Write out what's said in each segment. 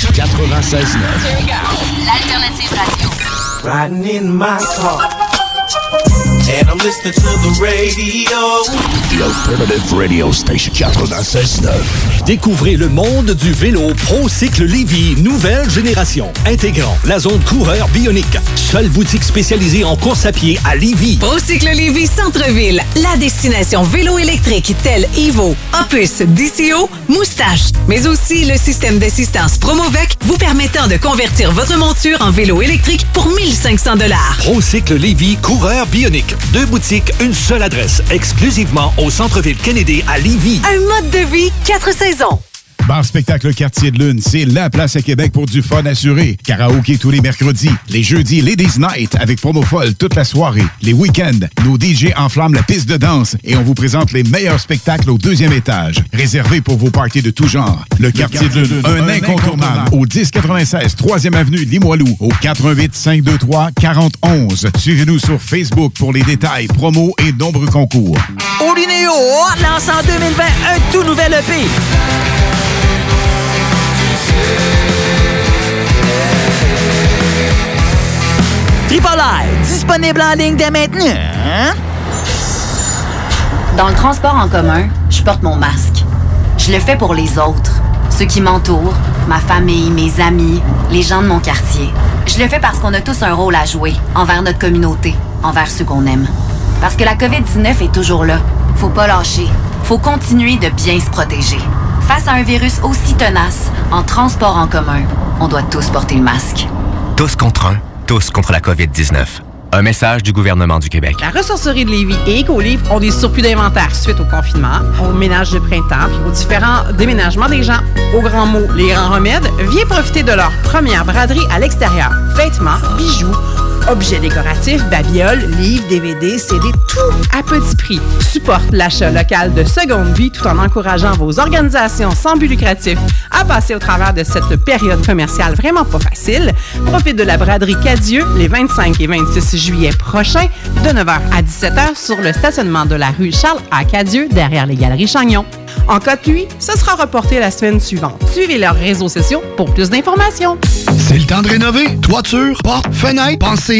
96.9. L'alternative radio. Riding in my car. And I'm listening to the radio. The Alternative Radio Station 96.9. Découvrez le monde du vélo ProCycle Lévy, nouvelle génération, intégrant la zone coureur bionique. Seule boutique spécialisée en course à pied à Lévy. Procycle Lévy Centre-Ville, la destination vélo électrique telle Evo, Opus, DCO, Moustache, mais aussi le système d'assistance Promovec vous permettant de convertir votre monture en vélo électrique pour 1500 dollars. ProCycle Lévy, coureur bionique. Deux boutiques, une seule adresse, exclusivement au centre-ville Kennedy à Lévy. Un mode de vie, quatre saisons saison. Bar Spectacle Quartier de Lune, c'est la place à Québec pour du fun assuré. Karaoké tous les mercredis, les jeudis Ladies Night avec promo folle toute la soirée. Les week-ends, nos DJ enflamment la piste de danse et on vous présente les meilleurs spectacles au deuxième étage. Réservé pour vos parties de tout genre. Le, Quartier de Lune, un, incontournable au 1096 3e avenue Limoilou au 418 523 4011. Suivez-nous sur Facebook pour les détails, promos et nombreux concours. Olinéo lance en 2020 un tout nouvel EP. Tripolaire, disponible en ligne dès maintenant. hein? Dans le transport en commun, je porte mon masque. Je le fais pour les autres, ceux qui m'entourent, ma famille, mes amis, les gens de mon quartier. Je le fais parce qu'on a tous un rôle à jouer envers notre communauté, envers ceux qu'on aime. Parce que la COVID-19 est toujours là. Faut pas lâcher. Faut continuer de bien se protéger. Face à un virus aussi tenace, en transport en commun, on doit tous porter le masque. Tous contre un, tous contre la COVID-19. Un message du gouvernement du Québec. La ressourcerie de Lévis et Écolivre ont des surplus d'inventaire suite au confinement, au ménage de printemps, puis aux différents déménagements des gens. Au grand mot, les grands remèdes, viens profiter de leur première braderie à l'extérieur. Vêtements, bijoux, objets décoratifs, babioles, livres, DVD, CD, tout à petit prix. Supporte l'achat local de Seconde Vie tout en encourageant vos organisations sans but lucratif à passer au travers de cette période commerciale vraiment pas facile. Profite de la braderie Cadieux les 25 et 26 juillet prochains de 9h à 17h sur le stationnement de la rue Charles à Cadieux derrière les galeries Chagnon. En cas de pluie, ce sera reporté la semaine suivante. Suivez leurs réseaux sociaux pour plus d'informations. C'est le temps de rénover. Toiture, porte, fenêtre, pensez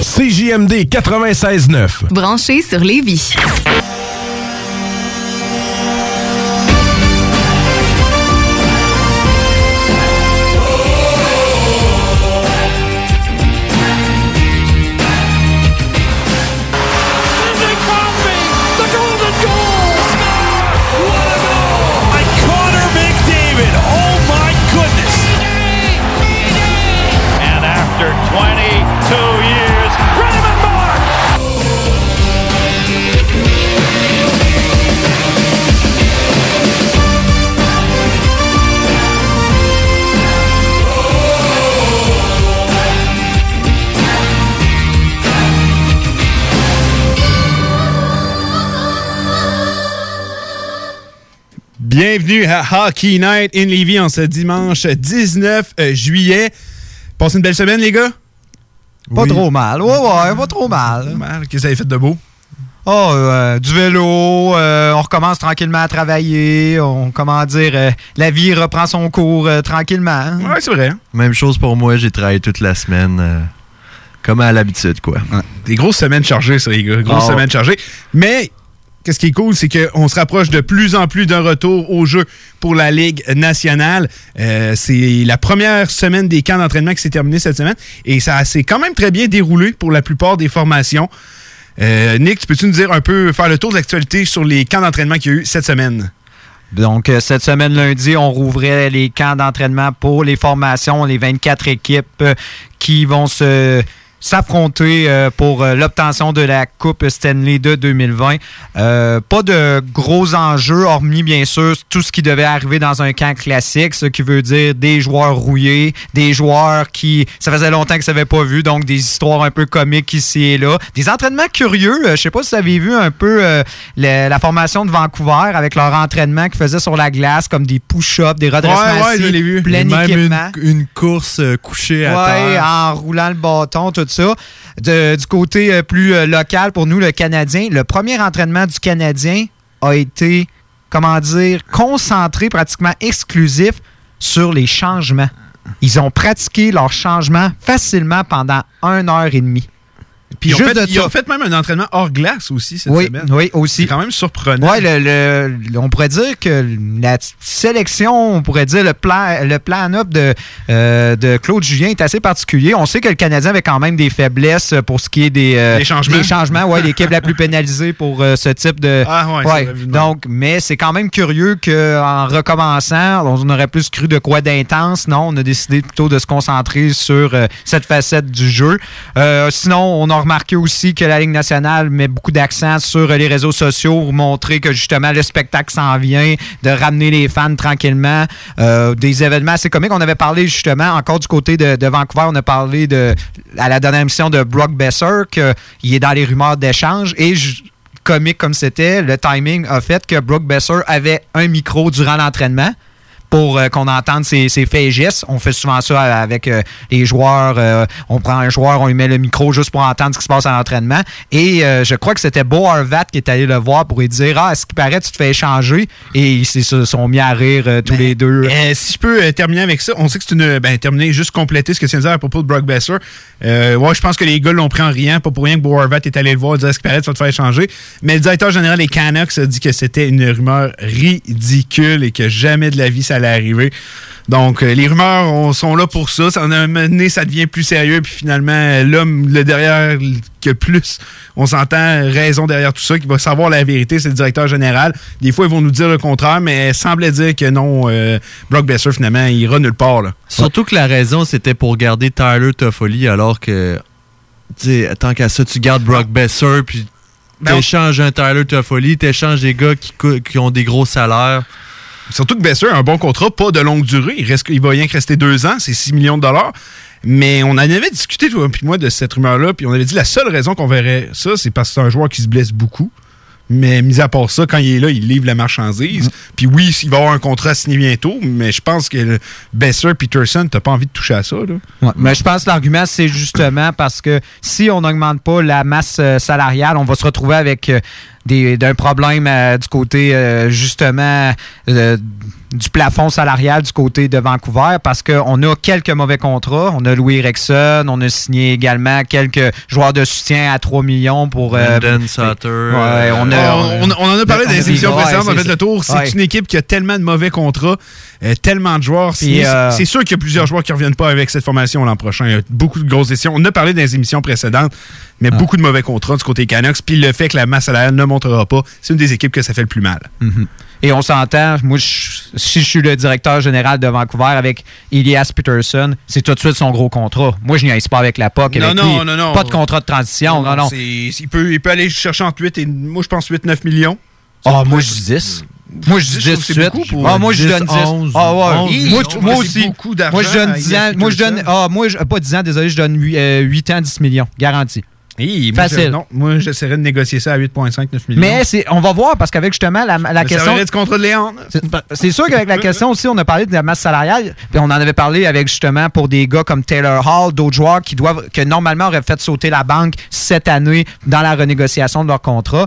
CJMD 96.9. Branché sur Lévis. Bienvenue à Hockey Night in Levy en ce dimanche 19 juillet. Passez une belle semaine, les gars? Pas trop mal. Ouais, ouais, pas trop mal. Qu'est-ce que vous avez fait de beau? Oh, euh, du vélo, euh, on recommence tranquillement à travailler, on, comment dire, euh, la vie reprend son cours euh, tranquillement. Ouais, c'est vrai. Même chose pour moi, j'ai travaillé toute la semaine. euh, comme à l'habitude, quoi. Des grosses semaines chargées, ça, les gars. Grosses ouais. semaines chargées. Mais, qu'est-ce qui est cool, c'est qu'on se rapproche de plus en plus d'un retour au jeu pour la Ligue nationale. Euh, c'est la première semaine des camps d'entraînement qui s'est terminée cette semaine. Et ça s'est quand même très bien déroulé pour la plupart des formations. Euh, Nick, tu peux-tu nous dire un peu, faire le tour de l'actualité sur les camps d'entraînement qu'il y a eu cette semaine? Donc, euh, cette semaine, lundi, on rouvrait les camps d'entraînement pour les formations, les 24 équipes qui vont se, s'affronter euh, pour euh, l'obtention de la Coupe Stanley de 2020. Euh, pas de gros enjeux, hormis bien sûr tout ce qui devait arriver dans un camp classique, ce qui veut dire des joueurs rouillés, des joueurs qui, ça faisait longtemps que ça n'avait pas vu, donc des histoires un peu comiques ici et là, des entraînements curieux. Je sais pas si vous avez vu un peu la, la formation de Vancouver avec leur entraînement qu'ils faisaient sur la glace, comme des push-ups, des redressements Ouais, assis, plein même équipement. une, une course euh, couchée à Ouais, terre. en roulant le bâton, tout ça. Du côté euh, plus euh, local, pour nous, le Canadien, le premier entraînement du Canadien a été, comment dire, concentré, pratiquement exclusif sur les changements. Ils ont pratiqué leurs changements facilement pendant une heure et demie. Puis ils ont, fait, de ils ça. ont fait même un entraînement hors glace aussi cette Oui, semaine. oui, aussi. C'est quand même surprenant. Ouais, le, on pourrait dire que la sélection, on pourrait dire le plan, le plan-up de, euh, de Claude Julien est assez particulier. On sait que le Canadien avait quand même des faiblesses pour ce qui est des, euh, changements. des changements. Ouais, l'équipe la plus pénalisée pour euh, ce type de. Ah ouais, donc, mais c'est quand même curieux qu'en recommençant, on aurait plus cru de quoi d'intense. Non, on a décidé plutôt de se concentrer sur cette facette du jeu. Sinon, on a remarqué aussi que la Ligue nationale met beaucoup d'accent sur les réseaux sociaux pour montrer que justement le spectacle s'en vient, de ramener les fans tranquillement. Euh, des événements assez comiques. On avait parlé justement, encore du côté de, Vancouver, on a parlé de à la dernière émission de Brock Besser, qu'il est dans les rumeurs d'échange. Et comique comme c'était, le timing a fait que Brooke Besser avait un micro durant l'entraînement pour euh, qu'on entende ses, ses faits et gestes. On fait souvent ça avec euh, les joueurs. euh, on prend un joueur, on lui met le micro juste pour entendre ce qui se passe à l'entraînement. Et je crois que c'était Beau Harvat qui est allé le voir pour lui dire Ah, ce qui paraît, tu te fais échanger? Et ils se sont mis à rire tous les deux. Si je peux terminer avec ça, on sait que c'est une. Ben, terminer, juste compléter ce que tu viens de dire à propos de Brock Besser. Ouais, je pense que les gars l'ont pris en riant, pas pour rien que Bo Horvat est allé le voir et dire ce qu'il paraît, tu vas te faire échanger? Mais le directeur général des Canucks a dit que c'était une rumeur ridicule et que jamais de la vie ça allait arriver. Donc, euh, les rumeurs on- sont là pour ça. Ça en a un moment donné, ça devient plus sérieux. Puis finalement, l'homme, le derrière, que plus on s'entend raison derrière tout ça, qui va savoir la vérité, c'est le directeur général. Des fois, ils vont nous dire le contraire, mais semblait dire que non, euh, Brock Besser, finalement, il ira nulle part. Là. Surtout que la raison, c'était pour garder Tyler Toffoli, alors que, tant qu'à ça, tu gardes Brock Besser, puis Ben, t'échanges un Tyler Toffoli, t'échanges des gars qui, qui ont des gros salaires. Surtout que Besser a un bon contrat, pas de longue durée. Il, va rien que rester deux ans, c'est 6 millions de dollars. Mais on en avait discuté, toi puis moi, de cette rumeur-là. Puis on avait dit la seule raison qu'on verrait ça, c'est parce que c'est un joueur qui se blesse beaucoup. Mais mis à part ça, quand il est là, il livre la marchandise. Puis oui, il va avoir un contrat signé bientôt, mais je pense que Besser, Peterson, t'as pas envie de toucher à ça. Là. Ouais, Mais je pense que l'argument, c'est justement parce que si on n'augmente pas la masse euh, salariale, on va se retrouver avec euh, des- d'un problème euh, du côté, euh, justement, euh, du plafond salarial du côté de Vancouver parce qu'on a quelques mauvais contrats. On a Louis Rexon, on a signé également quelques joueurs de soutien à 3 millions pour... euh, Sutter. Ouais, on, a, on, on en a parlé dans les des émissions précédentes, a fait c'est le tour. C'est. Ouais. une équipe qui a tellement de mauvais contrats, euh, tellement de joueurs. euh, C'est sûr qu'il y a plusieurs joueurs qui ne reviennent pas avec cette formation l'an prochain. Il y a beaucoup de grosses décisions. On a parlé dans les émissions précédentes, mais Ah. beaucoup de mauvais contrats du côté Canucks. Puis le fait que la masse salariale ne montera pas, c'est une des équipes que ça fait le plus mal. Mhm. Et on s'entend, moi, je- si je suis le directeur général de Vancouver avec Elias Peterson, c'est tout de suite son gros contrat. Moi, je n'y pas avec la POC. Non, avec non, lui. non, non. Pas de contrat de transition. Non, non. Il, peut, il peut aller chercher entre 8 et, moi, je pense 8-9 millions. Ah, moi, je dis 10. Moi, je dis 10 je trouve tout que c'est de suite. Ah, moi, je 10, donne 10. 11, Ah, ouais. 11 Moi, aussi. beaucoup d'argent Moi, je donne à 10 Elias ans. Moi, je donne. Ah, moi, je- pas 10 ans, désolé, je donne 8, ans, 10 millions. Garanti. Moi, Facile. je- non, moi, j'essaierais de négocier ça à 8,5-9 millions. Mais c'est, on va voir parce qu'avec justement la, la question. du contrat de Léon. C'est- C'est sûr qu'avec la question aussi, on a parlé de la masse salariale, puis on en avait parlé avec justement pour des gars comme Taylor Hall, d'autres joueurs qui doivent, que normalement auraient fait sauter la banque cette année dans la renégociation de leur contrat.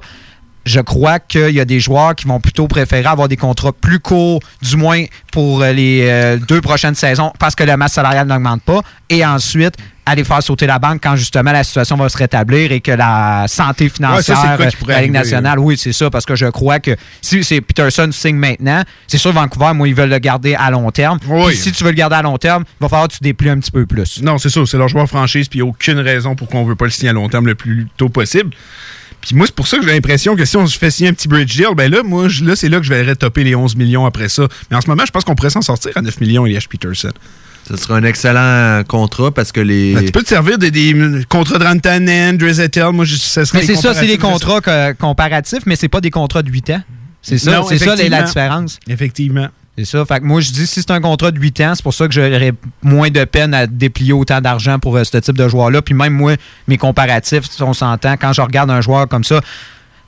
Je crois qu'il y a des joueurs qui vont plutôt préférer avoir des contrats plus courts, du moins pour euh, les euh, deux prochaines saisons, parce que la masse salariale n'augmente pas, et ensuite aller faire sauter la banque quand justement la situation va se rétablir et que la santé Ouais, ça, c'est financière de la Ligue nationale, oui, c'est ça, parce que je crois que si c'est Peterson signe maintenant, c'est sûr Vancouver, moi, ils veulent le garder à long terme. Oui. Puis si tu veux le garder à long terme, il va falloir que tu déplies un petit peu plus. Non, c'est ça. C'est leur joueur franchise, puis il n'y a aucune raison pour qu'on ne veut pas le signer à long terme le plus tôt possible. Puis moi, c'est pour ça que j'ai l'impression que si on se fait signer un petit bridge deal, ben là, moi, là, c'est là que je verrais topper les 11 millions après ça. Mais en ce moment, je pense qu'on pourrait s'en sortir à 9 millions, Elias Peterson. Ce sera un excellent contrat parce que les. Ben, tu peux te servir de des contrats de Rantanen, Drizettel. Moi, je, ça serait Mais c'est ça, c'est des contrats que- comparatifs, mais c'est pas des contrats de 8 ans. C'est ça, c'est ça la- différence. Effectivement. C'est ça. Fait que moi, je dis, si c'est un contrat de 8 ans, c'est pour ça que j'aurais moins de peine à déplier autant d'argent pour euh, ce type de joueur-là. Puis même moi, mes comparatifs, si on s'entend, quand je regarde un joueur comme ça,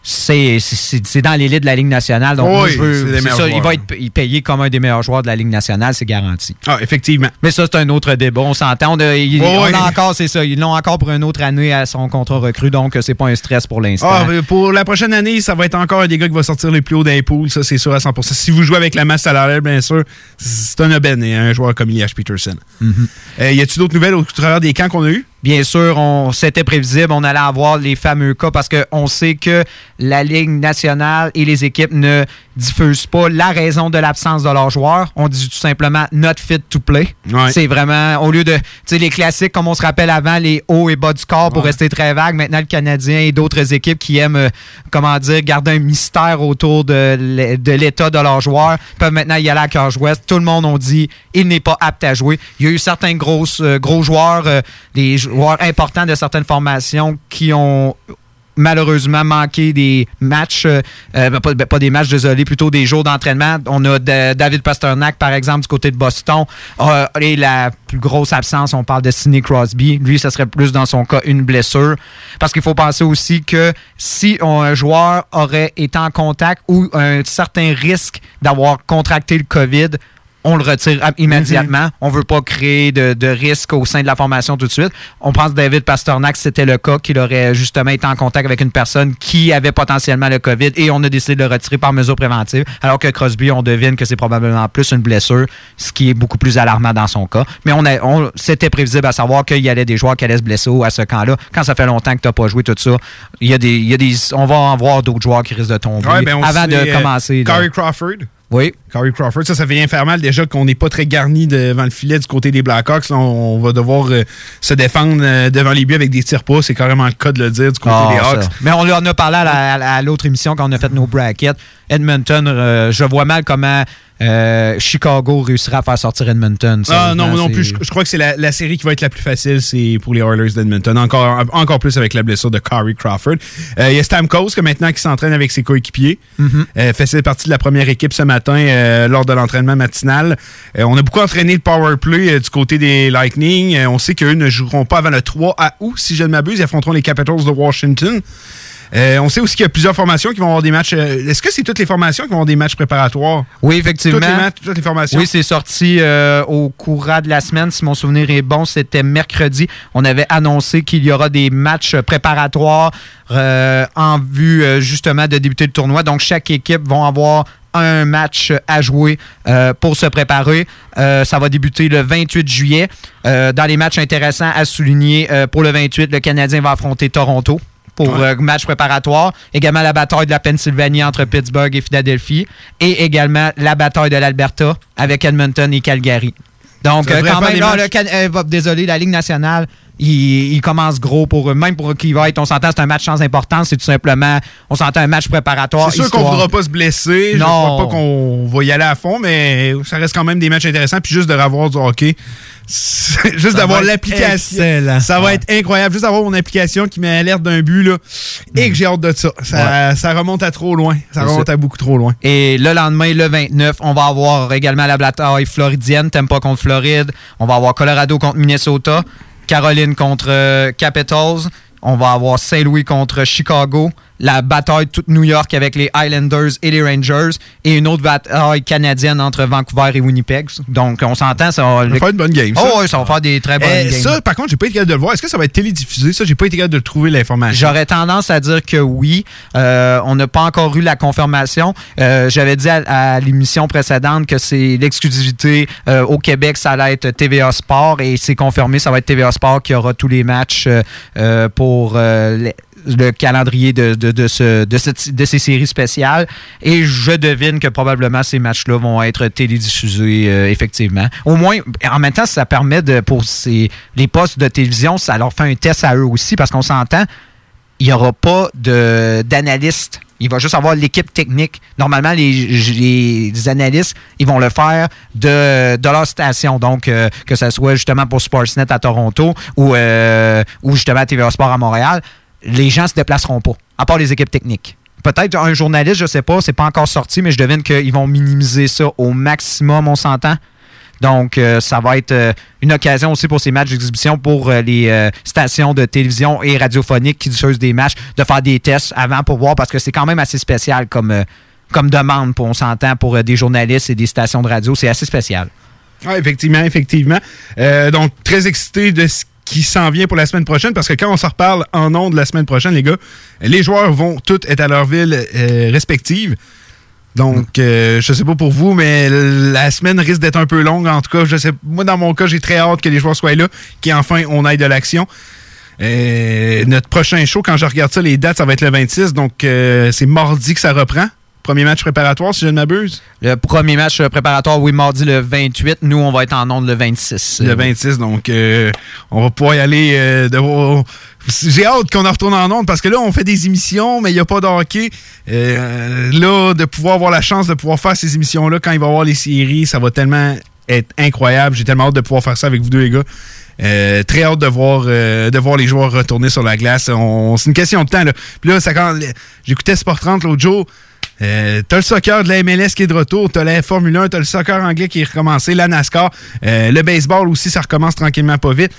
c'est dans l'élite de la Ligue nationale. Donc, moi, Oui, je veux- il va être payé comme un des meilleurs joueurs de la Ligue nationale, c'est garanti. Ah, effectivement. Mais ça, c'est un autre débat. On s'entend. On, a- il- Oui, on oui. a encore, c'est ça. Ils l'ont encore pour une autre année à son contrat recru, donc c'est pas un stress pour l'instant. Ah, pour la prochaine année, ça va être encore un des gars qui va sortir les plus hauts d'un pool, ça c'est sûr à 100%. Si vous jouez avec la masse salariale, bien sûr, c'est un aubaine et un joueur comme Elias Peterson. Mhm. Euh, y a-tu d'autres nouvelles au travers des camps qu'on a eu? Bien sûr, on c'était prévisible, on allait avoir les fameux cas parce qu'on sait que la Ligue nationale et les équipes ne diffusent pas la raison de l'absence de leurs joueurs. On dit tout simplement not fit to play. Ouais. C'est vraiment, au lieu de, tu sais, les classiques comme on se rappelle avant, les hauts et bas du corps pour rester très vague, maintenant le Canadien et d'autres équipes qui aiment, euh, comment dire, garder un mystère autour de l'é- de l'état de leurs joueurs peuvent maintenant y aller à cœur ouest. Tout le monde a dit il n'est pas apte à jouer. Il y a eu certains gros, euh, gros joueurs, euh, des joueurs importants de certaines formations qui ont malheureusement manqué des matchs, euh, ben, pas, ben, pas des matchs, désolé, plutôt des jours d'entraînement. On a David Pasternak, par exemple, du côté de Boston. Et la plus grosse absence, on parle de Sidney Crosby. Lui, ça serait plus dans son cas une blessure. Parce qu'il faut penser aussi que si un joueur aurait été en contact ou un certain risque d'avoir contracté le COVID, on le retire immédiatement. On veut pas créer de, de risque au sein de la formation tout de suite. On pense que David Pasternak, c'était le cas qu'il aurait justement été en contact avec une personne qui avait potentiellement le COVID et on a décidé de le retirer par mesure préventive. Alors que Crosby, on devine que c'est probablement plus une blessure, ce qui est beaucoup plus alarmant dans son cas. Mais on, a- on c'était prévisible à savoir qu'il y allait des joueurs qui allaient se blesser à ce camp-là. Quand ça fait longtemps que tu n'as pas joué tout ça, il y a des, il y a des, on va en voir d'autres joueurs qui risquent de tomber Ouais, ben, avant sait, de euh, commencer. Corey Crawford. Oui. Corey Crawford, ça, ça fait bien faire mal déjà qu'on n'est pas très garni devant le filet du côté des Blackhawks. Là, on, va devoir euh, se défendre euh, devant les buts avec des tirs pas. C'est carrément le cas de le dire du côté Ah, des ça. Hawks. Mais on en a parlé la- à l'autre émission quand on a fait nos brackets. Edmonton, euh, je vois mal comment euh, Chicago réussira à faire sortir Edmonton. Ah non, non plus. Je, je crois que c'est la, la série qui va être la plus facile, c'est pour les Oilers d'Edmonton. Encore, encore plus avec la blessure de Corey Crawford. Euh, Il y a Stamkos que maintenant qui s'entraîne avec ses coéquipiers. Euh, fait partie de la première équipe ce matin lors de l'entraînement matinal. On a beaucoup entraîné le power play du côté des Lightning. On sait qu'eux ne joueront pas avant le 3 à août, si je ne m'abuse. Ils affronteront les Capitals de Washington. Euh, on sait aussi qu'il y a plusieurs formations qui vont avoir des matchs. euh, Est-ce que c'est toutes les formations qui vont avoir des matchs préparatoires? Oui, effectivement. Toutes les, matchs, toutes les formations? Oui, c'est sorti euh, au courant de la semaine. Si mon souvenir est bon, c'était mercredi. On avait annoncé qu'il y aura des matchs préparatoires euh, en vue euh, justement de débuter le tournoi. Donc, chaque équipe va avoir un match à jouer euh, pour se préparer. Euh, ça va débuter le 28 juillet. Euh, dans les matchs intéressants à souligner, euh, pour le 28, le Canadien va affronter Toronto pour Ouais. euh, match préparatoire. Également la bataille de la Pennsylvanie entre Pittsburgh et Philadelphie. Et également la bataille de l'Alberta avec Edmonton et Calgary. Donc, euh, quand même, là, le Can- euh, désolé, la Ligue nationale, il, il commence gros pour eux. Même pour qui va être, on s'entend, c'est un match sans importance. C'est tout simplement, on s'entend un match préparatoire. C'est sûr qu'on ne voudra pas se blesser. Je ne Non. crois pas qu'on va y aller à fond, mais ça reste quand même des matchs intéressants. Puis juste de revoir du hockey, juste d'avoir l'application. Ça va Ouais. être incroyable. Juste d'avoir mon application qui met alerte d'un but, là, et que j'ai hâte de ça. Ça, ça remonte à trop loin. Ça remonte ça. à beaucoup trop loin. Et le lendemain, le 29, on va avoir également la bataille floridienne, Tampa contre Floride. On va avoir Colorado contre Minnesota, Caroline contre euh, Capitals. On va avoir Saint-Louis contre Chicago. La bataille toute New York avec les Islanders et les Rangers. Et une autre bataille canadienne entre Vancouver et Winnipeg. Donc, on s'entend. Ça va, Ça va faire une bonne game. ça. Oh, oui, ça va faire des très bonnes Eh, games. ça, par contre, j'ai pas été capable de le voir. Est-ce que ça va être télédiffusé? Ça, j'ai pas été capable de le trouver l'information. J'aurais tendance à dire que oui. Euh, on n'a pas encore eu la confirmation. Euh, J'avais dit à, à l'émission précédente que c'est l'exclusivité euh, au Québec, ça allait être TVA Sport et c'est confirmé, ça va être TVA Sport qui aura tous les matchs euh, euh, pour euh, les- le calendrier de, de, ce- de cette- de ces séries spéciales. Et je devine que probablement ces matchs-là vont être télédiffusés, euh, effectivement. Au moins, en même temps, ça permet de, pour ces, les postes de télévision, ça leur fait un test à eux aussi, parce qu'on s'entend, il n'y aura pas de- d'analyste. Il va juste avoir l'équipe technique. Normalement, les, les analystes, ils vont le faire de, de leur station. Donc, euh, que ce soit justement pour Sportsnet à Toronto ou, euh, ou justement à TVA Sport à Montréal, les gens ne se déplaceront pas, à part les équipes techniques. Peut-être un journaliste, je sais pas, c'est pas encore sorti, mais je devine qu'ils vont minimiser ça au maximum, on s'entend. Donc, euh, ça va être euh, une occasion aussi pour ces matchs d'exhibition pour euh, les stations de télévision et radiophoniques qui diffusent des matchs, de faire des tests avant pour voir, parce que c'est quand même assez spécial comme, comme demande, on s'entend, pour des journalistes et des stations de radio. C'est assez spécial. Oui, effectivement, effectivement. Euh, donc, très excité de ce qui s'en vient pour la semaine prochaine parce que quand on se reparle en ondes la semaine prochaine, les gars, les joueurs vont tous être à leur ville euh, respective. Donc, euh, je sais pas pour vous, mais la semaine risque d'être un peu longue. En tout cas, je sais, moi, dans mon cas, j'ai très hâte que les joueurs soient là, qu'enfin on aille de l'action. Euh, notre prochain show, quand je regarde ça, les dates, ça va être le 26. Donc, euh, c'est mardi que ça reprend. Premier match préparatoire, si je ne m'abuse? Le premier match euh, préparatoire, oui, mardi le 28. Nous, on va être en ondes le 26. Le 26, donc euh, on va pouvoir y aller. euh, de- J'ai hâte qu'on en retourne en ondes parce que là, on fait des émissions, mais il n'y a pas de hockey. Euh, là, de pouvoir avoir la chance de pouvoir faire ces émissions-là quand il va y avoir les séries, ça va tellement être incroyable. J'ai tellement hâte de pouvoir faire ça avec vous deux, les gars. Euh, très hâte de voir, euh, de voir les joueurs retourner sur la glace. On- C'est une question de temps. Là. Puis là, ça, quand j'écoutais Sport 30 l'autre jour, euh, t'as le soccer de la MLS qui est de retour, t'as la Formule 1, t'as le soccer anglais qui est recommencé, la NASCAR, euh, le baseball aussi, ça recommence tranquillement pas vite.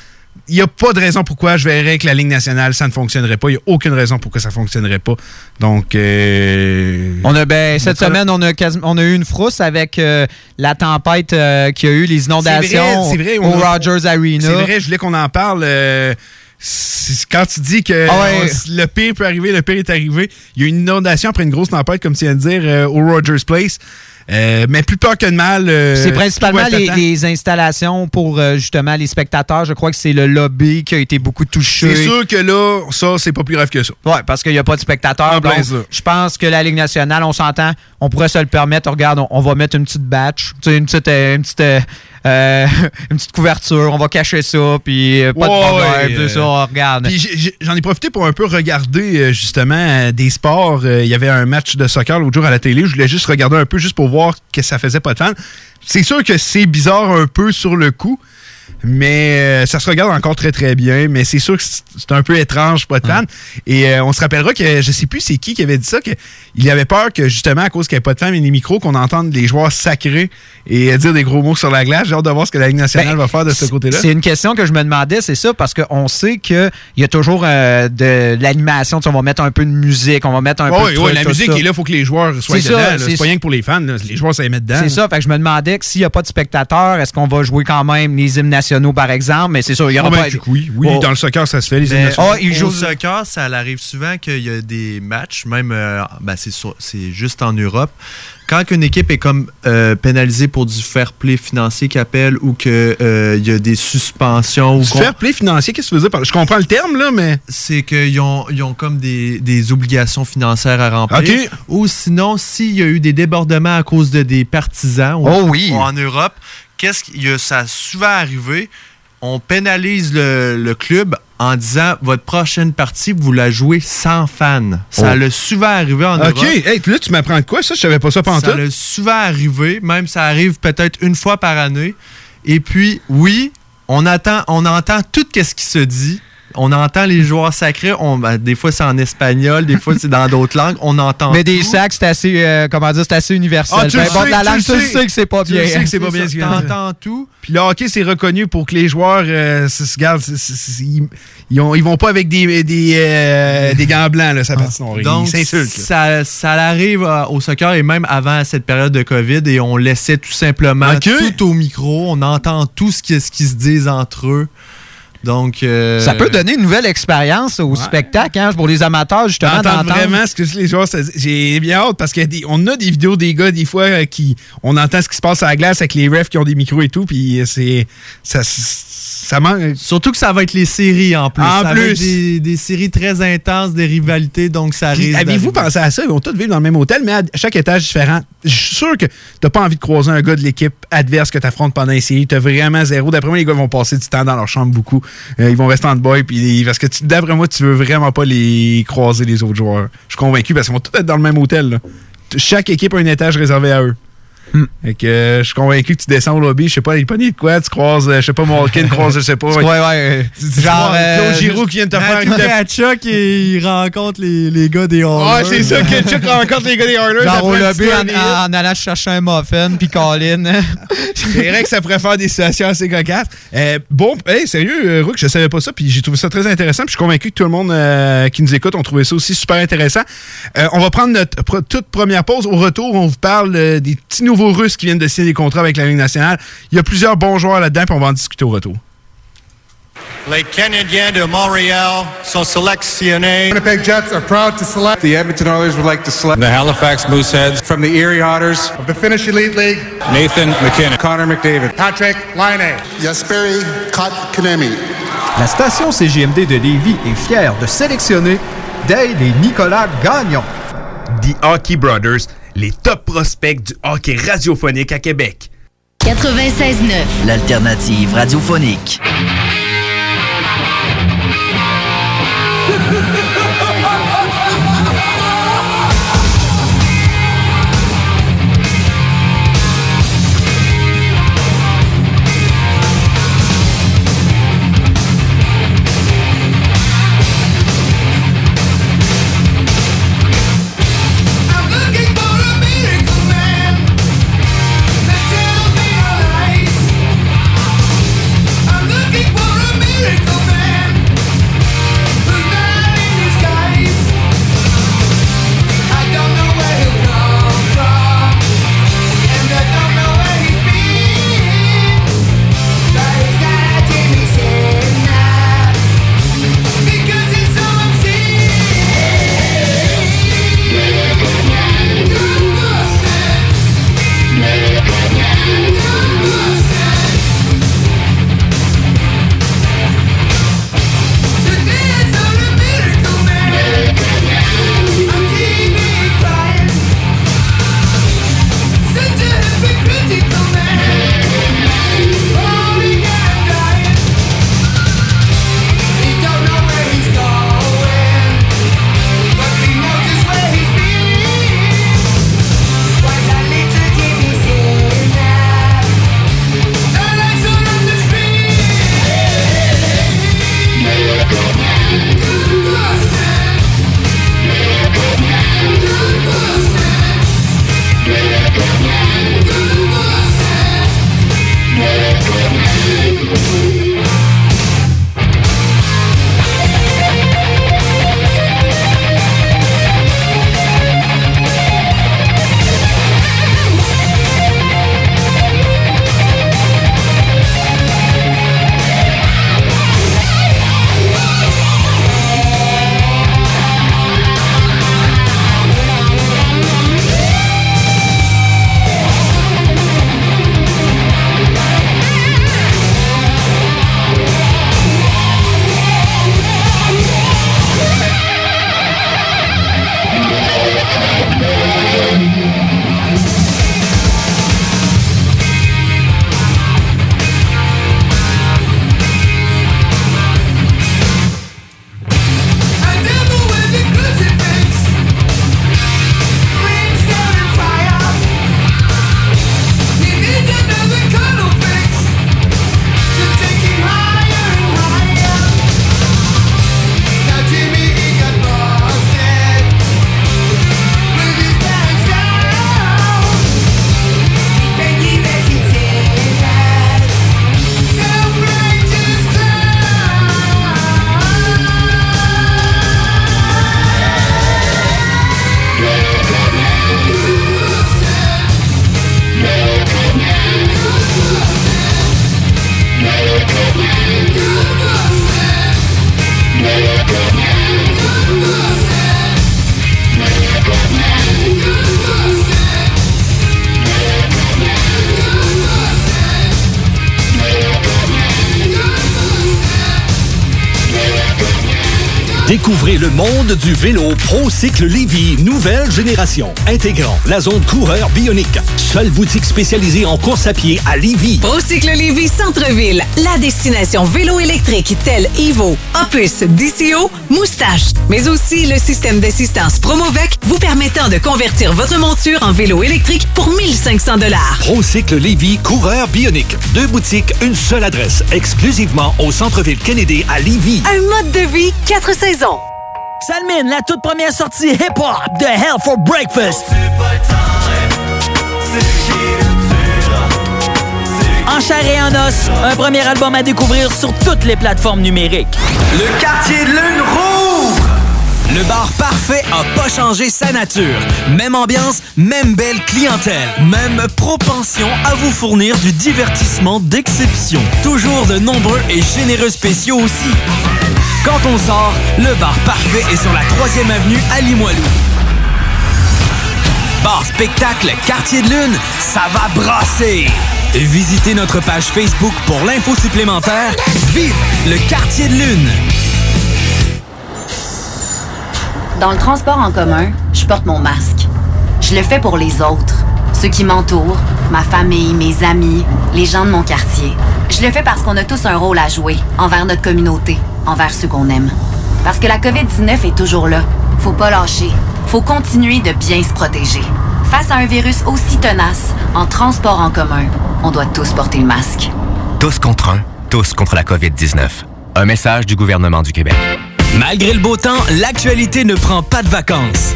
Il n'y a pas de raison pourquoi je verrais que la Ligue nationale, ça ne fonctionnerait pas. Il n'y a aucune raison pourquoi ça ne fonctionnerait pas. Donc, euh, On a, ben, cette semaine, on a, on a eu une frousse avec euh, la tempête euh, qui a eu, les inondations vrai, vrai, au Rogers Arena. C'est vrai, je voulais qu'on en parle. Quand tu dis que Ah ouais. on- le pire peut arriver, le pire est arrivé. Il y a une inondation après une grosse tempête, comme tu viens de dire, euh, au Rogers Place. Euh, mais plus peur que de mal. euh, C'est principalement les, installations pour euh, justement les spectateurs. Je crois que c'est le lobby qui a été beaucoup touché. C'est sûr que là, ça, c'est pas plus grave que ça. Oui, parce qu'il n'y a pas de spectateurs. Je pense que la Ligue nationale, on s'entend, on pourrait se le permettre. Regarde, on, on va mettre une petite batch, une petite, une petite, euh, une petite couverture, on va cacher ça, puis euh, pas de problème, ouais, tout euh, ça, regarde. J'en ai profité pour un peu regarder justement des sports. Il y avait un match de soccer l'autre jour à la télé. Je voulais juste regarder un peu juste pour voir que ça faisait pas de fans. C'est sûr que c'est bizarre un peu sur le coup. Mais euh, ça se regarde encore très très bien. Mais c'est sûr que c'est un peu étrange, pas de fans. Et euh, on se rappellera que je sais plus c'est qui qui avait dit ça, qu'il avait peur que justement à cause qu'il n'y avait pas de fans et des micros, qu'on entende les joueurs sacrés et euh, dire des gros mots sur la glace. J'ai hâte de voir ce que la Ligue nationale va faire de ce côté-là. Ben, C'est une question que je me demandais, c'est ça, parce qu'on sait qu'il y a toujours euh, de l'animation. On va mettre un peu de musique, on va mettre un peu ouais, de trucs, la tout musique ça. est là, il faut que les joueurs soient dedans. c'est pas rien que pour les fans, là. les joueurs ça les mettre dedans. C'est ça, fait que je me demandais que s'il n'y a pas de spectateurs, est-ce qu'on va jouer quand même les hymnes nationaux, par exemple? Mais c'est sûr, il y aura pas. que oui, oui, Oh. dans le soccer, ça se fait, les Mais. Ah, il joue- Au soccer, ça arrive souvent qu'il y a des matchs, même euh, ben, c'est sur- c'est juste en Europe. Quand une équipe est comme euh, pénalisée pour du fair play financier qu'il appelle ou qu'il y a des suspensions. ou Du fair play financier, qu'est-ce que tu veux dire? par- Je comprends le terme, là, mais. C'est qu'ils ont, ils ont comme des, des obligations financières à remplir. OK. Ou sinon, s'il y a eu des débordements à cause de des partisans ou- Oh oui. ou en Europe, qu'est-ce a, ça a souvent arrivé. On pénalise le, le club en disant votre prochaine partie, vous la jouez sans fans. Ça Oh. l'a souvent arrivé en OK, Europe. hey, là, tu m'apprends de quoi, ça? Je savais pas ça pendant Ça l'a souvent arrivé, même ça arrive peut-être une fois par année. Et puis, oui, on, attend, on entend tout ce qui se dit. On entend les joueurs sacrés. On, ben, des fois, c'est en espagnol, des fois, c'est dans d'autres langues. On entend. Mais des sacs, c'est assez, euh, comment dire, c'est assez universel. Ah, tu sais, la tu langue, tu sais. que c'est pas Tu bien. sais que c'est pas bien dire. T'entends tout. Puis le hockey, c'est reconnu pour que les joueurs, euh, se- c'est- ils, ils ont- ils vont pas avec des, des, euh, des gants blancs, là, ça. Ils Donc, s'insultent. ça, ça arrive euh, au soccer et même avant cette période de COVID et on laissait tout simplement tout au micro. On entend tout ce qui, ce qui se disent entre eux. Donc, euh, Ça peut donner une nouvelle expérience au spectacle hein, pour les amateurs, justement, d'entendre. vraiment ce que les joueurs. J'ai bien hâte parce qu'on a des vidéos des gars, des fois, euh, qui. On entend ce qui se passe à la glace avec les refs qui ont des micros et tout, puis c'est. Ça, ça manque. Surtout que ça va être les séries en plus. En ça plus. va être des, des séries très intenses, des rivalités, donc ça Puis, risque. Avez-vous pensé à ça? Ils vont tous vivre dans le même hôtel, mais à chaque étage différent. Je suis sûr que t'as pas envie de croiser un gars de l'équipe adverse que tu affrontes pendant les séries. T'as vraiment zéro. D'après moi, les gars vont passer du temps dans leur chambre beaucoup. Euh, ils vont rester en boy. Puis, parce que d'après moi, tu veux vraiment pas les croiser, les autres joueurs. Je suis convaincu parce qu'ils vont tous être dans le même hôtel. Chaque équipe a un étage réservé à eux. Fait que euh, je suis convaincu que tu descends au lobby, je sais pas, il pogné de quoi, tu croises, euh, je sais pas, Malkin croise, je sais pas. Ouais, ouais. Tu Genre, euh, Claude Giroux qui vient de te faire une à Chuck et il rencontre les, les gars des Oilers. Ah, c'est ça que Chuck rencontre les gars des Oilers. Genre au lobby en, allant chercher un muffin, puis Colin. C'est vrai que ça pourrait faire des situations assez cocasses. Euh, bon, hey, sérieux, euh, Rook, je savais pas ça, puis j'ai trouvé ça très intéressant, puis je suis convaincu que tout le monde euh, qui nous écoute ont trouvé ça aussi super intéressant. Euh, on va prendre notre toute première pause. Au retour, on vous parle euh, des petits nouveaux Russes qui viennent de signer des contrats avec la Ligue nationale. Il y a plusieurs bons joueurs là-dedans, puis on va en discuter au retour. Les Canadiens de Montréal sont sélectionnés. Winnipeg Jets are proud to select. The Edmonton Oilers would like to select. The Halifax Mooseheads. From the Erie Otters. Of the Finnish Elite League. Nathan McKinnon. Connor McDavid. Patrick Laine. Jesperi Kotkaniemi. La station CGMD de Lévis est fière de sélectionner Dale et Nicolas Gagnon. The Hockey Brothers, les top prospects du hockey radiophonique à Québec. 96.9. L'alternative radiophonique. Monde du vélo ProCycle Lévy, nouvelle génération, intégrant la zone coureur bionique. Seule boutique spécialisée en course à pied à Lévy. ProCycle Lévy Centre-Ville, la destination vélo électrique telle Evo, Opus, DCO, Moustache, mais aussi le système d'assistance Promovec vous permettant de convertir votre monture en vélo électrique pour 1500 dollars. ProCycle Lévy, coureur bionique. Deux boutiques, une seule adresse, exclusivement au centre-ville Kennedy à Lévy. Un mode de vie, quatre saisons. Salmine, la toute première sortie hip-hop de Hell for Breakfast. En chair et en os, un premier album à découvrir sur toutes les plateformes numériques. Le quartier de lune rouvre! Le bar parfait a pas changé sa nature. Même ambiance, même belle clientèle, même propension à vous fournir du divertissement d'exception. Toujours de nombreux et généreux spéciaux aussi. Quand on sort, le bar parfait est sur la 3e avenue à Limoilou. Bar spectacle Quartier de Lune, ça va brasser! Visitez notre page Facebook pour l'info supplémentaire. Vive le Quartier de Lune! Dans le transport en commun, je porte mon masque. Je le fais pour les autres, ceux qui m'entourent, ma famille, mes amis, les gens de mon quartier. Je le fais parce qu'on a tous un rôle à jouer envers notre communauté, envers ceux qu'on aime. Parce que la COVID-19 est toujours là. Faut pas lâcher. Faut continuer de bien se protéger. Face à un virus aussi tenace, en transport en commun, on doit tous porter le masque. Tous contre un, tous contre la COVID-19. Un message du gouvernement du Québec. Malgré le beau temps, l'actualité ne prend pas de vacances.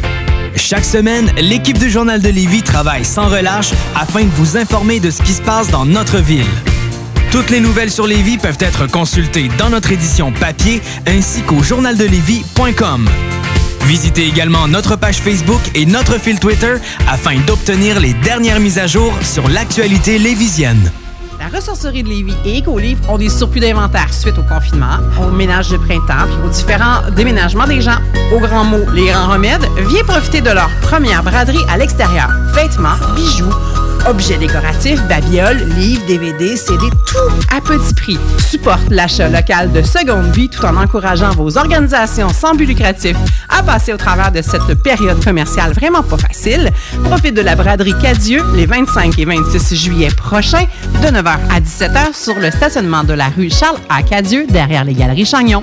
Chaque semaine, l'équipe du Journal de Lévis travaille sans relâche afin de vous informer de ce qui se passe dans notre ville. Toutes les nouvelles sur Lévis peuvent être consultées dans notre édition papier ainsi qu'au journaldelevis.com. Visitez également notre page Facebook et notre fil Twitter afin d'obtenir les dernières mises à jour sur l'actualité lévisienne. La ressourcerie de Lévis et Écolivre ont des surplus d'inventaire suite au confinement, au ménage de printemps, puis aux différents déménagements des gens. Au grand mot, les grands remèdes, viens profiter de leur première braderie à l'extérieur. Vêtements, bijoux, objets décoratifs, babioles, livres, DVD, CD, tout à petit prix. Supporte l'achat local de seconde vie tout en encourageant vos organisations sans but lucratif à passer au travers de cette période commerciale vraiment pas facile. Profite de la braderie Cadieux les 25 et 26 juillet prochains de 9h à 17h sur le stationnement de la rue Charles à Cadieux derrière les galeries Chagnon.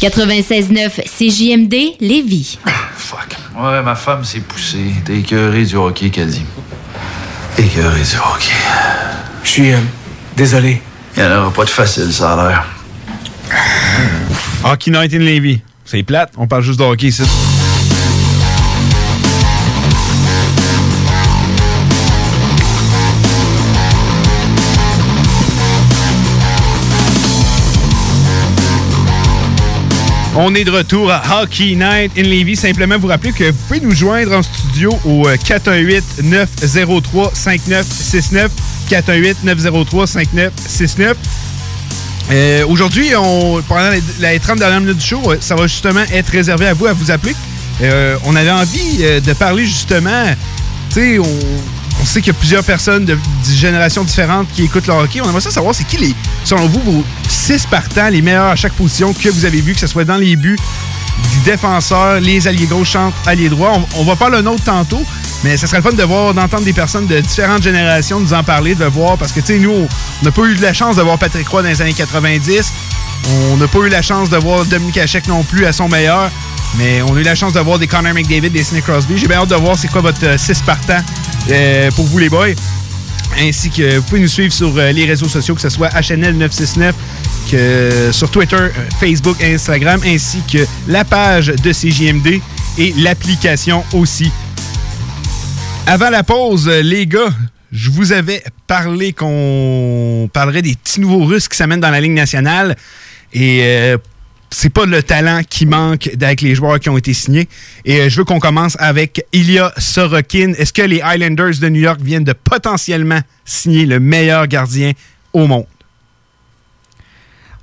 96.9 CJMD Lévis. Fuck. Ouais, ma femme s'est poussée. T'es écœuré du hockey, qu'elle dit. Écœuré du hockey. Je suis euh, désolé. Il n'y en aura pas de facile, ça a l'air. Hockey Night in Levy. C'est plate, on parle juste de hockey ici. On est de retour à Hockey Night in Levy. Simplement vous rappeler que vous pouvez nous joindre en studio au euh, 418-903-5969. 418-903-5969. Euh, Aujourd'hui, pendant les, les 30 dernières minutes du show, euh, ça va justement être réservé à vous, à vous appeler. On avait envie de parler justement, tu sais, on, on sait qu'il y a plusieurs personnes de, générations différentes qui écoutent le hockey. On aimerait savoir c'est qui les, selon vous, vos six partants, les meilleurs à chaque position que vous avez vu, que ce soit dans les buts, du défenseur, les alliés gauche, centre, alliés droit. On, va faire le nôtre tantôt, mais ce serait le fun de voir, d'entendre des personnes de différentes générations nous en parler, de voir, parce que, tu sais, nous, on n'a pas eu de la chance de voir Patrick Roy dans les années 90. On n'a pas eu la chance de voir Dominique Hachek non plus à son meilleur, mais on a eu la chance de voir des Connor McDavid, des Sidney Crosby. J'ai bien hâte de voir c'est quoi votre 6 partant euh, pour vous les boys. Ainsi que vous pouvez nous suivre sur euh, les réseaux sociaux, que ce soit HNL969, que sur Twitter, euh, Facebook Instagram, ainsi que la page de CJMD et l'application aussi. Avant la pause, les gars, je vous avais parlé qu'on parlerait des petits nouveaux Russes qui s'amènent dans la Ligue nationale. Et c'est pas le talent qui manque avec les joueurs qui ont été signés. Et euh, je veux qu'on commence avec Ilya Sorokin. Est-ce que les Islanders de New York viennent de potentiellement signer le meilleur gardien au monde?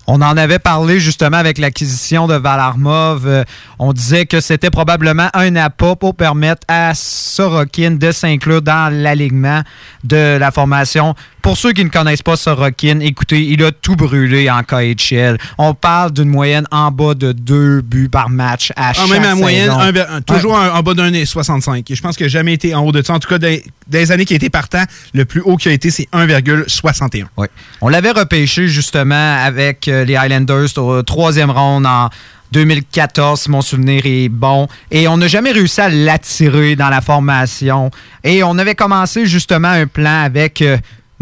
On en avait parlé justement avec l'acquisition de Valarmov. Euh, on disait que c'était probablement un appât pour permettre à Sorokin de s'inclure dans l'alignement de la formation. Pour ceux qui ne connaissent pas Sorokin, écoutez, il a tout brûlé en KHL. On parle d'une moyenne en bas de deux buts par match à Ah, chaque même à moyenne, un un- toujours en, en bas d'un 65. Et je pense qu'il n'a jamais été en haut de ça. En tout cas, des, des années qui a été partant, le plus haut qui a été, c'est 1,61. Oui. On l'avait repêché justement avec euh, les Highlanders au troisième round en 2014, si mon souvenir est bon. Et on n'a jamais réussi à l'attirer dans la formation. Et on avait commencé justement un plan avec.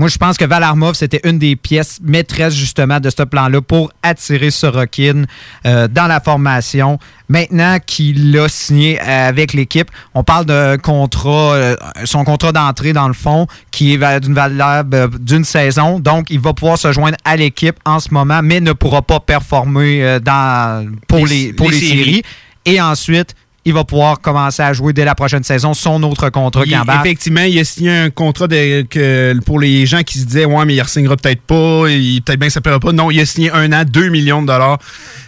Moi, je pense que Valarmov, c'était une des pièces maîtresses justement de ce plan-là pour attirer Sorokin euh, dans la formation. Maintenant qu'il l'a signé avec l'équipe, on parle d'un contrat, euh, son contrat d'entrée dans le fond, qui est d'une valeur euh, d'une saison. Donc, il va pouvoir se joindre à l'équipe en ce moment, mais ne pourra pas performer euh, dans, pour Les- les, pour les les séries. séries. Et ensuite, il va pouvoir commencer à jouer dès la prochaine saison son autre contrat qui embarque. effectivement, il a signé un contrat de- que, pour les gens qui se disaient Ouais, mais il ne signera peut-être pas, il- peut-être bien que ça ne pas. Non, il a signé un an, 2 millions de dollars.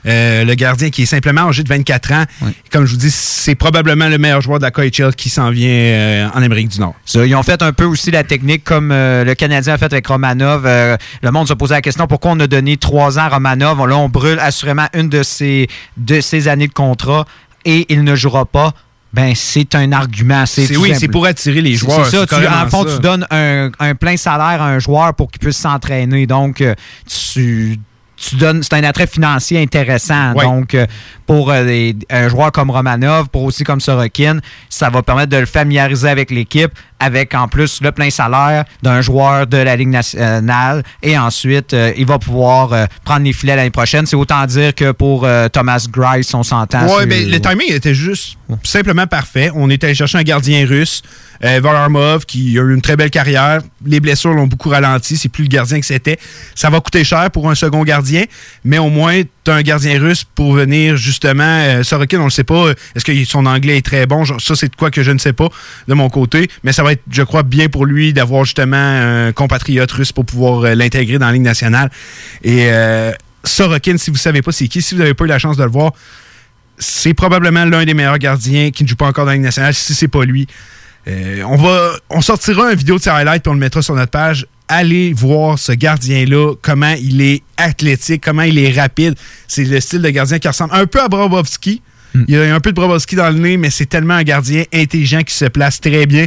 Euh, le gardien qui est simplement âgé de 24 ans. Comme je vous dis, c'est probablement le meilleur joueur de la KHL qui s'en vient euh, en Amérique du Nord. Ça, ils ont fait un peu aussi la technique comme euh, le Canadien a fait avec Romanov. Le monde se posait la question pourquoi on a donné trois ans à Romanov? Là, on brûle assurément une de ses, de ses années de contrat et il ne jouera pas. Ben, c'est un argument. C'est C'est- oui, c'est pour attirer les joueurs, C'est ça. Tu, en fond, ça. tu donnes un, un plein salaire à un joueur pour qu'il puisse s'entraîner. Donc, euh, tu, tu donnes. C'est un attrait financier intéressant. Donc, euh, pour euh, un joueur comme Romanov, pour aussi comme Sorokin, ça va permettre de le familiariser avec l'équipe, avec en plus le plein salaire d'un joueur de la Ligue nationale. Et ensuite, euh, il va pouvoir euh, prendre les filets l'année prochaine. C'est autant dire que pour euh, Thomas Grice, on s'entend. Sur- mais le timing était juste simplement parfait. On est allé chercher un gardien russe, Varlamov, qui a eu une très belle carrière. Les blessures l'ont beaucoup ralenti. C'est plus le gardien que c'était. Ça va coûter cher pour un second gardien, mais au moins, tu as un gardien russe pour venir justement. Sorokin, on ne le sait pas. Est-ce que son anglais est très bon? Genre, Ça, c'est de quoi que je ne sais pas de mon côté. Mais ça va être, je crois, bien pour lui d'avoir justement un compatriote russe pour pouvoir euh, l'intégrer dans la Ligue nationale. Et euh, Sorokin, si vous ne savez pas c'est qui, si vous n'avez pas eu la chance de le voir, c'est probablement l'un des meilleurs gardiens qui ne joue pas encore dans la Ligue nationale, si c'est pas lui. Euh, on va, on sortira une vidéo de ses highlights et on le mettra sur notre page. Allez voir ce gardien-là, comment il est athlétique, comment il est rapide. C'est le style de gardien qui ressemble un peu à Brobovski. Il a un peu de Brobovski dans le nez, mais c'est tellement un gardien intelligent qui se place très bien.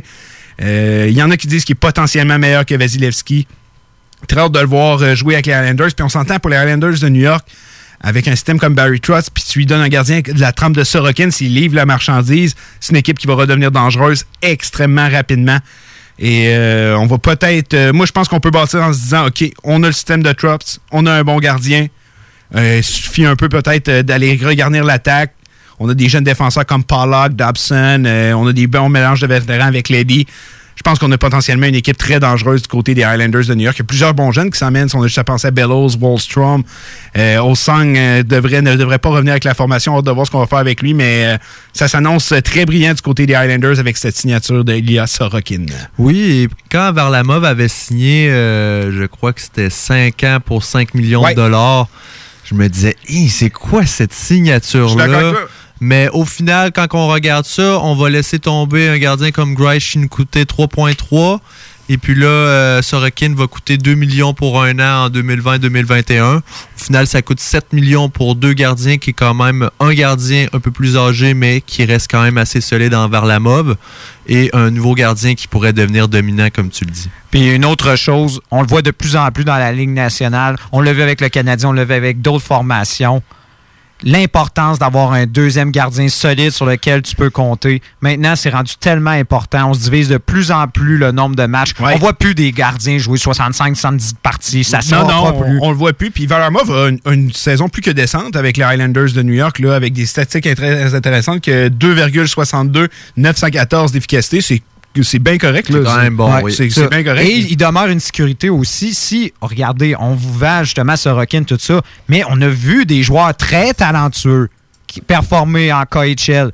Euh, Il y en a qui disent qu'il est potentiellement meilleur que Vasilevski. Très hâte de le voir euh, jouer avec les Islanders. Puis on s'entend pour les Islanders de New York, avec un système comme Barry Trotz, puis tu lui donnes un gardien de la trempe de Sorokin, s'il livre la marchandise, c'est une équipe qui va redevenir dangereuse extrêmement rapidement. Et euh, on va peut-être. euh, moi, je pense qu'on peut bâtir en se disant OK, on a le système de Trotz, on a un bon gardien. Euh, il suffit un peu peut-être euh, d'aller regarnir l'attaque. On a des jeunes défenseurs comme Pollock, Dobson. euh, on a des bons mélanges de vétérans avec Lady. Je pense qu'on a potentiellement une équipe très dangereuse du côté des Highlanders de New York. Il y a plusieurs bons jeunes qui s'emmènent. On a juste à penser à Bellows, Wallstrom. Euh, Osang euh, devrait, ne devrait pas revenir avec la formation. On va voir ce qu'on va faire avec lui, mais euh, ça s'annonce très brillant du côté des Highlanders avec cette signature d'Elias Sorokin. Oui, et quand Varlamov avait signé, je crois que c'était 5 ans pour 5 millions Ouais. de dollars, je me disais, c'est quoi cette signature-là? Mais au final, quand on regarde ça, on va laisser tomber un gardien comme Grice qui nous coûtait 3.3. Et puis là, euh, Sorokin va coûter 2 millions pour un an en 2020-2021. Au final, ça coûte 7 millions pour deux gardiens, qui est quand même un gardien un peu plus âgé, mais qui reste quand même assez solide envers la mauve. Et un nouveau gardien qui pourrait devenir dominant, comme tu le dis. Puis une autre chose, on le voit de plus en plus dans la Ligue nationale. On le vu avec le Canadien, on le vu avec d'autres formations. L'importance d'avoir un deuxième gardien solide sur lequel tu peux compter. Maintenant, c'est rendu tellement important. On se divise de plus en plus le nombre de matchs. On voit plus des gardiens jouer 65-70 parties. Ça non, pas plus. On, le voit plus. Puis Varlamov a une, une saison plus que décente avec les Highlanders de New York, là, avec des statistiques très intéressantes que 2,62, 914 d'efficacité. C'est c'est bien correct. Ouais, C'est c'est bien correct. Et il demeure une sécurité aussi. Si, regardez, on vous vend justement Sorokin, tout ça, mais on a vu des joueurs très talentueux qui performer en KHL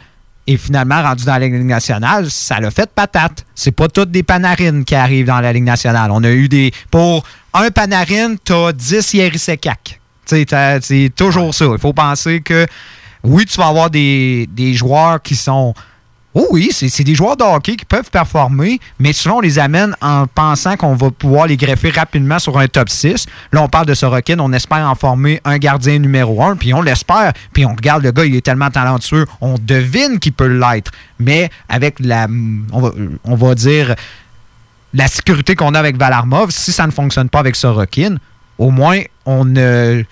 et finalement rendus dans la Ligue nationale, ça l'a fait patate. C'est pas toutes des panarines qui arrivent dans la Ligue nationale. On a eu des. Pour un panarine, t'as 10 Yerisekak. C'est toujours ça. Il faut penser que oui, tu vas avoir des, des joueurs qui sont. Oh oui, c'est des joueurs de hockey qui peuvent performer, mais souvent on les amène en pensant qu'on va pouvoir les greffer rapidement sur un top 6. Là, on parle de Sorokin, on espère en former un gardien numéro 1, puis on l'espère, puis on regarde le gars, il est tellement talentueux, on devine qu'il peut l'être, mais avec la, on va, on va dire, la sécurité qu'on a avec Valarmov, si ça ne fonctionne pas avec Sorokin, au moins on ne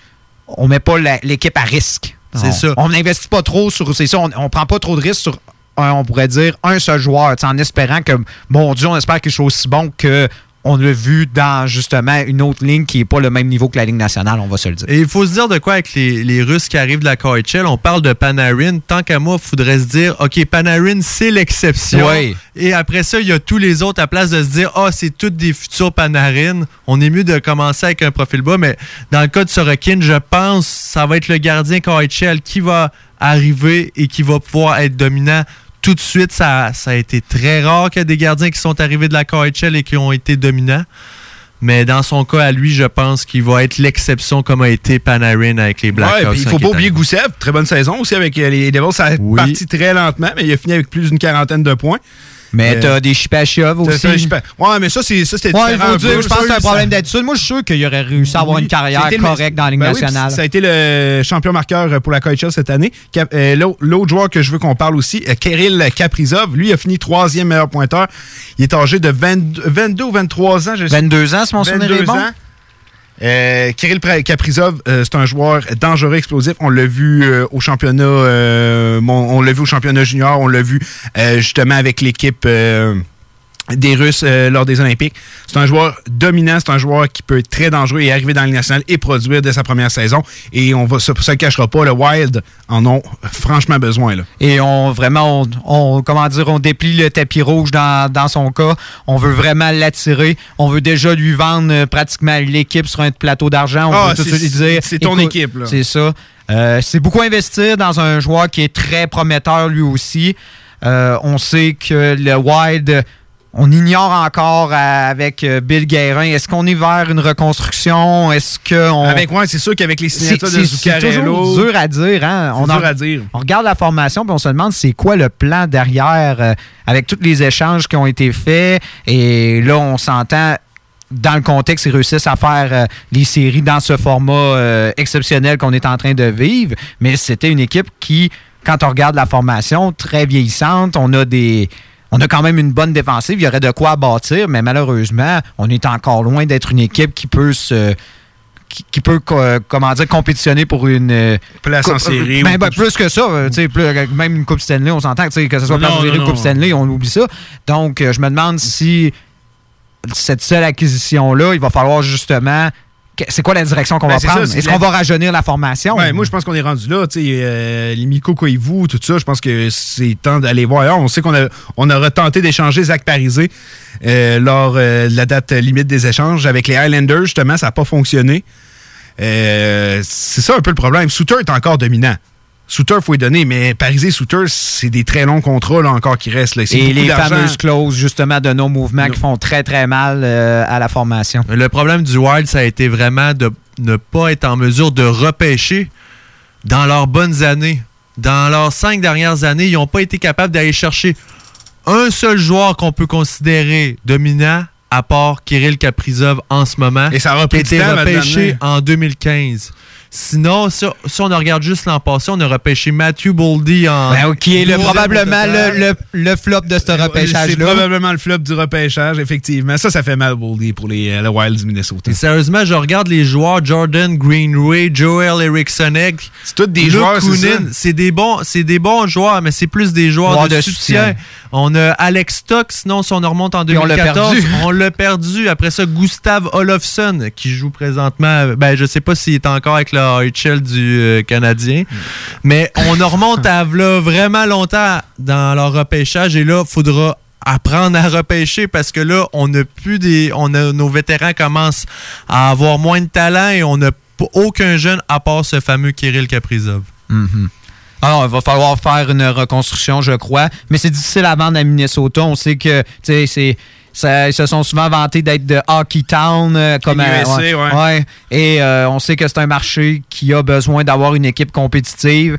on met pas l'équipe à risque. C'est On- ça. On n'investit pas trop sur. C'est ça, on, on prend pas trop de risques sur, un, on pourrait dire, un seul joueur, en espérant que, mon Dieu, on espère qu'il soit aussi bon que on l'a vu dans justement une autre ligne qui n'est pas le même niveau que la Ligue nationale, on va se le dire. Et il faut se dire de quoi avec les, les Russes qui arrivent de la KHL. On parle de Panarin. Tant qu'à moi, il faudrait se dire, OK, Panarin, c'est l'exception. Oui. Et après ça, il y a tous les autres à place de se dire, ah, c'est toutes des futurs Panarin. On est mieux de commencer avec un profil bas. Mais dans le cas de Sorokin, je pense que ça va être le gardien KHL qui va arriver et qui va pouvoir être dominant tout de suite. Ça, ça a été très rare qu'il y ait des gardiens qui sont arrivés de la KHL et qui ont été dominants. Mais dans son cas, à lui, je pense qu'il va être l'exception comme a été Panarin avec les Blackhawks. Ouais, il faut quand pas oublier Goussev. Très bonne saison aussi avec euh, les Devils. Ça a parti très lentement, mais il a fini avec plus d'une quarantaine de points. Mais Euh, t'as des Chipachiov t'as- aussi. Ouais, mais ça, c'est- c'était Ouais, différent dire, je pense que c'est un problème d'attitude. Moi, je suis sûr qu'il aurait réussi à avoir une carrière correcte dans la Ligue Ben nationale. ça a été le champion marqueur pour la KHL cette année. Euh, l'au- L'autre joueur que je veux qu'on parle aussi, euh, Kirill Kaprizov, lui a fini troisième meilleur pointeur. Il est âgé de 22, 22 ou 23 ans. Je sais. 22 ans, si mon souvenir est 22 bon. Euh, Kirill Kaprizov, euh, c'est un joueur dangereux, explosif. On l'a vu euh, au championnat, on l'a vu au championnat junior, on l'a vu justement avec l'équipe des Russes euh, lors des Olympiques. C'est un joueur dominant, c'est un joueur qui peut être très dangereux et arriver dans la Ligue nationale et produire dès sa première saison. Et on va se, se le cachera pas, le Wild en ont franchement besoin. Là. Et on vraiment, on, on- comment dire, on déplie le tapis rouge dans, dans son cas. On veut vraiment l'attirer. On veut déjà lui vendre euh, pratiquement l'équipe sur un plateau d'argent. On Ah, veut tout lui dire. c'est ton écoute, équipe, là. C'est ça. Euh, c'est beaucoup investir dans un joueur qui est très prometteur lui aussi. On sait que le Wild. On ignore encore euh, avec euh, Bill Guérin. Est-ce qu'on est vers une reconstruction? Est-ce qu'on. Avec ouais, c'est sûr qu'avec les signatures de c'est- Zuccarello. toujours dur à dire. Hein? C'est On dur en- à dire. on regarde la formation puis on se demande c'est quoi le plan derrière euh, avec tous les échanges qui ont été faits. Et là, on s'entend dans le contexte, ils réussissent à faire euh, les séries dans ce format euh, exceptionnel qu'on est en train de vivre. Mais c'était une équipe qui, quand on regarde la formation, très vieillissante, on a des. On a quand même une bonne défensive, il y aurait de quoi bâtir, mais malheureusement, on est encore loin d'être une équipe qui peut se, qui, qui peut comment dire compétitionner pour une euh, Place en série ben, ben, plus que ça euh, tu sais, plus- euh, même une coupe Stanley on s'entend tu sais, que ce soit place en série ou coupe. Stanley on oublie ça donc je me demande si cette seule acquisition là il va falloir justement c'est quoi la direction qu'on Ben, va prendre? est-ce la- qu'on va rajeunir la formation? Ouais, moi, je pense qu'on est rendu là. euh, les Miko Koivu, tout ça, je pense que c'est temps d'aller voir. On sait qu'on a, on aura tenté d'échanger Zach Parisé euh, lors euh, de la date limite des échanges. Avec les Highlanders, justement, ça n'a pas fonctionné. Euh, c'est ça un peu le problème. Souter est encore dominant. Souter, il faut y donner, mais Parisé, Souter, c'est des très longs contrats là, encore qui restent. Là. Et les fameuses clauses justement de nos mouvements qui font très très mal euh, à la formation Le problème du Wild, ça a été vraiment de ne pas être en mesure de repêcher dans leurs bonnes années. Dans leurs cinq dernières années, ils n'ont pas été capables d'aller chercher un seul joueur qu'on peut considérer dominant à part Kirill Kaprizov en ce moment. Et ça a repêché en 2015. Sinon, si, si on regarde juste l'an passé, on a repêché Matthew Boldy en. Ben, qui est le, 12e probablement le, le- le flop de ce C'est repêchage-là. probablement le flop du repêchage, effectivement. Ça, ça fait mal Boldy pour les, euh, le Wild du Minnesota. Et sérieusement, je regarde les joueurs Jordan Greenway, Joel Eriksson C'est tous des joueurs, c'est? C'est des bons, c'est des bons joueurs, mais c'est plus des joueurs de, de soutien. soutien. On a Alex Stock, sinon si on remonte en Puis on l'a 2014, perdu. on l'a perdu. Après ça, Gustav Olofsson qui joue présentement. Ben je sais pas s'il est encore avec le AHL du euh, Canadien, mais on en remonte à là, vraiment longtemps dans leur repêchage et là, faudra apprendre à repêcher parce que là, on a plus des. On a, nos vétérans commencent à avoir moins de talent et on n'a aucun jeune à part ce fameux Kirill Kaprizov. Mhm. Alors, il va falloir faire une reconstruction, je crois. Mais c'est difficile à vendre à Minnesota. On sait que, tu sais, c'est. ça- ils se sont souvent vantés d'être de Hockey Town, euh, comme euh, ouais. Et euh, on sait que c'est un marché qui a besoin d'avoir une équipe compétitive.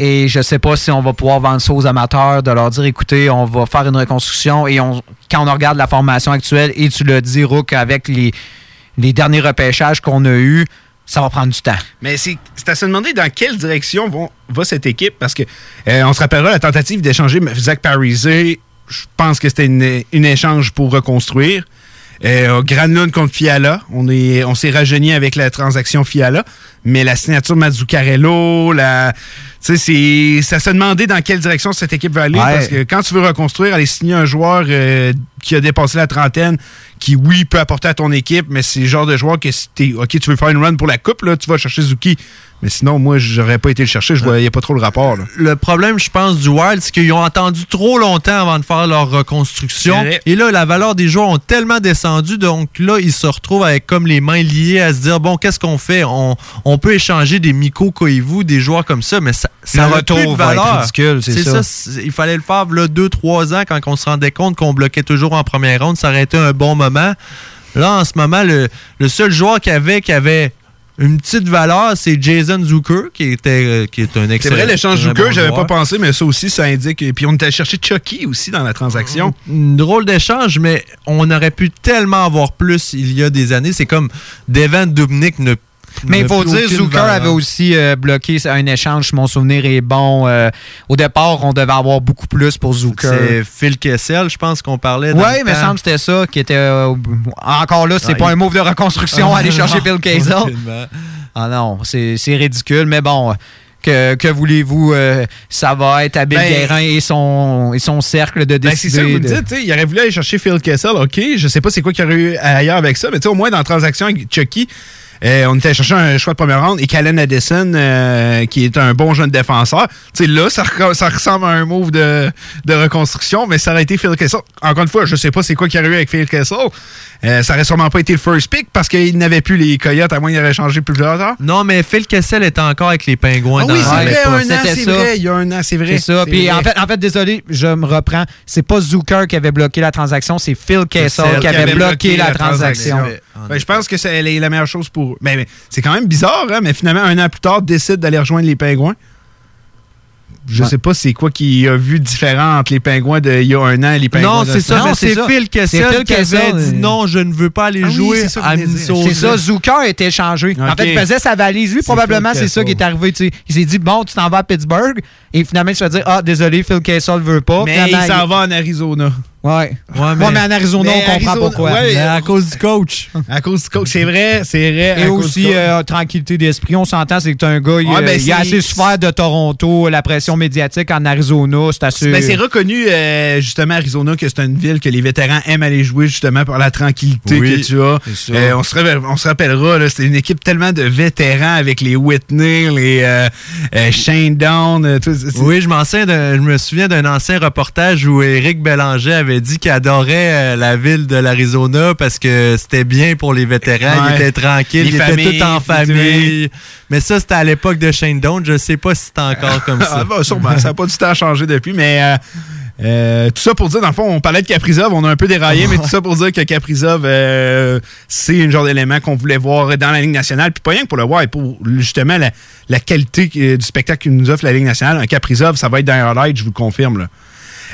Et je sais pas si on va pouvoir vendre ça aux amateurs, de leur dire écoutez, on va faire une reconstruction. Et on, quand on regarde la formation actuelle, et tu le dis, Rook, avec les, les derniers repêchages qu'on a eus, ça va prendre du temps. Mais c'est à se demander dans quelle direction va cette équipe parce que euh, on se rappellera la tentative d'échanger Zach Parise. Je pense que c'était une, une échange pour reconstruire. Euh, Granlund contre Fiala. On est, on s'est rajeuni avec la transaction Fiala, mais la signature Mazzuccarello, la, tu sais, c'est, ça se demandait dans quelle direction cette équipe va aller Ouais. parce que quand tu veux reconstruire, aller signer un joueur euh, qui a dépassé la trentaine, qui oui peut apporter à ton équipe, mais c'est le genre de joueur que si t'es, ok, tu veux faire une run pour la coupe là, tu vas chercher Zuki. Mais sinon, moi, j'aurais pas été le chercher, je voyais pas trop le rapport. là. Le problème, je pense, du Wild, c'est qu'ils ont attendu trop longtemps avant de faire leur reconstruction. Et là, la valeur des joueurs ont tellement descendu, donc là, ils se retrouvent avec comme les mains liées à se dire bon, qu'est-ce qu'on fait? On, on peut échanger des Miko Koivu, des joueurs comme ça, mais ça, ça Le a retour plus de va être valeur. ridicule, c'est ça. il fallait le faire là, deux, trois ans quand on se rendait compte qu'on bloquait toujours en première ronde. Ça aurait été un bon moment. Là, en ce moment, le, le seul joueur qui avait, qui avait une petite valeur, c'est Jason Zucker, qui, était, euh, qui est un C'est excellent vrai, l'échange Zucker, j'avais pas pensé, mais ça aussi, ça indique. Et puis on était allé chercher Chucky aussi dans la transaction. Une drôle d'échange, mais on aurait pu tellement avoir plus il y a des années. C'est comme Devin Dubnik ne Mais il faut dire, Zucker valeur. avait aussi euh, bloqué un échange, si mon souvenir est bon. Euh, au départ, on devait avoir beaucoup plus pour Zucker. C'est Phil Kessel, je pense qu'on parlait. Oui, mais il me temps. semble que c'était ça qui était. euh, encore là, c'est pas il- un move de reconstruction, aller chercher Phil Kessel. Ah non, c'est ridicule, mais bon. Que, que voulez-vous? euh, ça va être Bill Ben, Guérin et son, et son cercle de Ben, c'est décider. ça que vous de- dites, il aurait voulu aller chercher Phil Kessel, ok, je sais pas c'est quoi qu'il y aurait eu ailleurs avec ça, mais tu sais, au moins dans la transaction avec Chucky, euh, on était allé chercher un choix de première ronde et Callen Addison, euh, qui est un bon jeune défenseur. Tu sais, là, ça, re- ça ressemble à un move de, de reconstruction, mais ça aurait été Phil Kessel. Encore une fois, je sais pas c'est quoi y aurait eu avec Phil Kessel. Euh, ça aurait sûrement pas été le first pick parce qu'il n'avait plus les Coyotes, à moins qu'il aurait changé plus tard. Non, mais Phil Kessel était encore avec les Pingouins. Ah oui, c'est vrai, un an, c'est vrai, il y a un an, c'est vrai. C'est ça. Puis en fait, en fait, désolé, je me reprends. C'est pas Zucker qui avait bloqué la transaction, c'est Phil Kessel Kessel qui avait bloqué la transaction. Ben, je pense que c'est la la meilleure chose pour. Ben, ben, c'est quand même bizarre, hein, mais finalement, un an plus tard, décide d'aller rejoindre les Pingouins. Je Ouais. sais pas c'est quoi qui a vu différent entre les Pingouins d'il y a un an et les Pingouins Non, de c'est ça, Non, mais c'est. Phil C'est Kessel qui avait dit euh, non, je ne veux pas aller Ah jouer ça, à. Minnesota. C'est ça, Zucker a été échangé. En Ok. fait, il faisait sa valise. Lui, probablement, c'est ça qui est arrivé. tu sais. Il s'est dit, bon, tu t'en vas à Pittsburgh. Et finalement, il se fait dire, ah, désolé, Phil Kessel veut pas. Mais Finalement, il s'en va en Arizona. Ouais. Ouais, Ouais, mais- en Arizona, Mais on comprend Arizona- pourquoi. ouais, Mais à cause du coach. À cause du coach. C'est vrai, c'est vrai. Et aussi, euh, tranquillité d'esprit. On s'entend, c'est que t'es un gars, il, ben, euh, il a assez souffert de Toronto, la pression médiatique en Arizona, c'est assez... Ben, c'est reconnu, euh, justement, Arizona, que c'est une ville que les vétérans aiment aller jouer, justement, par la tranquillité Oui, que tu as. Euh, on, se on se rappellera, c'était une équipe tellement de vétérans avec les Whitney, les euh, euh, Shane Down. euh, tout- Oui, je, m'en souviens d'un- je me souviens d'un ancien reportage où Éric Bélanger avait dit qu'il adorait euh, la ville de l'Arizona parce que c'était bien pour les vétérans. Ouais. Ils étaient tranquilles, Les ils étaient familles, tous en famille. Mais ça, c'était à l'époque de Shane Down. Je sais pas si c'est encore comme Ah, ça. bah, sûrement, ça n'a pas du temps changé depuis, mais euh, euh, tout ça pour dire, dans le fond, on parlait de Caprizov, on a un peu déraillé, mais tout ça pour dire que Caprizov, euh, c'est un genre d'élément qu'on voulait voir dans la Ligue nationale, puis pas rien que pour le voir, et pour justement la, la qualité du spectacle que nous offre la Ligue nationale. Un Caprizov, ça va être dans les highlights, je vous le confirme. là.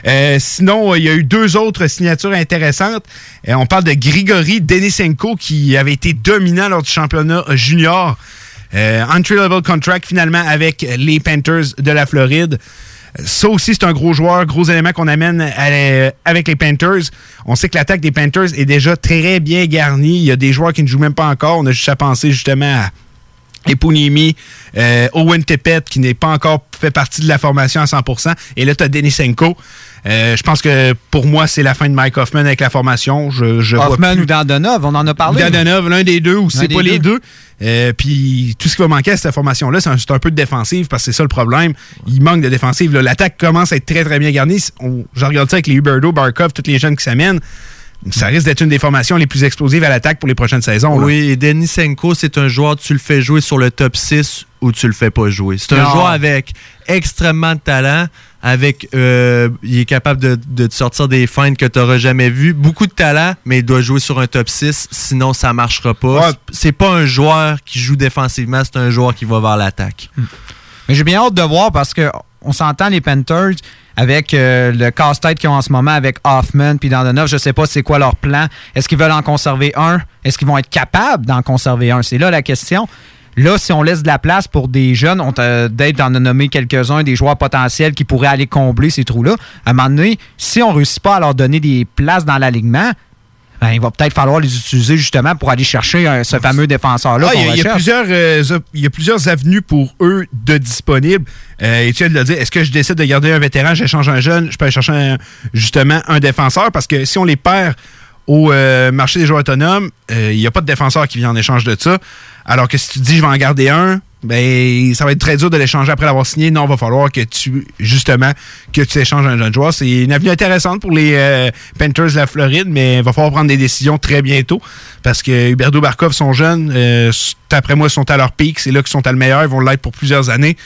Euh, sinon, il y a eu deux autres signatures intéressantes. Euh, on parle de Grigory Denisenko qui avait été dominant lors du championnat junior. Euh, entry-level contract finalement avec les Panthers de la Floride. Ça aussi, c'est un gros joueur, gros élément qu'on amène avec les Panthers. On sait que l'attaque des Panthers est déjà très bien garnie. Il y a des joueurs qui ne jouent même pas encore. On a juste à penser justement à Eponimi, euh, Owen Tippett, qui n'est pas encore fait partie de la formation à 100%. Et là, tu as Denisenko. Euh, je pense que pour moi, c'est la fin de Mike Hoffman avec la formation. Je, je vois Hoffman plus- ou Dandonov, on en a parlé. Dadonov, l'un des deux, ou c'est pas les deux. Euh, Puis tout ce qui va manquer à cette formation-là, c'est un, un peu de défensive parce que c'est ça le problème. Il manque de défensive. L'attaque commence à être très très bien garnie. On- Je regarde ça avec les Huberdo, Barkov, tous les jeunes qui s'amènent. Ça risque d'être une des formations les plus explosives à l'attaque pour les prochaines saisons. là. Oui, et Denisenko, c'est un joueur, tu le fais jouer sur le top 6 ou tu le fais pas jouer. C'est un Non. joueur avec extrêmement de talent, avec euh, il est capable de, de te sortir des feintes que tu n'auras jamais vues. Beaucoup de talent, mais il doit jouer sur un top 6, sinon ça marchera pas. C'est pas un joueur qui joue défensivement, c'est un joueur qui va vers l'attaque. Mais j'ai bien hâte de voir parce que on s'entend les Panthers avec euh, le casse-tête qu'ils ont en ce moment avec Hoffman puis Dandonov. Je sais pas c'est quoi leur plan. Est-ce qu'ils veulent en conserver un? Est-ce qu'ils vont être capables d'en conserver un? C'est là la question. Là, si on laisse de la place pour des jeunes, on d'être d'en nommer quelques-uns, des joueurs potentiels qui pourraient aller combler ces trous-là, à un moment donné, si on réussit pas à leur donner des places dans l'alignement, ben, il va peut-être falloir les utiliser justement pour aller chercher euh, ce fameux défenseur-là. Ah, il, y a, plusieurs, euh, il y a plusieurs avenues pour eux de disponibles. Euh, et tu viens de le dire, est-ce que je décide de garder un vétéran, j'échange un jeune, je peux aller chercher un- justement un défenseur? Parce que si on les perd au euh, marché des joueurs autonomes, il n'y a pas de défenseur qui vient en échange de ça. Alors que si tu dis je vais en garder un, ben ça va être très dur de l'échanger après l'avoir signé. Non, il va falloir que tu justement que tu échanges un jeune joueur. C'est une avenue intéressante pour les euh, Panthers de la Floride, mais il va falloir prendre des décisions très bientôt parce que Huberdo Barkov sont jeunes. euh, D'après moi, sont à leur pic. C'est là qu'ils sont à le meilleur. Ils vont l'être pour plusieurs années.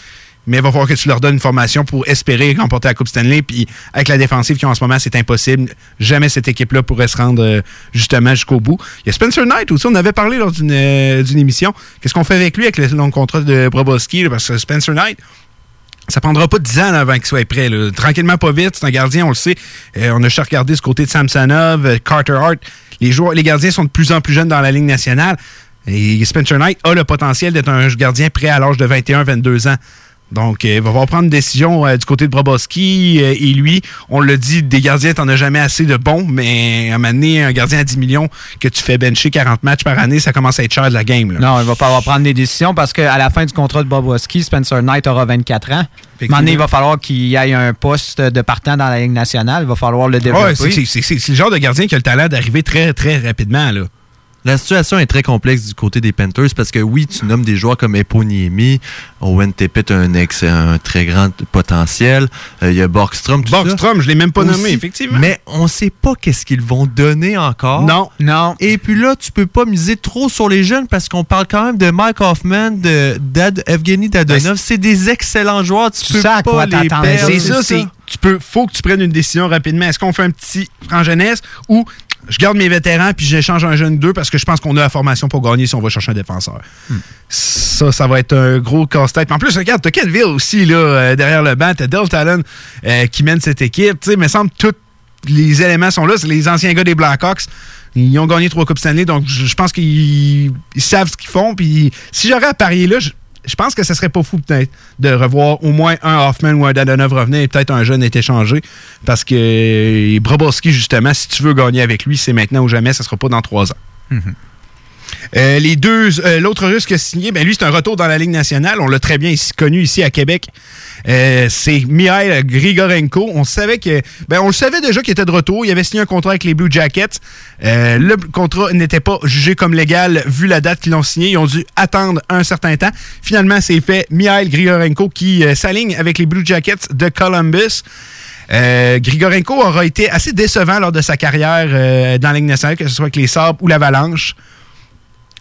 Mais il va falloir que tu leur donnes une formation pour espérer remporter la Coupe Stanley. Puis avec la défensive qu'ils ont en ce moment, c'est impossible. Jamais cette équipe-là pourrait se rendre euh, justement jusqu'au bout. Il y a Spencer Knight aussi. On avait parlé lors d'une euh, émission. Qu'est-ce qu'on fait avec lui avec le long contrat de Brobowski? Parce que Spencer Knight, ça prendra pas 10 ans avant qu'il soit prêt. Tranquillement, pas vite. C'est un gardien, on le sait. Euh, on a juste regardé ce côté de Samsonov, Carter Hart. Les, joueurs, les gardiens sont de plus en plus jeunes dans la Ligue nationale. Et Spencer Knight a le potentiel d'être un gardien prêt à l'âge de 21-22 ans. Donc, euh, il va falloir prendre une décision euh, du côté de Brobowski euh, et lui. On le dit, des gardiens, t'en as jamais assez de bons, mais à un moment donné, un gardien à 10 millions que tu fais bencher 40 matchs par année, ça commence à être cher de la game. là. Non, il va falloir prendre des décisions parce qu'à la fin du contrat de Bobowski, Spencer Knight aura 24 ans. À un moment donné, il va falloir qu'il ait un poste de partant dans la Ligue nationale. Il va falloir le développer. Ouais, c'est le genre de gardien qui a le talent d'arriver très, très rapidement. Là. La situation est très complexe du côté des Panthers parce que oui, tu nommes des joueurs comme Eponiemi, Owen Tippett a un, ex, un très grand potentiel, Euh, il y a Borgstrom, tout Borgstrom, je l'ai même pas Aussi. nommé, effectivement. Mais on sait pas qu'est-ce qu'ils vont donner encore. Non. Non. Et puis là, tu peux pas miser trop sur les jeunes parce qu'on parle quand même de Mike Hoffman, de Dad, Evgeny Dadonov. c'est des excellents joueurs. Tu, Tu peux sais à pas quoi les perdre. C'est ça, c'est tu peux faut que tu prennes une décision rapidement. Est-ce qu'on fait un petit en jeunesse ou je garde mes vétérans puis j'échange un jeune d'eux parce que je pense qu'on a la formation pour gagner si on va chercher un défenseur. Ça, ça va être un gros casse-tête. En plus, regarde, t'as Kenville aussi là, euh, derrière le banc? T'as Del Talon euh, qui mène cette équipe. Tu sais, me semble tous les éléments sont là. C'est les anciens gars des Blackhawks. Ils ont gagné trois Coupes Stanley, donc je pense qu'ils ils savent ce qu'ils font. Puis si j'aurais à parier là, je, pense que ce serait pas fou peut-être de revoir au moins un Hoffman ou un Dadonov revenir et peut-être un jeune est échangé. Parce que euh, Brobowski, justement, si tu veux gagner avec lui, c'est maintenant ou jamais, ça sera pas dans trois ans. Euh, les deux, euh, l'autre russe qui a signé, ben lui, c'est un retour dans la Ligue nationale. On l'a très bien ici, connu ici à Québec. Euh, c'est Mikhail Grigorenko. On savait que, ben, on le savait déjà qu'il était de retour. Il avait signé un contrat avec les Blue Jackets. Le contrat n'était pas jugé comme légal vu la date qu'ils l'ont signé. Ils ont dû attendre un certain temps. Finalement, c'est fait. Mikhail Grigorenko qui s'aligne avec les Blue Jackets de Columbus. Grigorenko aura été assez décevant lors de sa carrière dans la Ligue nationale, que ce soit avec les Sabres ou l'Avalanche.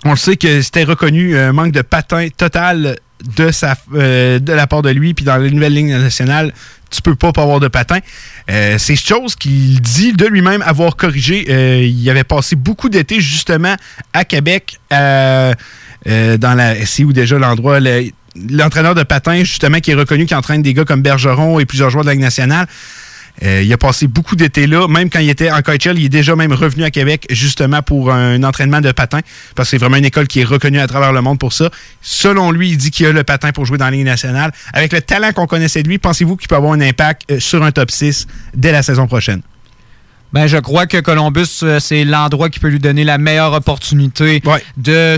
On le sait que c'était reconnu un manque de patin total euh, de la part de lui. Puis dans la nouvelle ligne nationale, tu peux pas pas avoir de patin. Euh, c'est chose qu'il dit de lui-même avoir corrigé. Euh, il avait passé beaucoup d'été justement à Québec, euh, euh, dans la. C'est déjà l'endroit? le- L'entraîneur de patin, justement, qui est reconnu, qui entraîne des gars comme Bergeron et plusieurs joueurs de la Ligue nationale. Euh, il a passé beaucoup d'été là. Même quand il était en KHL, il est déjà même revenu à Québec justement pour un entraînement de patin. Parce que c'est vraiment une école qui est reconnue à travers le monde pour ça. Selon lui, il dit qu'il a le patin pour jouer dans la Ligue nationale. Avec le talent qu'on connaissait de lui, pensez-vous qu'il peut avoir un impact euh, sur un top 6 dès la saison prochaine? Ben, je crois que Columbus, euh, c'est l'endroit qui peut lui donner la meilleure opportunité de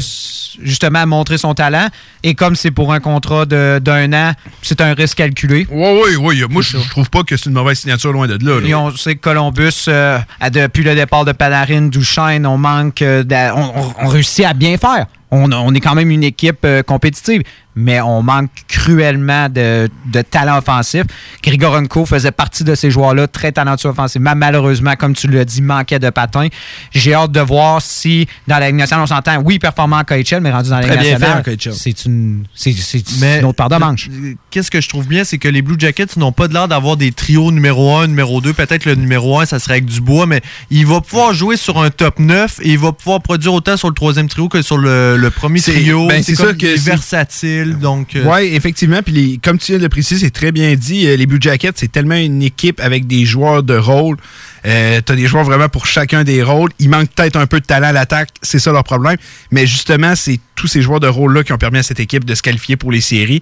justement montrer son talent. Et comme c'est pour un contrat d'un an, c'est un risque calculé. Oui, oui, oui. Moi, je je trouve pas que c'est une mauvaise signature loin de là. là. Et on sait que Columbus, euh, depuis le départ de Panarin, Duchesne, on manque euh, on, on- on réussit à bien faire. On, on est quand même une équipe euh, compétitive, mais on manque cruellement de, de talent offensif. Grigorenko faisait partie de ces joueurs-là, très talentueux offensivement. Malheureusement, comme tu l'as dit, manquait de patins. J'ai hâte de voir si, dans la Ligue nationale, on s'entend, oui, performant en KHL, mais rendu dans la Ligue nationale, c'est une, c'est, autre paire de manches. euh, Qu'est-ce que je trouve bien, c'est que les Blue Jackets n'ont pas de l'air d'avoir des trios numéro 1, numéro 2. Peut-être le numéro 1, ça serait avec Dubois, mais il va pouvoir jouer sur un top 9 et il va pouvoir produire autant sur le troisième trio que sur le, le premier trio. ben, c'est comme ça que il euh, Oui, effectivement. Puis comme tu viens de le préciser, c'est très bien dit. euh, Les Blue Jackets, c'est tellement une équipe avec des joueurs de rôle. Euh, tu des joueurs vraiment pour chacun des rôles. Il manque peut-être un peu de talent à l'attaque. C'est ça leur problème. Mais justement, c'est tous ces joueurs de rôle-là qui ont permis à cette équipe de se qualifier pour les séries.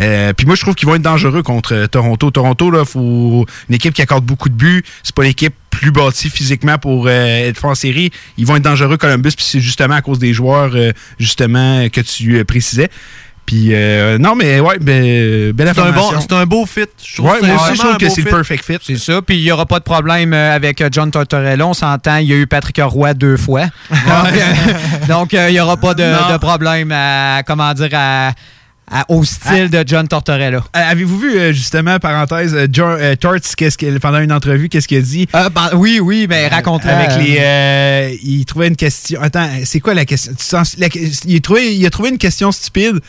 Euh, puis moi, je trouve qu'ils vont être dangereux contre Toronto. Toronto, là, faut une équipe qui accorde beaucoup de buts. C'est pas l'équipe plus bâtie physiquement pour être en série. Ils vont être dangereux, Columbus. Puis c'est justement à cause des joueurs, justement, que tu précisais. Puis, euh, non, mais ouais, ben, belle c'est un, bon, un beau fit. Je trouve Ouais, que moi c'est aussi, je trouve que c'est le perfect fit. C'est ça. Puis il n'y aura pas de problème euh, avec euh, John Tortorella. On s'entend, il y a eu Patrick Roy deux fois. Donc, donc, il n'y aura pas de, problème à, comment dire, à, au style de John Tortorella. Avez-vous vu, justement, parenthèse, euh, Jo- euh, Torts, qu'est-ce qu'il- pendant une entrevue, qu'est-ce qu'il a dit? oui, oui, mais raconte Avec les. euh, il trouvait une question. Attends, c'est quoi la question? Tu sens- la- il, a trouvé, il a trouvé une question stupide.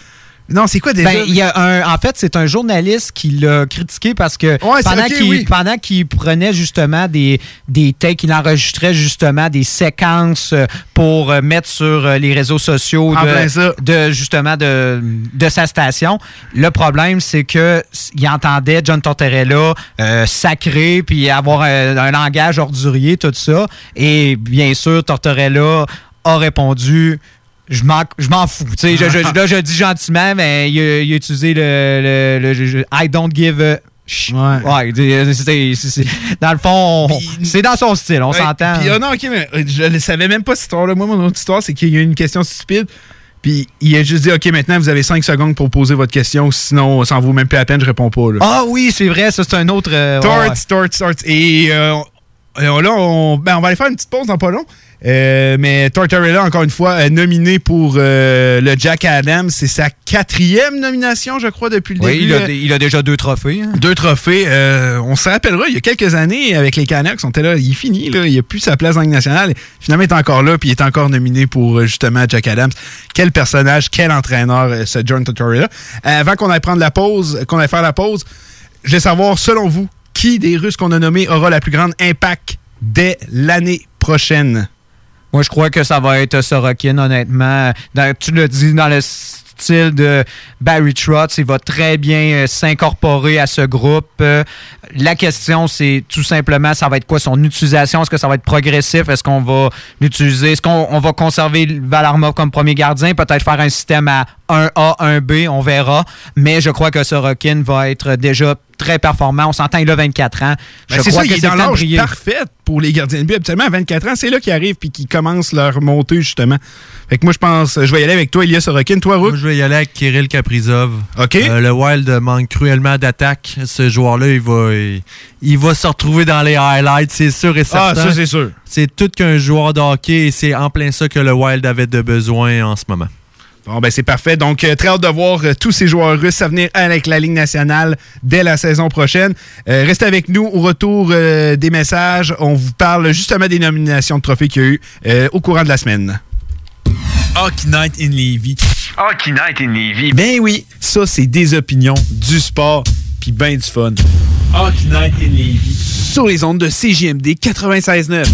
Non, c'est quoi déjà? Ben, il y a un, en fait, c'est un journaliste qui l'a critiqué parce que pendant qu'il oui. pendant qu'il prenait justement des, des takes, il enregistrait justement des séquences euh, pour euh, mettre sur euh, les réseaux sociaux de, de justement de, de sa station. Le problème, c'est que il entendait John Tortorella euh, sacré puis avoir un, un langage ordurier, tout ça. Et bien sûr, Tortorella a répondu je m'en, fous. Tu sais, je, je- là, je dis gentiment, mais il a, il a utilisé le, I don't give a. Ouais, c'est- c'est- c'est- c'est- dans le fond, on- c'est dans son style, on Ouais, s'entend. Puis, ah non, ok, mais euh, je ne savais même pas cette histoire-là. Moi, mon autre histoire, c'est qu'il y a eu une question stupide. Puis il a juste dit, OK, maintenant, vous avez 5 secondes pour poser votre question. Sinon, ça en vaut même plus la peine, je réponds pas. Là. Ah oui, c'est vrai, ça c'est un autre. euh, ouais, Torts, ouais. torts, torts. Et euh, euh, là, on, ben, on va aller faire une petite pause dans pas long. Euh, mais Tortorella, encore une fois, est nominé pour euh, le Jack Adams. C'est sa quatrième nomination, je crois, depuis le Oui, début. il a, il a déjà deux trophées. hein. deux trophées. Euh, on se rappellera, il y a quelques années, avec les Canucks, on était là, il est fini, là, il a plus sa place en Ligue nationale. Finalement, il est encore là, puis il est encore nominé pour justement Jack Adams. Quel personnage, quel entraîneur, ce John Tortorella. Avant qu'on aille prendre la pause, qu'on aille faire la pause, je vais savoir, selon vous, qui des Russes qu'on a nommés aura la plus grande impact dès l'année prochaine? Moi, je crois que ça va être Sorokin, honnêtement. Tu l'as dit, dans le style de Barry Trotz, il va très bien euh, s'incorporer à ce groupe. Euh, la question, c'est tout simplement, ça va être quoi son utilisation? Est-ce que ça va être progressif? Est-ce qu'on va l'utiliser? Est-ce qu'on on va conserver Valarmov comme premier gardien? Peut-être faire un système à 1A, 1B, on verra. Mais je crois que Sorokin va être déjà très performant. On s'entend, il a 24 ans. Ben, Je c'est crois ça, que il est c'est dans l'âge parfait pour les gardiens de but. Habituellement, à 24 ans, c'est là qu'ils arrivent puis qu'ils commencent leur montée, justement. Fait que moi, je pense, je vais y aller avec toi, Elias Sorokin. Toi, Rook? Moi, je vais y aller avec Kirill Kaprizov. OK. Euh, le Wild manque cruellement d'attaque. Ce joueur-là, il va, il, il va se retrouver dans les highlights, c'est sûr et certain. Ah, ça, c'est sûr. C'est tout qu'un joueur de hockey et c'est en plein ça que le Wild avait de besoin en ce moment. Bon, ben c'est parfait. Donc, euh, très hâte de voir euh, tous ces joueurs russes à venir avec la Ligue nationale dès la saison prochaine. Euh, restez avec nous au retour euh, des messages. On vous parle justement des nominations de trophées qu'il y a eu euh, au courant de la semaine. Hockey Night in Levy. Hockey Night in Levy. Ben oui, ça, c'est des opinions, du sport, puis ben du fun. Hockey Night in Levy. Sur les ondes de CJMD 96.9.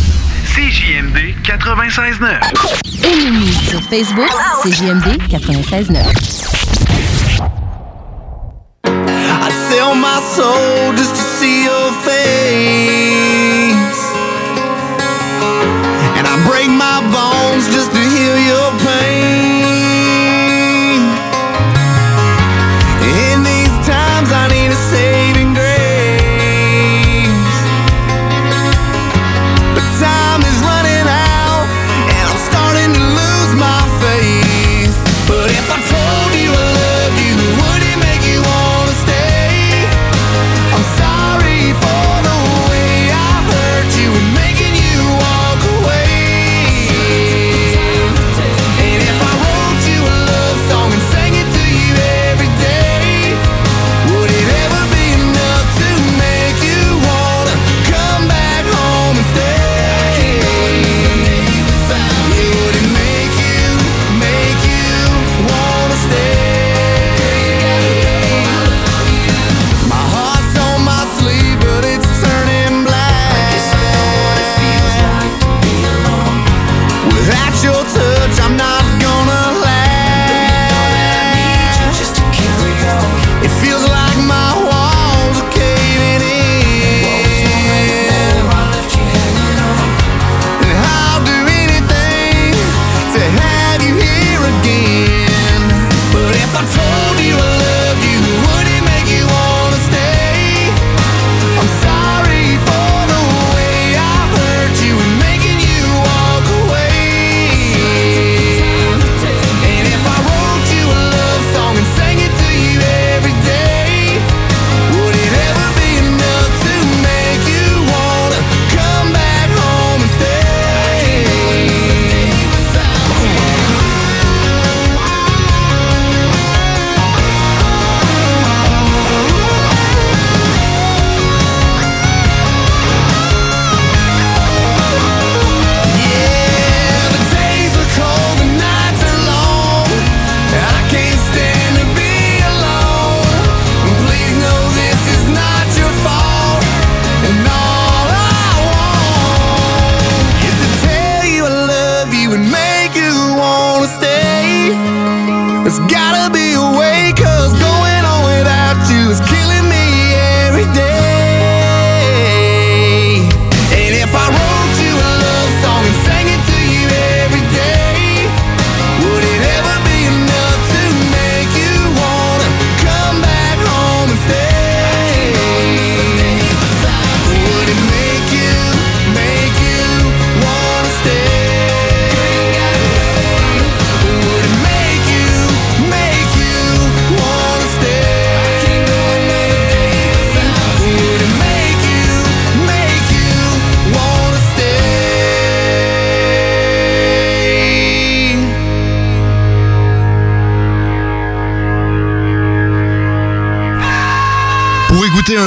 CJMD 96.9. Et sur Facebook, CJMD 96.9. I sell my soul just to see your face. And I break my bones just to heal your pain.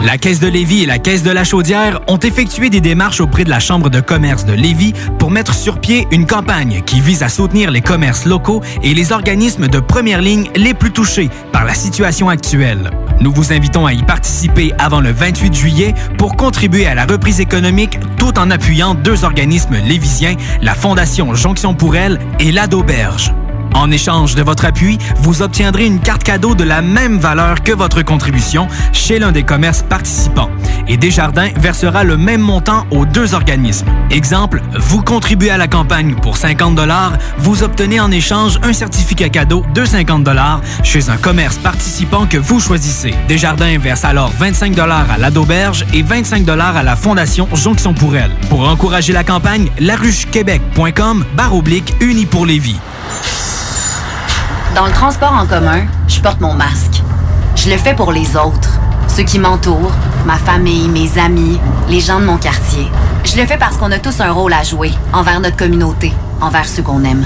La Caisse de Lévis et la Caisse de la Chaudière ont effectué des démarches auprès de la Chambre de commerce de Lévis pour mettre sur pied une campagne qui vise à soutenir les commerces locaux et les organismes de première ligne les plus touchés par la situation actuelle. Nous vous invitons à y participer avant le 28 juillet pour contribuer à la reprise économique tout en appuyant deux organismes lévisiens, la Fondation Jonction pour elle et l'Adoberge. En échange de votre appui, vous obtiendrez une carte cadeau de la même valeur que votre contribution chez l'un des commerces participants. Et Desjardins versera le même montant aux deux organismes. Exemple, vous contribuez à la campagne pour 50 vous obtenez en échange un certificat cadeau de 50 chez un commerce participant que vous choisissez. Desjardins verse alors 25 à l'Adoberge et 25 à la Fondation Jonction pour elle. Pour encourager la campagne, laruchequebec.com barre oblique uni pour les vies. Dans le transport en commun, je porte mon masque. Je le fais pour les autres, ceux qui m'entourent, ma famille, mes amis, les gens de mon quartier. Je le fais parce qu'on a tous un rôle à jouer envers notre communauté, envers ceux qu'on aime.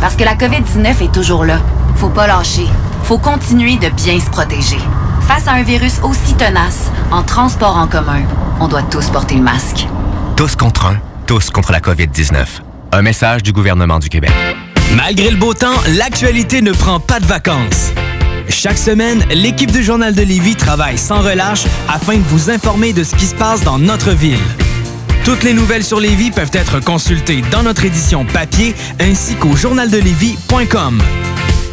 Parce que la COVID-19 est toujours là. Faut pas lâcher. Faut continuer de bien se protéger. Face à un virus aussi tenace, en transport en commun, on doit tous porter le masque. Tous contre un, tous contre la COVID-19. Un message du gouvernement du Québec. Malgré le beau temps, l'actualité ne prend pas de vacances. Chaque semaine, l'équipe du Journal de Lévis travaille sans relâche afin de vous informer de ce qui se passe dans notre ville. Toutes les nouvelles sur Lévis peuvent être consultées dans notre édition papier ainsi qu'au journaldelevis.com.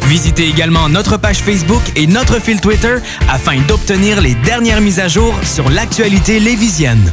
Visitez également notre page Facebook et notre fil Twitter afin d'obtenir les dernières mises à jour sur l'actualité lévisienne.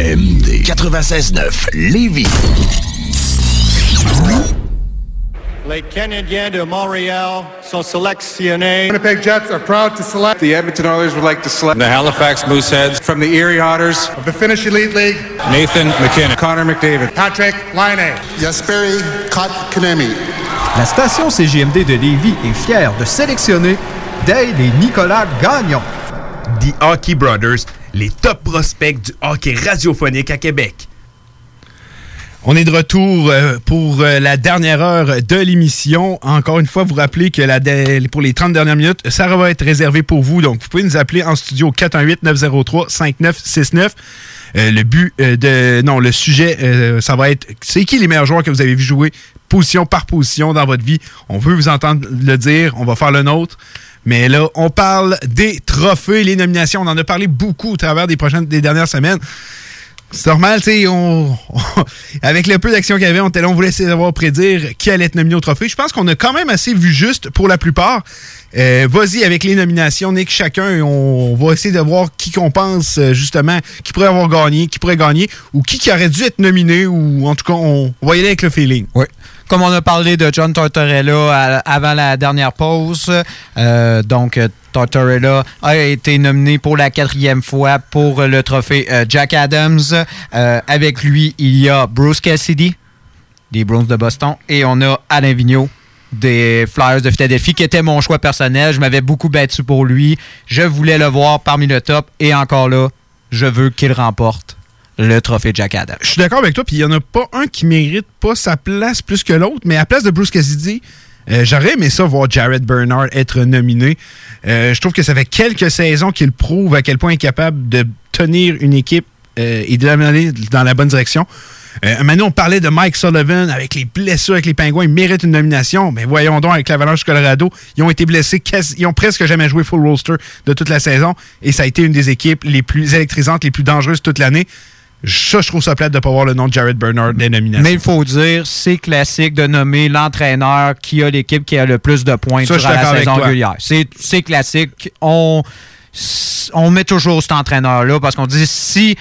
CJMD 96.9 Lévis. Les Canadiens de Montréal sont sélectionnés. Winnipeg Jets are proud to select. The Edmonton Oilers would like to select. The Halifax Mooseheads. From the Erie Otters. Of the Finnish Elite League. Nathan McKinnon. Connor McDavid. Patrick Laine. Jesperi Kotkaniemi. La station CGMD de Lévis est fière de sélectionner Dale et Nicolas Gagnon. The Hockey Brothers, les top prospects du hockey radiophonique à Québec. On est de retour euh, pour euh, la dernière heure de l'émission. Encore une fois, vous rappelez que la pour les 30 dernières minutes, ça va être réservé pour vous. Donc, vous pouvez nous appeler en studio 418-903-5969. Euh, le but de... Non, le sujet, ça va être... C'est qui les meilleurs joueurs que vous avez vu jouer position par position dans votre vie? On veut vous entendre le dire. On va faire le nôtre. Mais là, on parle des trophées, les nominations. On en a parlé beaucoup au travers des prochaines, des dernières semaines. C'est normal, tu sais, on, on- avec le peu d'action qu'il y avait, on on voulait essayer d'avoir prédire qui allait être nominé au trophée. Je pense qu'on a quand même assez vu juste pour la plupart. Euh, Vas-y avec les nominations, Nick, chacun, on, va essayer de voir qui qu'on pense euh, justement, qui pourrait avoir gagné, qui pourrait gagner, ou qui, qui aurait dû être nominé, ou en tout cas, on, on va y aller avec le feeling. Oui. Comme on a parlé de John Tortorella avant la dernière pause, euh, donc euh, Tortorella a été nominé pour la quatrième fois pour le trophée euh, Jack Adams. Avec lui, il y a Bruce Cassidy des Browns de Boston et on a Alain Vigneault des Flyers de Philadelphie qui était mon choix personnel. Je m'avais beaucoup battu pour lui. Je voulais le voir parmi le top et encore là, je veux qu'il remporte le trophée Jack Adams. Je suis d'accord avec toi, puis il n'y en a pas un qui mérite pas sa place plus que l'autre, mais à la place de Bruce Cassidy, euh, j'aurais aimé ça voir Jared Bernard être nominé. Euh, je trouve que ça fait quelques saisons qu'il prouve à quel point il est capable de tenir une équipe euh, et de l'amener dans la bonne direction. Maintenant, on parlait de Mike Sullivan avec les blessures avec les Pingouins. Il mérite une nomination. Mais voyons donc, avec l'Avalanche Colorado, ils ont été blessés. ils ont presque jamais joué full roster de toute la saison. Et ça a été une des équipes les plus électrisantes, les plus dangereuses toute l'année. Ça, je trouve ça plate de ne pas voir le nom de Jared Bernard des nominations. Mais il faut dire, c'est classique de nommer l'entraîneur qui a l'équipe qui a le plus de points Ça, durant la saison régulière. C'est c'est classique. On, on met toujours cet entraîneur-là parce qu'on dit si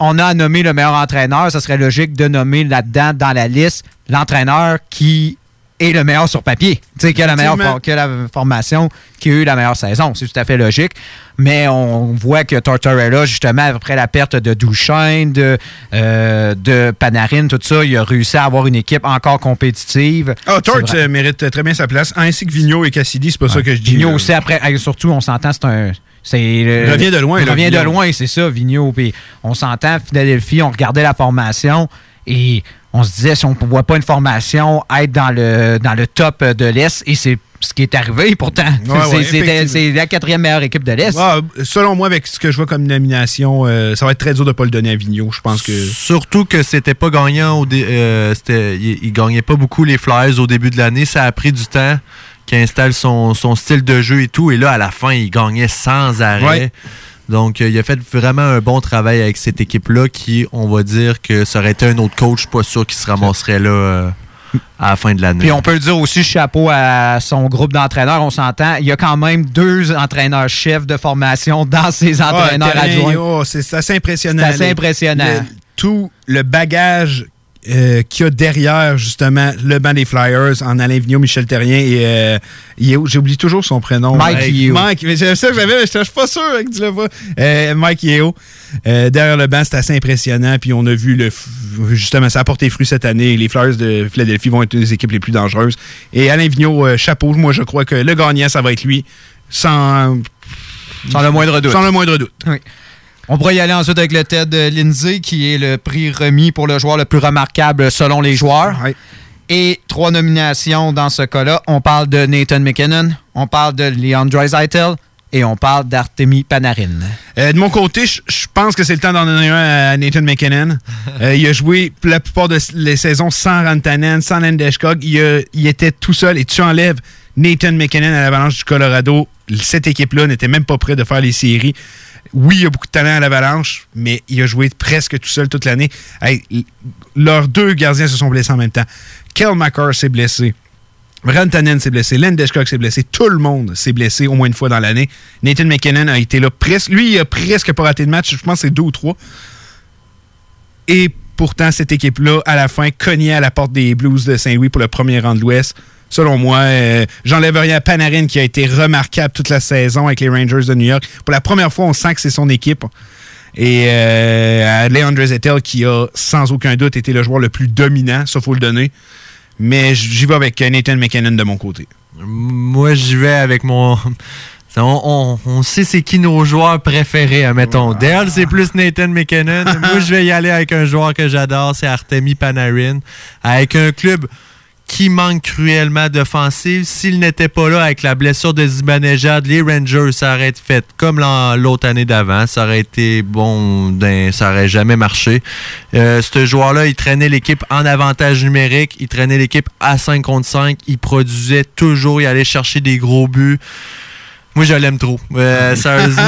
on a à nommer le meilleur entraîneur, ça serait logique de nommer là-dedans, dans la liste, l'entraîneur qui est le meilleur sur papier. Tu sais, qui a la meilleure for- a la formation, qui a eu la meilleure saison. C'est tout à fait logique. Mais on voit que Tortorella, justement, après la perte de Duchesne, de, euh, de Panarin, tout ça, il a réussi à avoir une équipe encore compétitive. Ah, vrai. euh, mérite très bien sa place, ainsi que Vigneault et Cassidy, c'est pas ça que je dis. Vigneault là. aussi, après, surtout, on s'entend, c'est un. C'est le- Il revient de loin, Il revient de loin, c'est ça, Vigneault. Puis on s'entend, Philadelphie, on regardait la formation et on se disait si on ne voit pas une formation être dans le, dans le top de l'Est, et c'est ce qui est arrivé pourtant. Ouais, C'est- ouais, la quatrième meilleure équipe de l'Est. Ah, selon moi, avec ce que je vois comme nomination, euh, ça va être très dur de ne pas le donner à Vigneault. Je pense que. Surtout que c'était pas gagnant au dé- euh, c'était- il, il gagnait pas beaucoup les Flyers au début de l'année. Ça a pris du temps qu'il installe son, son style de jeu et tout. Et là, à la fin, il gagnait sans arrêt. Donc, euh, il a fait vraiment un bon travail avec cette équipe-là qui, on va dire que ça aurait été un autre coach, pas sûr qu'il se ramasserait là euh, à la fin de l'année. Puis on peut le dire aussi, chapeau à son groupe d'entraîneurs, on s'entend. Il y a quand même deux entraîneurs-chefs de formation dans ses entraîneurs Ah, terrain, adjoints. oh, c'est assez impressionnant. C'est assez impressionnant. le- tout le bagage euh, qu'il y a derrière, justement, le banc des Flyers en Alain Vigneault, Michel Terrien et euh. J'oublie toujours son prénom. Mike Yeo. Mike, mais c'est ça que j'avais, mais je suis pas sûr que tu. Euh, Mike Yeo. Euh, derrière le banc, c'est assez impressionnant. Puis on a vu, le, justement, ça a porté fruit cette année. Les Flyers de Philadelphie vont être une des équipes les plus dangereuses. Et Alain Vigneault, euh, chapeau, moi je crois que le gagnant, ça va être lui. Sans, Sans le moindre doute. Sans le moindre doute. Oui. On pourrait y aller ensuite avec le Ted Lindsay, qui est le prix remis pour le joueur le plus remarquable selon les joueurs. Et trois nominations dans ce cas-là. On parle de Nathan McKinnon, on parle de Leon Draisaitl et on parle d'Artemi Panarin. Euh, de mon côté, je pense que c'est le temps d'en donner un à Nathan McKinnon. Euh, il a joué la plupart de les saisons sans Rantanen, sans Landeskog. Il, a- il était tout seul et tu enlèves Nathan McKinnon à l'Avalanche du Colorado. Cette équipe-là n'était même pas prête de faire les séries. Oui, il a beaucoup de talent à l'Avalanche, mais il a joué presque tout seul toute l'année. Leurs deux gardiens se sont blessés en même temps. Kel McCarr s'est blessé. Rantanen s'est blessé, Landeskog s'est blessé, tout le monde s'est blessé au moins une fois dans l'année. Nathan McKinnon a été là presque. Lui, il a presque pas raté de match, je pense que c'est deux ou trois. Et pourtant, cette équipe-là, à la fin, cognait à la porte des Blues de Saint-Louis pour le premier rang de l'Ouest. Selon moi, euh, j'enlève rien à Panarin qui a été remarquable toute la saison avec les Rangers de New York. Pour la première fois, on sent que c'est son équipe. Et euh, à Leandre Zettel qui a sans aucun doute été le joueur le plus dominant, ça faut le donner. Mais j'y vais avec Nathan McKinnon de mon côté. Moi, j'y vais avec mon. On, on- on sait c'est qui nos joueurs préférés, admettons. Dale, c'est plus Nathan McKinnon. Moi, je vais y aller avec un joueur que j'adore, c'est Artemi Panarin. Avec un club qui manque cruellement d'offensive. S'il n'était pas là avec la blessure de Zibanejad, les Rangers, ça aurait été fait comme l'autre année d'avant. Ça aurait été bon, ben, ça aurait jamais marché. Euh, ce joueur-là, il traînait l'équipe en avantage numérique, il traînait l'équipe à 5 contre 5, il produisait toujours, il allait chercher des gros buts. Moi, je l'aime trop. Euh, sérieusement,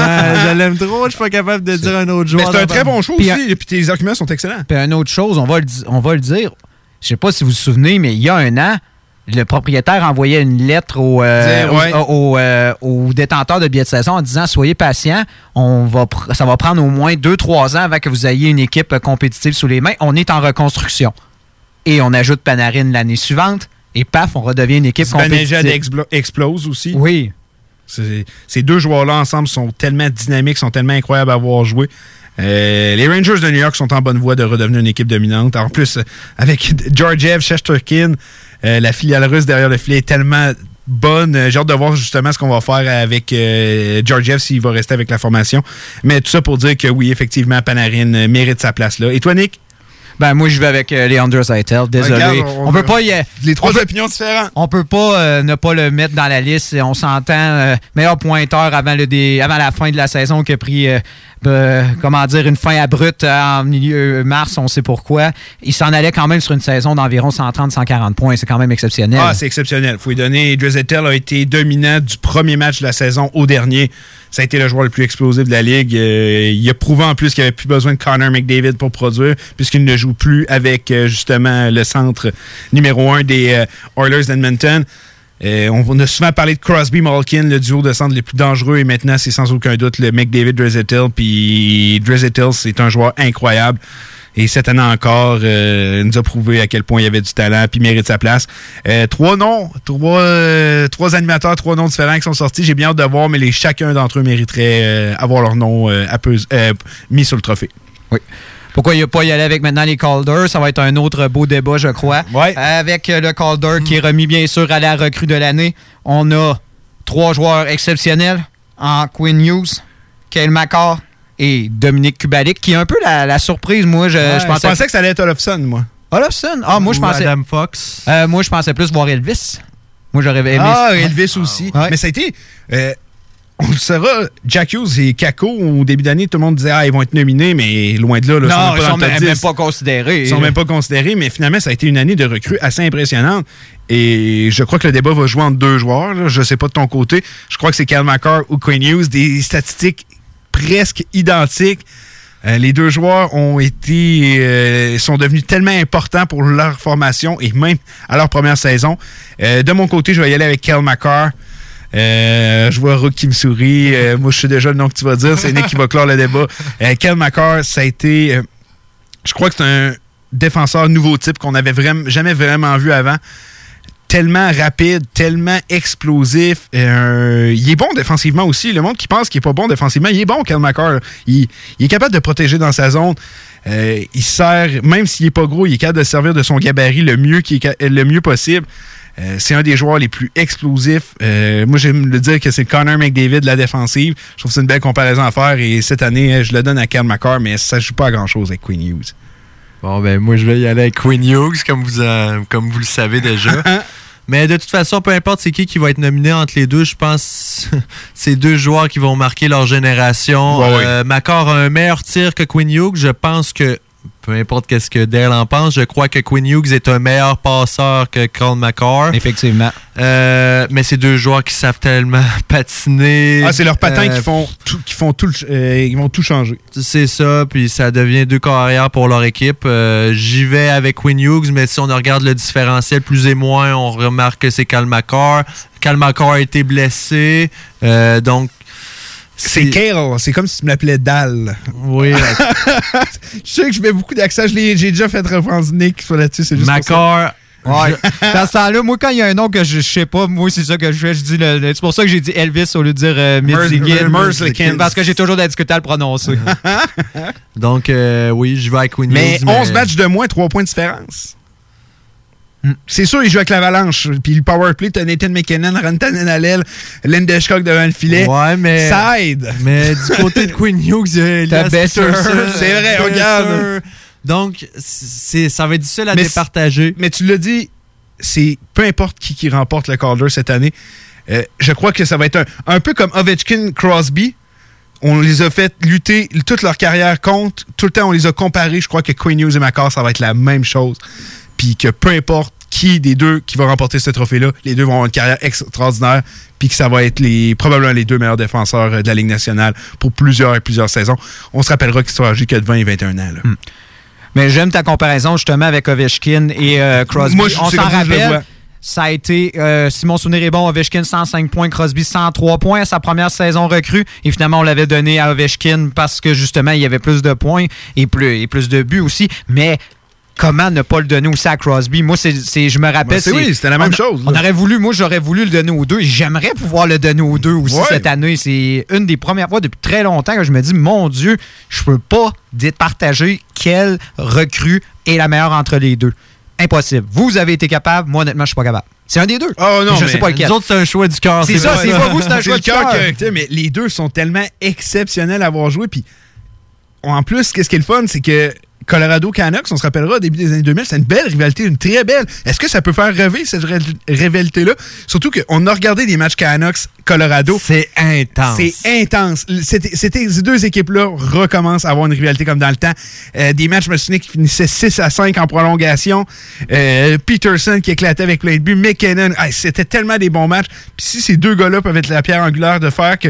je l'aime trop. Je suis pas capable de dire un autre Mais joueur. c'est un très bon show Puis, aussi, et puis tes arguments sont excellents. Puis une autre chose, on va le, di- on va le dire. Je sais pas si vous vous souvenez, mais il y a un an, le propriétaire envoyait une lettre au, euh, Dire, ouais. au, au, euh, au détenteur de billets de saison en disant Soyez patient, on va pr- ça va prendre au moins 2-3 ans avant que vous ayez une équipe compétitive sous les mains. On est en reconstruction. Et on ajoute Panarin l'année suivante, et paf, on redevient une équipe compétitive. explo- explose aussi. Oui. Ces deux joueurs-là ensemble sont tellement dynamiques, sont tellement incroyables à avoir joué. Euh, les Rangers de New York sont en bonne voie de redevenir une équipe dominante. En plus, euh, avec Georgiev, Shesterkin, euh, la filiale russe derrière le filet est tellement bonne. Euh, J'ai hâte de voir justement ce qu'on va faire avec euh, Georgiev s'il va rester avec la formation. Mais tout ça pour dire que oui, effectivement, Panarin mérite sa place là. Et toi, Nick? Ben moi je vais avec euh, Leandro Zaitel, désolé. Regarde, on, on- peut pas y Les trois opinions différentes. On peut pas euh, ne pas le mettre dans la liste. On s'entend euh, meilleur pointeur avant, le dé- avant la fin de la saison que pris euh, euh, comment dire, une fin abrupte en milieu mars, on sait pourquoi. Il s'en allait quand même sur une saison d'environ 130-140 points. C'est quand même exceptionnel. Ah, c'est exceptionnel. Faut lui donner. Drizzettel a été dominant du premier match de la saison au dernier. Ça a été le joueur le plus explosif de la ligue. Euh, il a prouvé en plus qu'il avait plus besoin de Connor McDavid pour produire, puisqu'il ne joue plus avec euh, justement le centre numéro un des euh, Oilers d'Edmonton. Euh, on, a souvent parlé de Crosby Malkin, le duo de centre les plus dangereux, et maintenant c'est sans aucun doute le McDavid Drizzettel. Puis Drizzettel, c'est un joueur incroyable. Et cette année encore, euh, il nous a prouvé à quel point il avait du talent puis mérite sa place. Euh, trois noms, trois, euh, trois animateurs, trois noms différents qui sont sortis. J'ai bien hâte de voir, mais chacun d'entre eux mériterait avoir leur nom mis sur le trophée. Oui. Pourquoi il n'y a pas y aller avec maintenant les Calder? Ça va être un autre beau débat, je crois. Avec euh, le Calder qui est remis bien sûr à la recrue de l'année. On a trois joueurs exceptionnels en Quinn Hughes, Kyle McCarr et Dominique Kubalik, qui est un peu la, la surprise. Moi, je, Ouais, je pensais, que ça allait être Olofsson, moi. Olofsson? Ah, moi, je pensais. Adam Fox. Euh, moi, je pensais plus voir Elvis. Moi, j'aurais aimé Ah, Ouais. Elvis aussi. Ouais. Mais ça a été. euh, on le saura, Jack Hughes et Kako, au début d'année, tout le monde disait Ah, ils vont être nominés, mais loin de là. là, Non, même ils sont top même, même 10. pas considérés. Ils sont même pas considérés, mais finalement, ça a été une année de recrues assez impressionnante. Et je crois que le débat va jouer entre deux joueurs. là. Je sais pas de ton côté. Je crois que c'est Cal McCarr ou Quinn Hughes. Des statistiques presque identiques. Euh, les deux joueurs ont été euh, sont devenus tellement importants pour leur formation et même à leur première saison. Euh, de mon côté, je vais y aller avec Cal McCarr. Euh, je vois Rook qui me sourit. Euh, moi, je sais déjà le nom que tu vas dire. C'est Nick qui va clore le débat. Euh, ça a été. euh, je crois que c'est un défenseur nouveau type qu'on n'avait jamais vraiment vu avant. Tellement rapide, tellement explosif. Euh, il est bon défensivement aussi. Le monde qui pense qu'il n'est pas bon défensivement, il est bon, Cal McCarr. Il, est capable de protéger dans sa zone. Il sert, même s'il n'est pas gros, il est capable de servir de son gabarit le mieux, qui est le mieux possible. Euh, c'est un des joueurs les plus explosifs. Euh, moi, j'aime le dire que c'est Connor McDavid de la défensive. Je trouve que c'est une belle comparaison à faire. Et cette année, euh, je le donne à Cal McCarr, mais ça ne joue pas à grand-chose avec Queen Hughes. Bon, ben moi, je vais y aller avec Quinn Hughes, comme vous, en- comme vous le savez déjà. Mais de toute façon, peu importe c'est qui qui va être nominé entre les deux, je pense c'est deux joueurs qui vont marquer leur génération. Ouais, ouais. Euh, a un meilleur tir que Quinn Hughes. Je pense que, peu importe qu'est-ce que Dale en pense, je crois que Quinn Hughes est un meilleur passeur que Colin McCarr. Effectivement. Euh, mais c'est deux joueurs qui savent tellement patiner. Ah, c'est leurs patins Euh, qui font tout, qui font tout, euh, ils vont tout changer. c'est ça, puis ça devient deux carrières pour leur équipe. Euh, J'y vais avec Quinn Hughes, mais si on regarde le différentiel plus et moins, on remarque que c'est Cal McCarr. Cal McCarr a été blessé, euh, donc... C'est Kale, c'est comme si tu me l'appelais Dal. Oui. je sais que je mets beaucoup d'accent, j'ai déjà fait référence Nick là-dessus, c'est juste. Ouais. Dans ce temps-là, moi, quand il y a un nom que je, je sais pas, moi, c'est ça que je fais. Je dis le- le- c'est pour ça que j'ai dit Elvis au lieu de dire euh, Merzlikins. Parce que j'ai toujours de la difficulté à le prononcer. Donc, euh, oui, je vais avec Quinn Mais Hughes. 11 matchs de moins, 3 points de différence. C'est sûr, il joue avec l'Avalanche. Puis le powerplay, t'as Nathan McKinnon, Rantanen Allel, Lindeskog devant le filet. Ouais, mais. Ça aide. Mais du côté de Quinn Hughes, il y a Elias C'est vrai, Besser. regarde. Donc, ça va être difficile à Mais départager. Mais tu l'as dit, c'est peu importe qui, qui remporte le Calder cette année. euh, je crois que ça va être un, un peu comme Ovechkin Crosby. On les a fait lutter toute leur carrière contre. Tout le temps, on les a comparés. Je crois que Quinn Hughes et Macar, ça va être la même chose. Puis que peu importe qui des deux qui va remporter ce trophée-là, les deux vont avoir une carrière extraordinaire. Puis que ça va être les, probablement les deux meilleurs défenseurs euh, de la Ligue nationale pour plusieurs et plusieurs saisons. On se rappellera qu'ils sont âgés que de 20 et 21 ans. là. Mais j'aime ta comparaison justement avec Ovechkin et euh, Crosby. Moi, je- On s'en rappelle. Ça a été, euh, si mon souvenir est bon, Ovechkin 105 points, Crosby 103 points à sa première saison recrue. Et finalement, on l'avait donné à Ovechkin parce que justement, il y avait plus de points et plus, et plus de buts aussi. Mais comment ne pas le donner aussi à Crosby? Moi, c'est, c'est- je me rappelle. Ben, c'est oui, c'était la même on- chose, On aurait voulu, moi, j'aurais voulu le donner aux deux. J'aimerais pouvoir le donner aux deux aussi Ouais. cette année. C'est une des premières fois depuis très longtemps que je me dis, mon Dieu, je peux pas départager quelle recrue est la meilleure entre les deux. Impossible. Vous avez été capable, moi, honnêtement, je suis pas capable. C'est un des deux. Oh non, je mais sais pas lequel. Nous autres, c'est un choix du cœur. C'est ça, c'est pas vous, c'est un choix du cœur. mais les deux sont tellement exceptionnels à avoir joué. Puis en plus, qu'est-ce qui est le fun, c'est que Colorado Canucks, on se rappellera au début des années 2000, c'est une belle rivalité, une très belle. Est-ce que ça peut faire rêver cette ré- rivalité-là? Surtout qu'on a regardé des matchs Canucks Colorado. C'est intense. C'est intense. C'était, c'était- ces deux équipes-là recommencent à avoir une rivalité comme dans le temps. Euh, des matchs, je me souviens, qui finissaient 6 à 5 en prolongation. Euh, Peterson qui éclatait avec plein de buts. McKinnon, ah, c'était tellement des bons matchs. Puis si ces deux gars-là peuvent être la pierre angulaire de faire que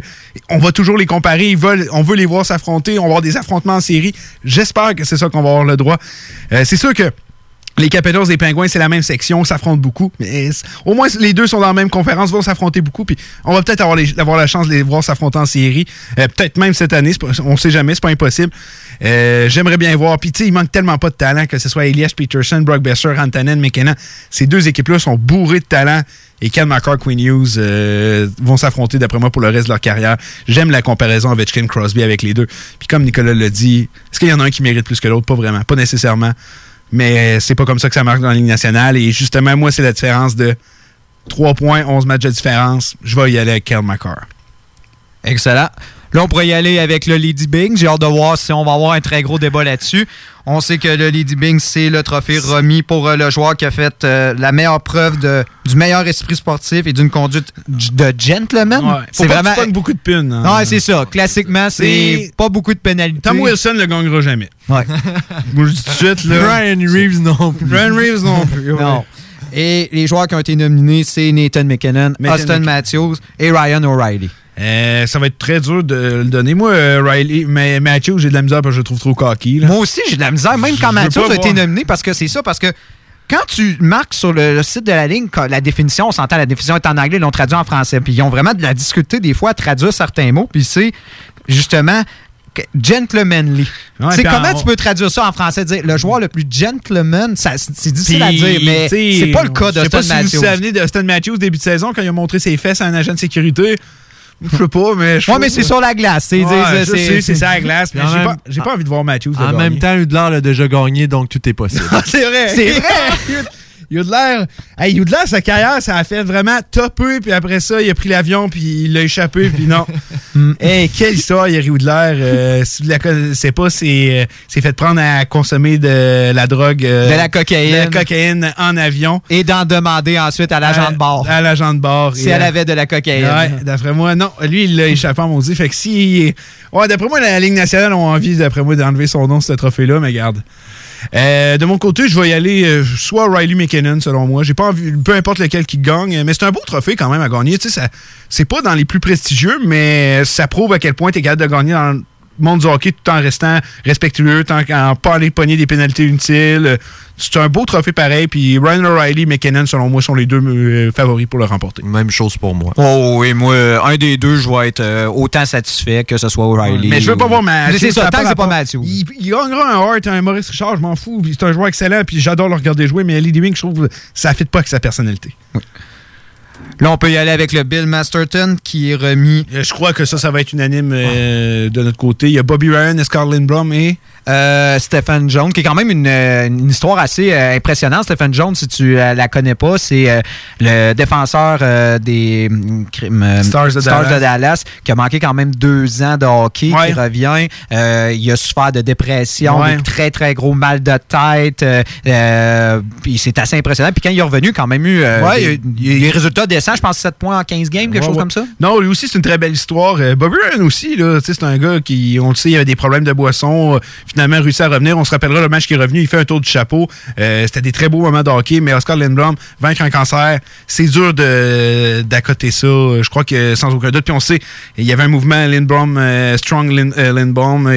on va toujours les comparer, ils veulent, on veut les voir s'affronter, on va avoir des affrontements en série. J'espère que c'est ça qu'on avoir le droit. Euh, c'est sûr que les Capitals et les Pingouins, c'est la même section, s'affrontent beaucoup. Mais au moins, les deux sont dans la même conférence, vont s'affronter beaucoup. Puis on va peut-être avoir, la chance de les voir s'affronter en série. Euh, peut-être même cette année, pas- on sait jamais, c'est pas impossible. Euh, J'aimerais bien voir. Puis tu sais, il manque tellement pas de talent, que ce soit Elias Peterson, Brock Besser, Antonin, McKenna. Ces deux équipes-là sont bourrées de talent. Et Ken McCarr, Quinn Hughes euh, vont s'affronter, d'après moi, pour le reste de leur carrière. J'aime la comparaison avec Ken Crosby avec les deux. Puis comme Nicolas l'a dit, est-ce qu'il y en a un qui mérite plus que l'autre? Pas vraiment. Pas nécessairement. Mais euh, c'est pas comme ça que ça marche dans la Ligue nationale. Et justement, moi, c'est la différence de 3 points, 11 matchs de différence. Je vais y aller avec Kel. Excellent. Là, on pourrait y aller avec le Lady Bing. J'ai hâte de voir si on va avoir un très gros débat là-dessus. On sait que le Lady Bing, c'est le trophée remis pour euh, le joueur qui a fait euh, la meilleure preuve de, du meilleur esprit sportif et d'une conduite de gentleman. Ouais. Faut C'est pas que vraiment. tu pognes beaucoup de punes. hein. Ouais, c'est ça. Classiquement, c'est pas beaucoup de pénalités. Tom Wilson ne gagnera jamais. Ouais. Moi, je dis tout de suite, là. Ryan Reeves non plus. Ryan Reeves non plus. ouais. Non. Et les joueurs qui ont été nominés, c'est Nathan McKinnon, Nathan Austin McKinnon. Matthews et Ryan O'Reilly. Euh, ça va être très dur de le donner. Moi, euh, Riley, mais Matthew, j'ai de la misère parce que je le trouve trop cocky. là. Moi aussi, j'ai de la misère, même quand Matthews a été nominé, parce que c'est ça, parce que quand tu marques sur le, le site de la ligne la définition, on s'entend, la définition est en anglais, ils l'ont traduit en français, puis ils ont vraiment de la difficulté des fois à traduire certains mots, puis c'est justement gentlemanly. Ouais, puis comment en- tu peux traduire ça en français? Dire le joueur le plus gentleman, c'est difficile à dire, mais c'est pas le cas Je sais pas d'Austin si Matthews. vous souvenez d'Austin Matthews début de saison quand il a montré ses fesses à un agent de sécurité. Je sais pas, mais je Ouais, mais c'est sur la glace. c'est- Ouais, c'est- la glace. J'ai même- pas, envie de voir Matthews. En même temps, Udlar a déjà gagné, donc tout est possible. c'est vrai. C'est vrai. Il a de l'air. Hey, il a de l'air, sa carrière, ça a fait vraiment topper, puis après ça, il a pris l'avion, puis il l'a échappé, puis non. hey, quelle histoire, Yuri Woodler. Euh, si vous la connaissez pas, c'est euh, c'est fait prendre à consommer de la drogue. euh, De la cocaïne. De la cocaïne en avion. Et d'en demander ensuite à l'agent de bord. À l'agent de bord. Si Et, elle avait de la cocaïne. Ouais, d'après moi, non. Lui, il l'a échappé en maudit. Fait que si. Ouais, d'après moi, la Ligue nationale ont envie, d'après moi, d'enlever son nom, ce trophée-là, mais garde. Euh, de mon côté, je vais y aller euh, soit Riley McKinnon, selon moi. J'ai pas envie, peu importe lequel qui gagne, mais c'est un beau trophée quand même à gagner. Tu sais, c'est pas dans les plus prestigieux, mais ça prouve à quel point tu es capable de gagner dans monde du hockey tout en restant respectueux, tant qu'en pas aller pogner des pénalités inutiles. C'est un beau trophée pareil. Puis Ryan O'Reilly et McKinnon, selon moi, sont les deux euh, favoris pour le remporter. Même chose pour moi. Oh oui, moi, un des deux, je vais être euh, autant satisfait que ce soit O'Reilly. Mais je veux pas ou- voir Matthews. C'est ça, a tant que c'est pas. Il, il gagnera un Hart, un Maurice Richard, je m'en fous. C'est un joueur excellent, puis j'adore le regarder jouer, mais Lee Wing, je trouve que ça ne fit pas avec sa personnalité. Là, on peut y aller avec le Bill Masterton qui est remis. Je crois que ça, ça va être unanime euh, de notre côté. Il y a Bobby Ryan, Scarlett Lindblom et. Euh, Stephen Jones, qui est quand même une, euh, une histoire assez euh, impressionnante. Stephen Jones, si tu euh, la connais pas, c'est le défenseur des euh, Stars de Dallas. Qui a manqué quand même deux ans de hockey, Ouais. qui revient. Il a souffert de dépression, Ouais. très très gros mal de tête. c'est assez impressionnant. Puis quand il est revenu, quand même eu Ouais, des, des résultats décents. Je pense 7 points en 15 games, quelque chose comme ça. Non, lui aussi, c'est une très belle histoire. Bobby Ryan aussi, c'est un gars qui, on le sait, il avait des problèmes de boisson. Finalement, réussi à revenir. On se rappellera le match qui est revenu. Il fait un tour du chapeau. Euh, C'était des très beaux moments de hockey. Mais Oscar Lindblom, vaincre un cancer, c'est dur d'accoter ça. Je crois que sans aucun doute. Puis on sait, il y avait un mouvement Lindblom, euh, Strong Lind- euh, Lindblom.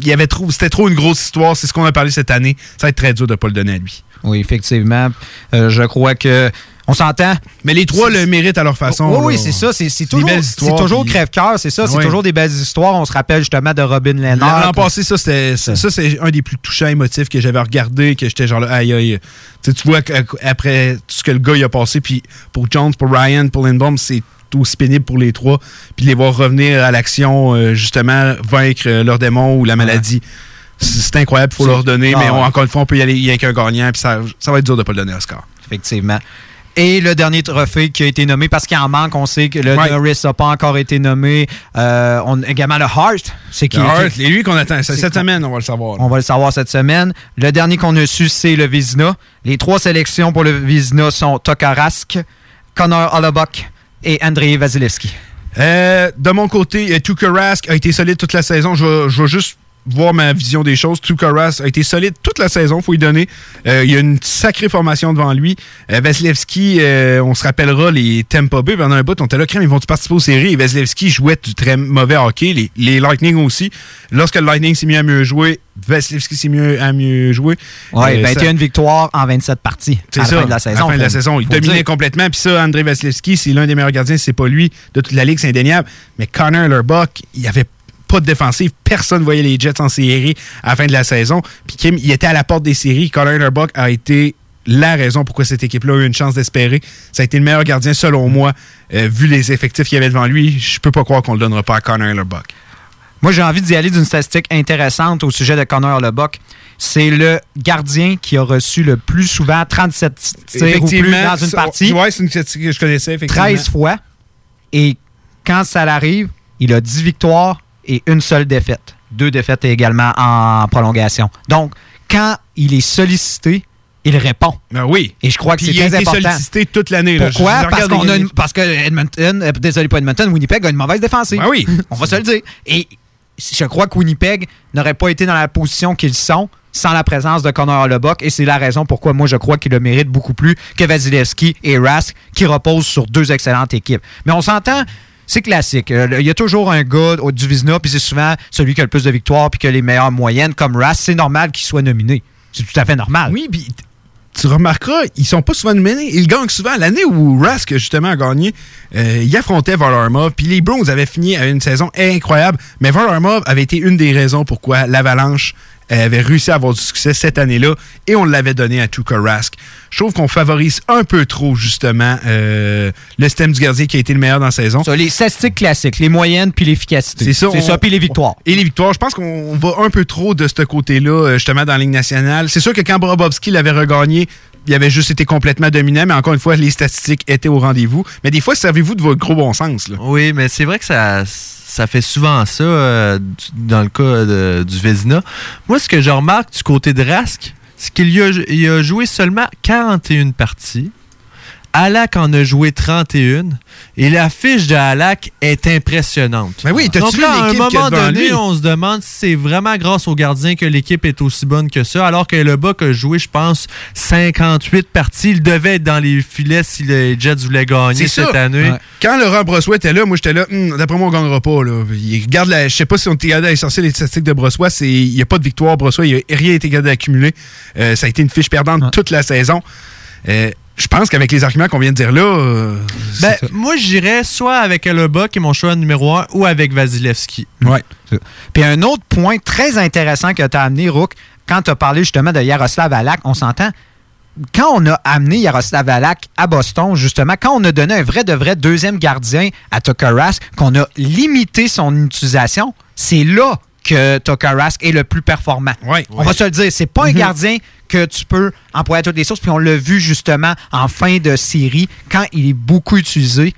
Y avait trop, c'était trop une grosse histoire. C'est ce qu'on a parlé cette année. Ça va être très dur de pas le donner à lui. Oui, effectivement. Euh, je crois que. On s'entend? Mais les trois le méritent à leur façon. Oui, c'est ça. C'est toujours, toujours crève-cœur, c'est ça. C'est toujours des belles histoires. On se rappelle justement de Robin Leonard. L'an passé, ça, c'était, ça, ça, c'est un des plus touchants émotifs que j'avais regardé, que j'étais genre là, aïe, aïe. Tu vois qu'après tout ce que le gars il a passé, puis pour Jones, pour Ryan, pour Lindbaum, c'est aussi pénible pour les trois. Puis les voir revenir à l'action, euh, justement, vaincre euh, leur démon ou la maladie. C'est c'est incroyable, il faut leur donner, Ah mais on- encore une fois, on peut y aller y aller avec un gagnant, puis ça, ça va être dur de pas le donner à Oscar. Effectivement. Et le dernier trophée qui a été nommé, parce qu'il en manque, on sait que le Norris n'a pas encore été nommé. Euh, on, également le Heart. C'est qui, Le Hart, et lui qu'on attend. Cette semaine, on va le savoir. On va le savoir cette semaine. Le dernier qu'on a su, c'est le Vizina. Les trois sélections pour le Vizina sont Tokarask, Connor Hollabuck et Andrei Vasilevski. Euh, de mon côté, Tuukka Rask a été solide toute la saison. Je vais, je vais juste voir ma vision des choses. Tuukka Rask a été solide toute la saison, faut lui donner. Euh, il y a une sacrée formation devant lui. Euh, Vasilevski, euh, on se rappellera les Tampa Bay pendant un bout, on était là, crème, ils vont participer aux séries? Et Vasilevski jouait du très mauvais hockey, les, les Lightning aussi. Lorsque le Lightning s'est mis à mieux jouer, Vasilevski s'est mieux à mieux jouer. Ouais, Euh, 21 ça- victoires en 27 parties. c'est à la ça, fin de la saison. À la fin de la saison. Il dominait dire. complètement. Puis ça, André Vasilevski, c'est l'un des meilleurs gardiens, c'est pas lui, de toute la ligue, c'est indéniable. Mais Connor Lurbuck, il n'y avait pas de défensive. Personne ne voyait les Jets en série à la fin de la saison. Puis Kim, il était à la porte des séries. Connor Lurbuck a été la raison pourquoi cette équipe-là a eu une chance d'espérer. Ça a été le meilleur gardien, selon moi, euh, vu les effectifs qu'il y avait devant lui. Je peux pas croire qu'on le donnera pas à Connor Lurbuck. Moi, j'ai envie d'y aller d'une statistique intéressante au sujet de Connor Lebock. C'est le gardien qui a reçu le plus souvent 37 tirs ou plus dans une partie. Ouais, c'est une statistique que je connaissais, effectivement. 13 fois. Et quand ça l'arrive, il a 10 victoires et une seule défaite. Deux défaites également en prolongation. Donc, quand il est sollicité, il répond. Ben oui. Et je crois que c'est il a très été important. sollicité toute l'année. Pourquoi? Parce, qu'on a une- parce que Edmonton, euh, désolé pas Edmonton, Winnipeg a une mauvaise défensive. Ben oui. On va se le dire. Et je crois que Winnipeg n'aurait pas été dans la position qu'ils sont sans la présence de Connor Lebock et c'est la raison pourquoi moi je crois qu'il le mérite beaucoup plus que Vasilevski et Rask qui reposent sur deux excellentes équipes. Mais on s'entend, c'est classique. Euh, Il y a toujours un gars au du Vizina, puis c'est souvent celui qui a le plus de victoires puis qui a les meilleures moyennes comme Rask. C'est normal qu'il soit nominé. C'est tout à fait normal. Oui, puis tu remarqueras, ils sont pas souvent nominés. Ils gagnent souvent. L'année où Rask, justement, a gagné, euh, il affrontait Varlamov. Puis les Browns avaient fini à une saison incroyable. Mais Varlamov avait été une des raisons pourquoi l'Avalanche euh, avait réussi à avoir du succès cette année-là. Et on l'avait donné à Tuukka Rask. Je trouve qu'on favorise un peu trop, justement, euh, le système du gardien qui a été le meilleur dans la saison. Ça, les statistiques classiques, les moyennes puis l'efficacité. C'est ça. C'est ça, puis les victoires. Et les victoires, je pense qu'on va un peu trop de ce côté-là, euh, justement, dans la Ligue nationale. C'est sûr que quand Brobovski l'avait regagné, il avait juste été complètement dominant, mais encore une fois, les statistiques étaient au rendez-vous. Mais des fois, servez-vous de votre gros bon sens. Là. Oui, mais c'est vrai que ça, ça fait souvent ça euh, dans le cas du Vézina. Moi, ce que je remarque du côté de Rask, c'est qu'il a, a joué seulement 41 parties. Alak en a joué 31 et la fiche de Alak est impressionnante. Ben oui, Donc là, à un moment donné, on se demande si c'est vraiment grâce au gardien que l'équipe est aussi bonne que ça, alors que le Buck a joué, je pense, 58 parties. Il devait être dans les filets si les Jets voulaient gagner cette ça. année. Ouais. Quand Laurent Brossois était là, moi j'étais là, Hum, d'après moi on gagnera pas. Là. Il regarde la, je sais pas si on était d'aller sortir les statistiques de Brossois, il n'y a pas de victoire Brossois, il n'y a rien été capable d'accumuler. Euh, ça a été une fiche perdante toute la saison. Euh, je pense qu'avec les arguments qu'on vient de dire là, euh, Ben, moi, j'irais soit avec Hellebuck, qui est mon choix numéro un, ou avec Vasilevski. Ouais. Puis un autre point très intéressant que tu as amené, Rook, quand tu as parlé justement de Yaroslav Alak, on s'entend. Quand on a amené Yaroslav Alak à Boston, justement, quand on a donné un vrai de vrai deuxième gardien à Tokaras, qu'on a limité son utilisation, c'est là que Tokaras est le plus performant. on va se le dire, c'est pas un Mhm. gardien que tu peux employer à toutes les sources, puis on l'a vu justement en fin de série, quand il est beaucoup utilisé,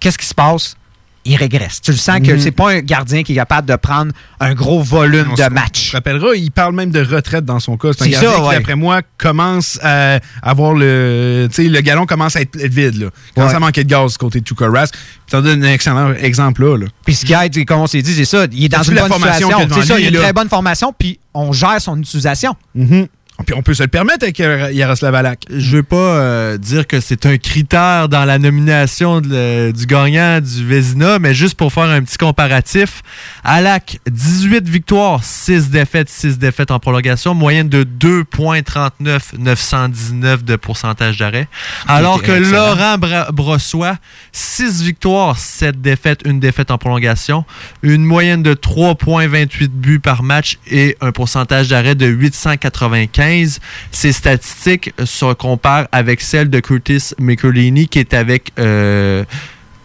qu'est-ce qui se passe? Il régresse. Tu le sens que Mhm. c'est pas un gardien qui est capable de prendre un gros volume On de match. On se rappellera, il parle même de retraite dans son cas. C'est un gardien ça, qui, ouais. d'après moi, commence à avoir le. Tu sais, le galon commence à être, être vide. Là. Il commence Ouais. à manquer de gaz du côté de Tuukka Rask. Puis t'en donnes un excellent exemple là. là. Puis ce qui aide, c'est, comme on s'est dit, c'est ça. Il est dans une bonne formation C'est ça, il a une très bonne formation, puis on gère son utilisation. Mhm. Puis on peut se le permettre avec Yaroslav Alak. Je veux pas euh, dire que c'est un critère dans la nomination de du gagnant du Vézina, mais juste pour faire un petit comparatif, Alak, 18 victoires, 6 défaites, 6 défaites en prolongation, moyenne de 2,39, 919 de pourcentage d'arrêt. Alors que excellent. Laurent Bra- Brossois, 6 victoires, 7 défaites, une défaite en prolongation, une moyenne de 3,28 buts par match et un pourcentage d'arrêt de 895. Ces statistiques se comparent avec celles de Curtis McElhaney qui est avec euh,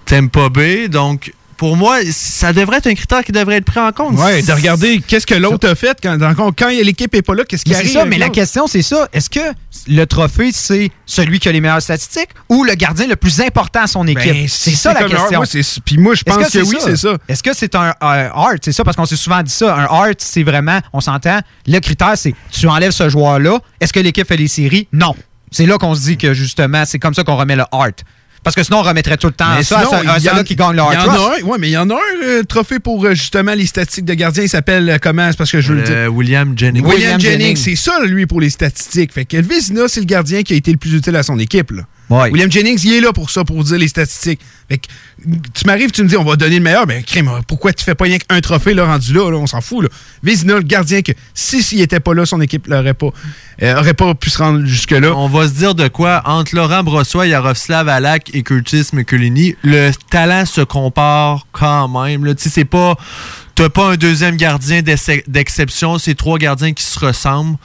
Tampa Bay. Donc, pour moi, ça devrait être un critère qui devrait être pris en compte. Ouais, de regarder qu'est-ce que l'autre a fait quand, quand, quand l'équipe est pas là, qu'est-ce qui Mais c'est arrive? ça, mais la question, c'est ça. Est-ce que le trophée, c'est celui qui a les meilleures statistiques ou le gardien le plus important à son équipe? Ben, c'est si ça la question. c'est- Puis moi, je Est-ce pense que, oui, c'est ça. Est-ce que c'est un, un art? C'est ça, parce qu'on s'est souvent dit ça. Un art, c'est vraiment, on s'entend, le critère, c'est tu enlèves ce joueur-là. Est-ce que l'équipe fait les séries? Non. C'est là qu'on se dit que justement, c'est comme ça qu'on remet le art. Parce que sinon, on remettrait tout le temps Mais ça sinon, à, qui gagne le Il y art. en Trust. a un, ouais, mais il y en a un euh, trophée pour euh, justement les statistiques de gardien. Il s'appelle euh, comment? C'est parce que je veux le dire. William Jennings. William, William Jennings, Jennings. c'est ça, lui, pour les statistiques. Fait que Vizina, c'est le gardien qui a été le plus utile à son équipe. là. William Jennings, il est là pour ça, pour dire les statistiques. Fait que, tu m'arrives, tu me dis, on va donner le meilleur. Mais crème, pourquoi tu fais pas rien qu'un trophée là, rendu là, là? On s'en fout. Là. Vizina, le gardien, que si s'il était pas là, son équipe l'aurait pas, euh, aurait pas pu se rendre jusque-là. On va se dire de quoi? Entre Laurent Brossois, Yaroslav Alak et Curtis McCullini, le talent se compare quand même. là. C'est pas. T'as pas un deuxième gardien d'exception, c'est trois gardiens qui se ressemblent.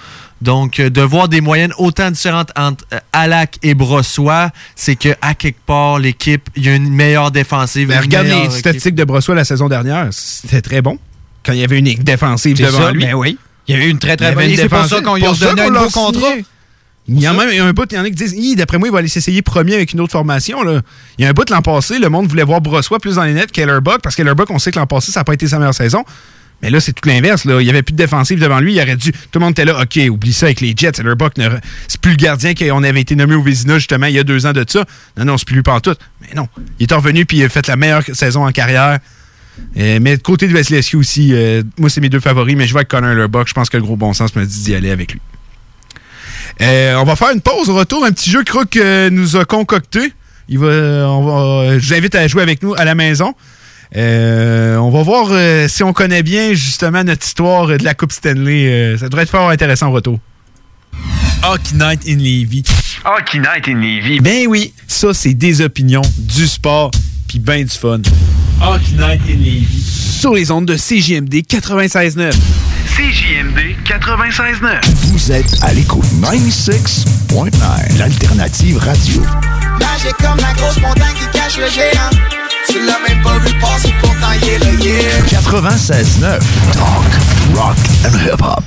Donc, euh, de voir des moyennes autant différentes entre euh, Alak et Brossois, c'est que à quelque part, l'équipe, il y a une meilleure défensive. Ben, une regarde les équipe. statistiques de Brossois la saison dernière. C'était très bon. Quand il y avait une équipe défensive devant ça, lui. ben oui. Il y avait une très, très bonne équipe. C'est pour ça défensive. qu'on lui a donné un nouveau contrat. Il y a même un bout, il y en a qui disent d'après moi, il va aller s'essayer premier avec une autre formation. Là. Il y a un bout l'an passé, le monde voulait voir Brossois plus dans les nets qu'Ellerbuck, parce qu'Ellerbuck, on sait que l'an passé, ça n'a pas été sa meilleure saison. Mais là, c'est tout l'inverse. Il n'y avait plus de défensive devant lui. Il aurait dû. Tout le monde était là. OK, oublie ça avec les Jets. Ellerbuck, ne- c'est plus le gardien qu'on avait été nommé au Vézina, justement, il y a deux ans de ça. Non, non, c'est plus lui pantoute. Mais non. Il est revenu puis il a fait la meilleure saison en carrière. Euh, mais côté de Vasilevski aussi, euh, moi, c'est mes deux favoris, mais je vais avec Connor Ellerbuck. Je pense que le gros bon sens me dit d'y aller avec lui. Euh, on va faire une pause. Au retour, un petit jeu que Crook nous a concocté. Il va, on va, je vous invite à jouer avec nous à la maison. Euh, on va voir euh, si on connaît bien justement notre histoire de la Coupe Stanley. Euh, ça devrait être fort intéressant au retour. Hockey Night in Levy. Hockey Night in Levy. Ben oui, ça c'est des opinions, du sport, puis ben du fun. Hockey Night in Levy. Sur les ondes de CJMD 96.9. CJMD 96.9. Vous êtes à l'écoute 96.9, l'alternative radio. Magique comme la grosse montagne qui cache le géant. Tu l'as même pas vu passer, pourtant il est là, yeah. 96.9, talk, rock and hip-hop.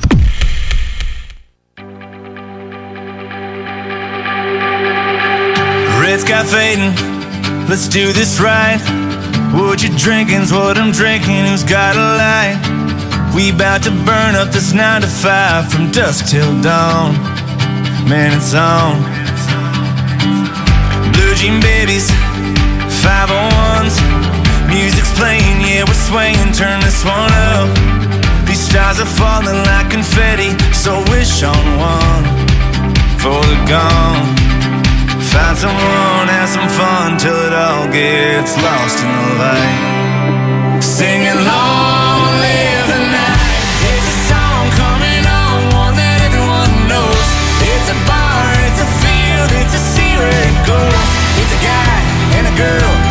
Red sky fading, let's do this right. What you drinking's what I'm drinking, who's got a light? We bout to burn up this 9 to 5 from dusk till dawn. Man, it's on. Blue jean babies, 501s. Music's playing, yeah, we're swaying turn this one up. These stars are falling like confetti, so wish on one for the gone. Find someone, have some fun till it all gets lost in the light. Singing long girl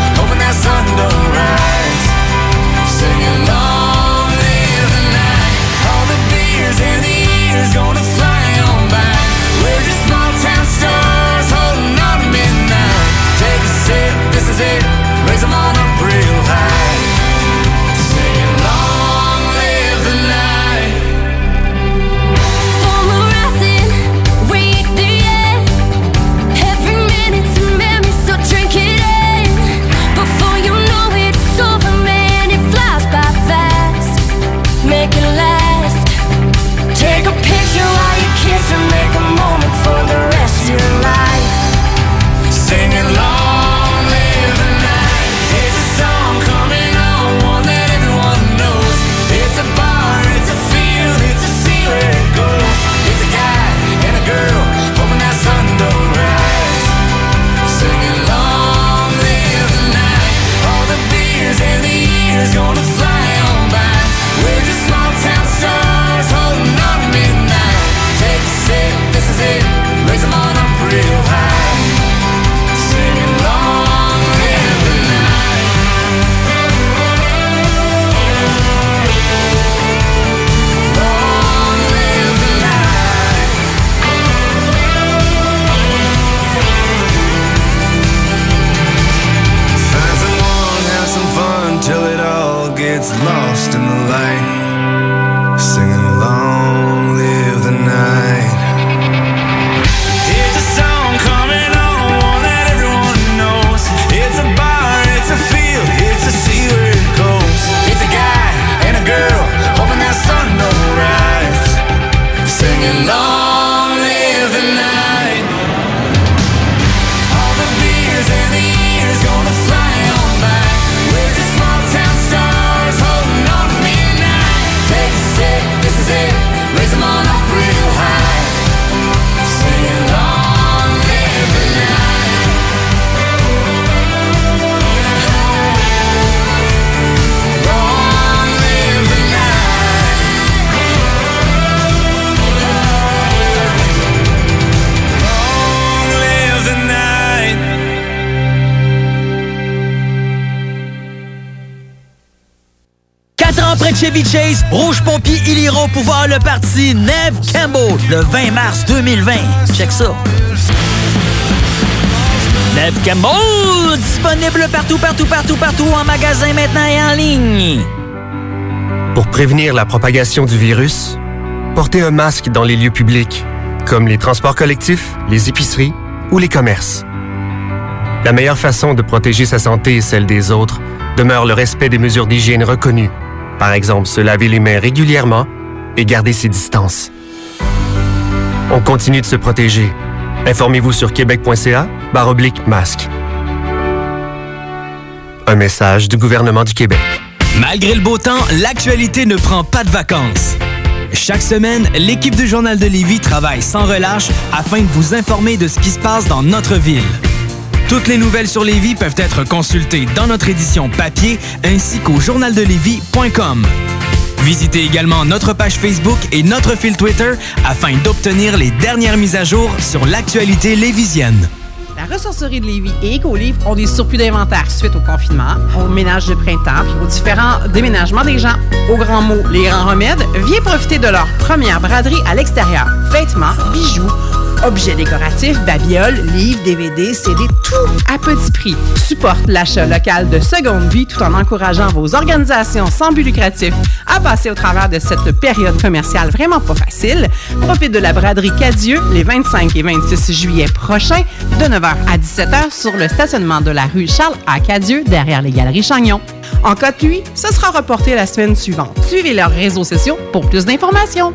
Pompier, ils iront pouvoir le parti Neve Campbell le 20 mars 2020. Check ça. Neve Campbell, disponible partout, partout, partout, partout, en magasin maintenant et en ligne. Pour prévenir la propagation du virus, portez un masque dans les lieux publics, comme les transports collectifs, les épiceries ou les commerces. La meilleure façon de protéger sa santé et celle des autres demeure le respect des mesures d'hygiène reconnues. Par exemple, se laver les mains régulièrement et garder ses distances. On continue de se protéger. Informez-vous sur québec.ca barre oblique masque. Un message du gouvernement du Québec. Malgré le beau temps, l'actualité ne prend pas de vacances. Chaque semaine, l'équipe du Journal de Lévis travaille sans relâche afin de vous informer de ce qui se passe dans notre ville. Toutes les nouvelles sur Lévis peuvent être consultées dans notre édition papier ainsi qu'au journaldelevis.com. Visitez également notre page Facebook et notre fil Twitter afin d'obtenir les dernières mises à jour sur l'actualité lévisienne. La ressourcerie de Lévis et Écolivre ont des surplus d'inventaire suite au confinement, au ménage de printemps, puis aux différents déménagements des gens. Au grand mot, les grands remèdes, viens profiter de leur première braderie à l'extérieur. Vêtements, bijoux, objets décoratifs, babioles, livres, DVD, CD, tout à petit prix. Supporte l'achat local de Seconde Vie tout en encourageant vos organisations sans but lucratif à passer au travers de cette période commerciale vraiment pas facile. Profite de la braderie Cadieux les 25 et 26 juillet prochains de 9h à 17h sur le stationnement de la rue Charles à Cadieux derrière les galeries Chagnon. En cas de pluie, ce sera reporté la semaine suivante. Suivez leurs réseaux sociaux pour plus d'informations.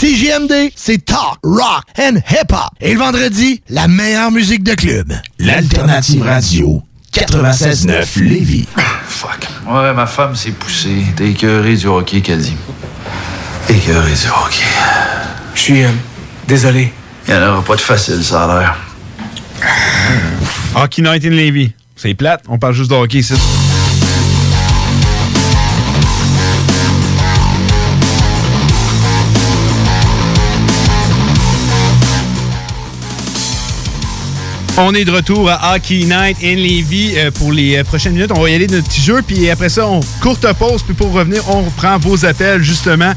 CJMD, c'est talk, rock and hip-hop. Et le vendredi, la meilleure musique de club. L'Alternative Radio 96.9 Lévis. Fuck. Ouais, ma femme s'est poussée. T'es écœuré du hockey, qu'elle dit. Écœuré du hockey. Je suis euh, désolé. Il n'y en aura pas de facile, ça a l'air. Hockey Night in Levy. C'est plate, on parle juste de hockey ici. On est de retour à Hockey Night in Levy euh, pour les euh, prochaines minutes. On va y aller de notre petit jeu, puis après ça, on courte pause, puis pour revenir, on reprend vos appels justement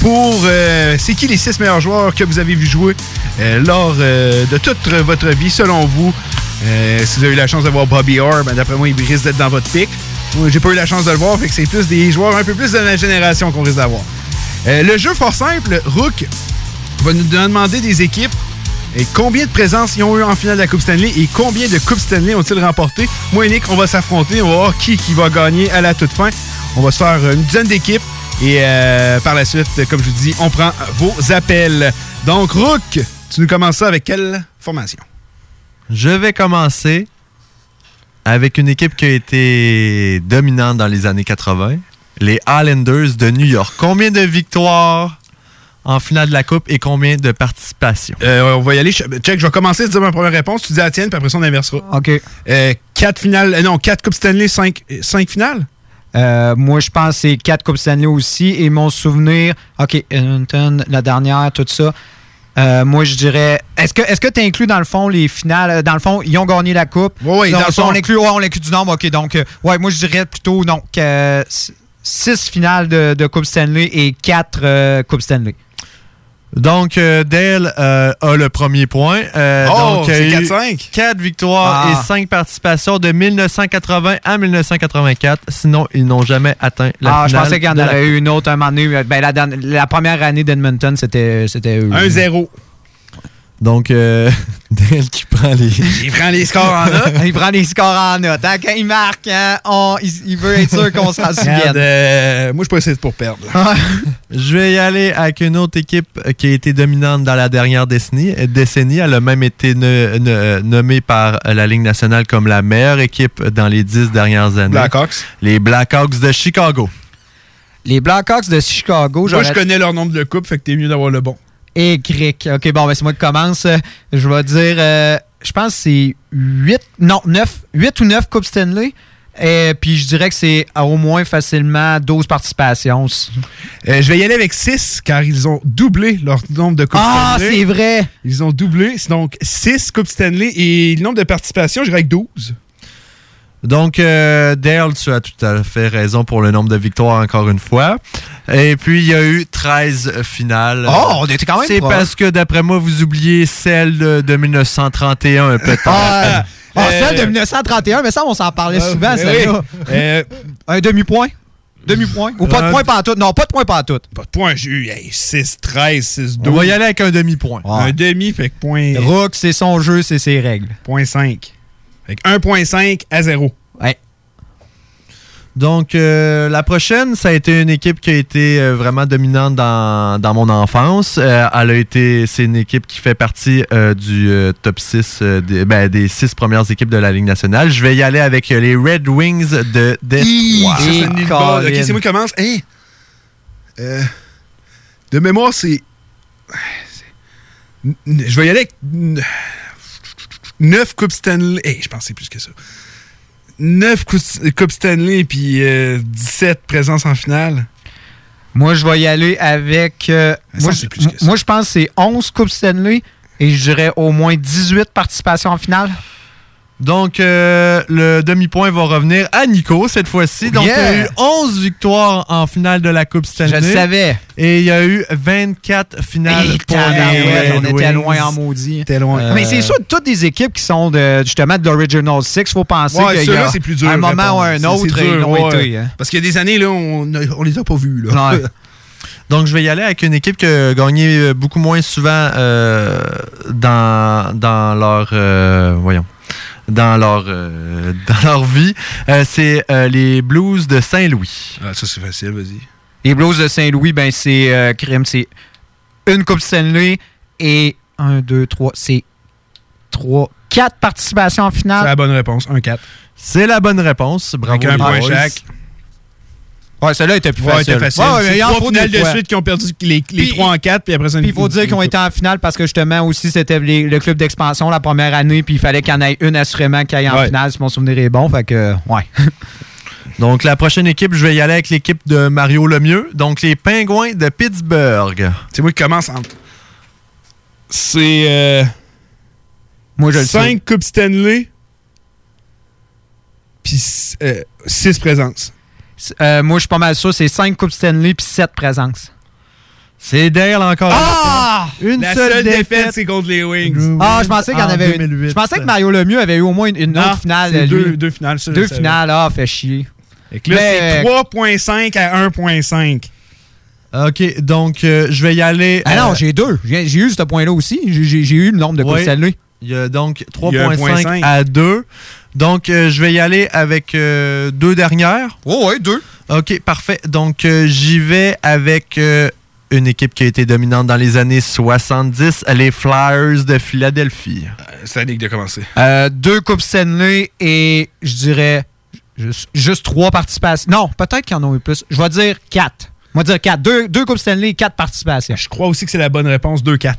pour euh, c'est qui les six meilleurs joueurs que vous avez vu jouer lors de toute votre vie, selon vous? Si vous avez eu la chance de voir Bobby Orr, ben, d'après moi, il risque d'être dans votre pic. J'ai pas eu la chance de le voir, fait c'est plus des joueurs un peu plus de la génération qu'on risque d'avoir. Le jeu fort simple, Rook va nous demander des équipes et combien de présences ils ont eu en finale de la Coupe Stanley et combien de Coupes Stanley ont-ils remporté. Moi et Nick, on va s'affronter, on va voir qui, qui va gagner à la toute fin. On va se faire une dizaine d'équipes et euh, par la suite, comme je vous dis, on prend vos appels. Donc, Rook, tu nous commences ça avec quelle formation? Je vais commencer avec une équipe qui a été dominante dans les années 80, les Islanders de New York. Combien de victoires? En finale de la Coupe et combien de participations? Euh, on va y aller. Check, je vais commencer à dire ma première réponse. Tu dis la tienne, puis après ça, on inversera. OK. Euh, quatre finales. euh, non, quatre Coupes Stanley, cinq, cinq finales? Euh, moi, je pense que c'est 4 Coupes Stanley aussi. Et mon souvenir, OK, Edmonton, la dernière, tout ça. Euh, moi, je dirais. Est-ce que est-ce que tu inclus dans le fond les finales Dans le fond, ils ont gagné la coupe? oui, Non, dans le fond. on inclut, ouais, on inclut du nombre. Ok, donc euh, ouais, moi je dirais plutôt non que 6 finales de, de Coupe Stanley et 4 Coupes Stanley. Donc, euh, Dale euh, a le premier point. Euh, Oh, donc, c'est eu 4-5. quatre victoires Ah. et 5 participations de 1980 à 1984. Sinon, ils n'ont jamais atteint la Ah, je finale. pensais qu'il y en Coupe. eu une autre un moment donné. Ben, la, la première année d'Edmonton, c'était c'était eux. 1-0. Donc, euh, Dale qui prend les. Il prend les scores en note. il prend les scores en note. hein. Quand il marque, hein, on- il, il veut être sûr qu'on s'en souvienne. euh, moi, je peux essayer pour perdre. Je vais y aller avec une autre équipe qui a été dominante dans la dernière décennie. décennie. Elle a même été ne- ne- nommée par la Ligue nationale comme la meilleure équipe dans les dix dernières années. Blackhawks. Les Blackhawks de Chicago. Les Blackhawks de Chicago, Moi, je connais leur nombre de coupes, fait que t'es mieux d'avoir le bon. Et Crick. OK, bon, ben c'est moi qui commence. Je vais dire, euh, je pense que c'est 8, non, 9, 8 ou 9 Coupes Stanley. Et puis je dirais que c'est au moins facilement 12 participations. Euh, je vais y aller avec 6, car ils ont doublé leur nombre de coupes Ah, Stanley. c'est vrai! Ils ont doublé. C'est donc 6 coupes Stanley et le nombre de participations, j'irais avec 12. Donc, euh, Dale, tu as tout à fait raison pour le nombre de victoires, encore une fois. Et puis, il y a eu 13 finales. Oh, on était quand même C'est parce que, d'après moi, vous oubliez celle de, de 1931, peut-être. Ah, ah, Euh, celle de 1931, mais ça, on s'en parlait souvent, celle-là. oui. Euh, Un demi-point? Demi-point? Ou pas de Euh, point pantoute? Non, pas de point pantoute. Pas de point, j'ai eu hey, 6, 13, 6, 12. On va y aller avec un demi-point. Un demi, fait que point. Rook, c'est son jeu, c'est ses règles. Point 5. Fait que 1.5 à 0. Ouais. Donc, euh, la prochaine, ça a été une équipe qui a été euh, vraiment dominante dans, dans mon enfance. Euh, elle a été, c'est une équipe qui fait partie euh, du euh, top 6 euh, des, ben, des six premières équipes de la Ligue nationale. Je vais y aller avec euh, les Red Wings de Détroit. Ça, c'est. Ok, c'est moi qui commence. Hey! Euh, de mémoire, c'est. Je vais y aller avec 9 Coupes Stanley. Hey, je pense que c'est plus que ça. 9 Coupes Stanley puis euh, 17 présences en finale? Moi, je vais y aller avec. euh, moi, je- moi, je pense que c'est 11 Coupes Stanley et je dirais au moins 18 participations en finale. Donc, euh, le demi-point va revenir à Nico cette fois-ci. Donc, il y a eu 11 victoires en finale de la Coupe Stanley. Je le savais. Et il y a eu 24 finales pour les on était loin en maudit. T'es loin. Euh, Mais c'est sûr, toutes des équipes qui sont de, justement de l'Original Six, faut penser Ouais, qu'il y a c'est plus dur. un moment ou un autre, C'est- c'est ils dur, l'ont ouais. été. hein. Parce qu'il y a des années, là, on, a- on les a pas vus. Là. Donc, je vais y aller avec une équipe qui a gagné euh, beaucoup moins souvent euh, dans, dans leur. euh, voyons. Dans leur, euh, dans leur vie. Euh, c'est euh, les Blues de Saint-Louis. Ah, ça, c'est facile, vas-y. Les Blues de Saint-Louis, ben c'est euh, crime, c'est une Coupe Stanley et 1, 2, 3, c'est 3, 4 participations en C'est finale. la bonne réponse. 1-4. C'est la bonne réponse. Bravo. Avec un point chaque. Ouais, celle-là était plus Ouais, facile. c'était facile. Ouais, ouais, trois finales de suite qui ont perdu les, les Puis- 3 en 4, puis après ça, Puis il faut dire qu'ils ont été en finale parce que justement aussi c'était les- le club d'expansion la première année, puis il fallait qu'il y en ait une assurément qui aille en Ouais. finale si mon souvenir est bon. Fait que, ouais. Donc, la prochaine équipe, je vais y aller avec l'équipe de Mario Lemieux. Donc, les Pingouins de Pittsburgh. C'est moi qui commence en. C'est. Euh, Moi, je le sais. 5 Coupes Stanley, puis 6 présences. Euh, moi, je suis pas mal sûr, c'est 5 Coupes Stanley puis 7 présences. C'est Dale encore. Ah! Une La seule, seule défaite, défaite. c'est contre les Wings. Ah, je pensais qu'il y en avait une. 2008. Je pensais que Mario Lemieux avait eu au moins une, une Non, autre finale. c'est lui. deux, deux finales. ça, Deux finales, ah, fait chier. Là, Mais- c'est 3.5 à 1.5. OK, donc euh, je vais y aller. Ah non, euh, j'ai deux. J'ai eu ce point-là aussi. J'ai- eu le nombre de Ouais. Stanley. Il y a donc Il y a un point 3.5 cinq. à 2. Donc, euh, je vais y aller avec euh, deux dernières. Oh, ouais, deux. OK, parfait. Donc, euh, j'y vais avec une équipe qui a été dominante dans les années 70, les Flyers de Philadelphie. C'est la ligue de commencer. Deux Coupes Stanley et je dirais juste, juste trois participations. Non, peut-être qu'il y en a eu plus. Je vais dire quatre. On va dire 4. Deux, deux Coupes Stanley, 4 participations. Je crois aussi que c'est la bonne réponse, 2-4.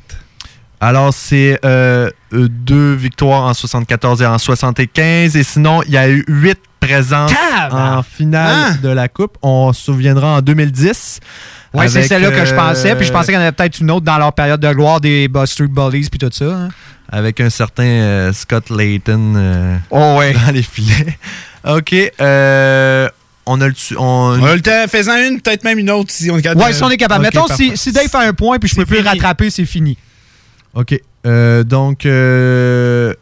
Alors, c'est euh, euh, deux victoires en 74 et en 75. Et sinon, il y a eu huit présences en finale Hein? de la Coupe. On se souviendra en 2010. Oui, c'est celle-là que je pensais. Puis je euh, pensais qu'il y en avait peut-être une autre dans leur période de gloire des Bus Street Bullies puis tout ça. hein. Avec un certain euh, Scott Layton euh, Oh, ouais. dans les filets. OK. euh, on a le... tu- On, On a le temps, faisant une, peut-être même une autre si on est capable. Ouais, si on est capable. Mettons, si, si Dave fait un point puis je peux plus le rattraper, c'est fini. OK. Euh, donc, euh,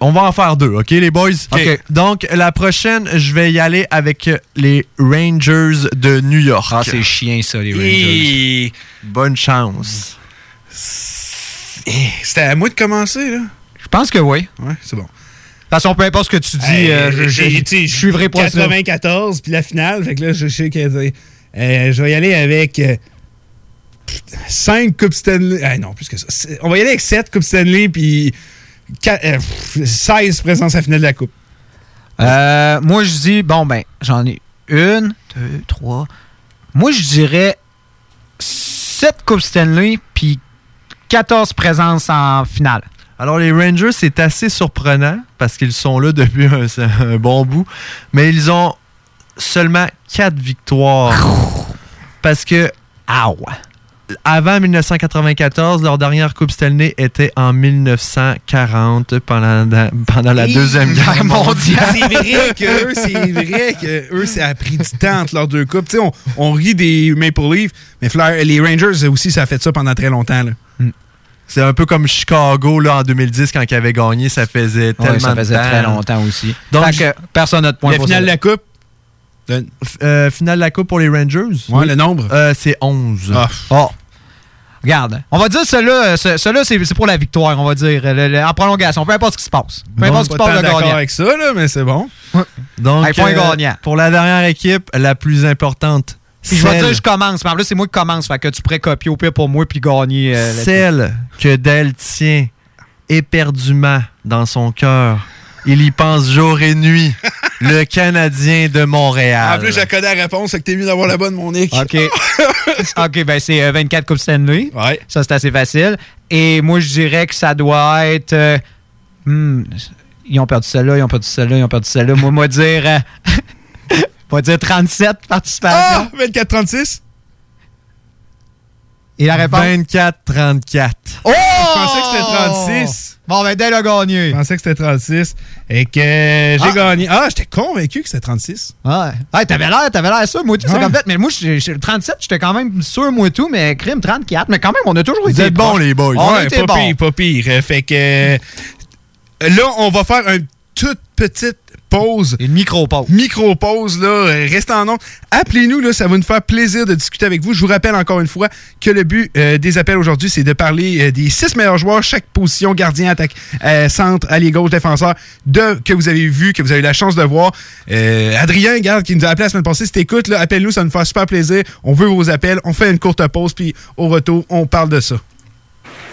on va en faire deux, OK, les boys? OK. Donc, la prochaine, je vais y aller avec les Rangers de New York. Ah, c'est chiant, ça, les Et- Bonne chance. Eh, C'était à moi de commencer, là. Je pense que oui. Ouais, c'est bon. De toute façon, peu importe ce que tu dis, Hey, euh, je, suivrai pas ça. 94, puis la finale. Fait que là, je sais que. euh, je vais y aller avec 5 Coupes Stanley. Ah non, plus que ça. On va y aller avec 7 Coupes Stanley, puis qua- euh, pff, 16 présences à finale de la Coupe. Euh, moi, je dis, bon, ben, j'en ai une, deux, trois. Moi, je dirais 7 Coupes Stanley puis 14 présences en finale. Alors, les Rangers, c'est assez surprenant parce qu'ils sont là depuis un, un bon bout, mais ils ont seulement 4 victoires. Parce que. Avant 1994, leur dernière Coupe Stanley était en 1940 pendant la, pendant la Deuxième Guerre mondiale. C'est vrai que eux, c'est vrai que eux, ça a pris du temps entre leurs deux coupes. Tu sais, on, on rit des Maple Leafs, mais Flair- les Rangers aussi, ça a fait ça pendant très longtemps. là. C'est un peu comme Chicago là, en 2010 quand ils avaient gagné, ça faisait tellement ça faisait de temps. très longtemps aussi. Donc, que personne n'a de point La finale de la Coupe, F- euh, finale de la Coupe pour les Rangers? Ouais, le nombre? Euh, c'est 11. Ah. Oh. Regarde, on va dire cela, ce- cela c'est pour la victoire, on va dire, le- le- en prolongation, peu importe ce qui se passe. Peu importe ce qui se pas passe, le d'accord gagnant. avec ça, là, mais c'est bon. Donc, Hey, point gagnant. pour la dernière équipe, la plus importante, Puis je vais dire, je commence. Mais en plus, c'est moi qui commence. Fait que tu pourrais copier au pire pour moi puis gagner. euh, celle que Dell tient éperdument dans son cœur. Il y pense jour et nuit. le Canadien de Montréal. En plus, j'ai connais la réponse, fait que t'es mieux d'avoir la bonne, mon Nick. OK. OK, ben c'est euh, 24 Coupes Stanley. Ouais. Ça, c'est assez facile. Et moi, je dirais que ça doit être. euh, hmm, ils ont perdu celle-là, ils ont perdu celle-là, ils ont perdu celle-là. Moi, moi, dire. euh, moi, dire 37 participations. Ah! 24-36? Et la réponse? 24-34. Oh! Je pensais que c'était 36. Bon, ben, Dale a gagné. Je pensais que c'était 36. Et que j'ai Ah. gagné. Ah, j'étais convaincu que c'était 36. Ouais. Ouais, t'avais l'air, t'avais l'air sûr, moi tout, c'est Ouais. comme fait. Mais moi, le 37, j'étais quand même sûr, moi tout, mais crime 34. Mais quand même, on a toujours Vous été êtes bons, proches. les boys. On ouais, pas bons. pire, pas pire. Fait que euh, là, on va faire une toute petite pause. Une micro-pause. Micro-pause, là. euh, Restez en nombre. Appelez-nous, là. Ça va nous faire plaisir de discuter avec vous. Je vous rappelle encore une fois que le but euh, des appels aujourd'hui, c'est de parler euh, des six meilleurs joueurs, chaque position, gardien, attaque, euh, centre, allié gauche, défenseur, de, que vous avez vu, que vous avez eu la chance de voir. Adrien, garde, qui nous a appelé la semaine passée, si t'écoutes, là, appelle-nous, ça nous fait super plaisir. On veut vos appels. On fait une courte pause, puis au retour, on parle de ça.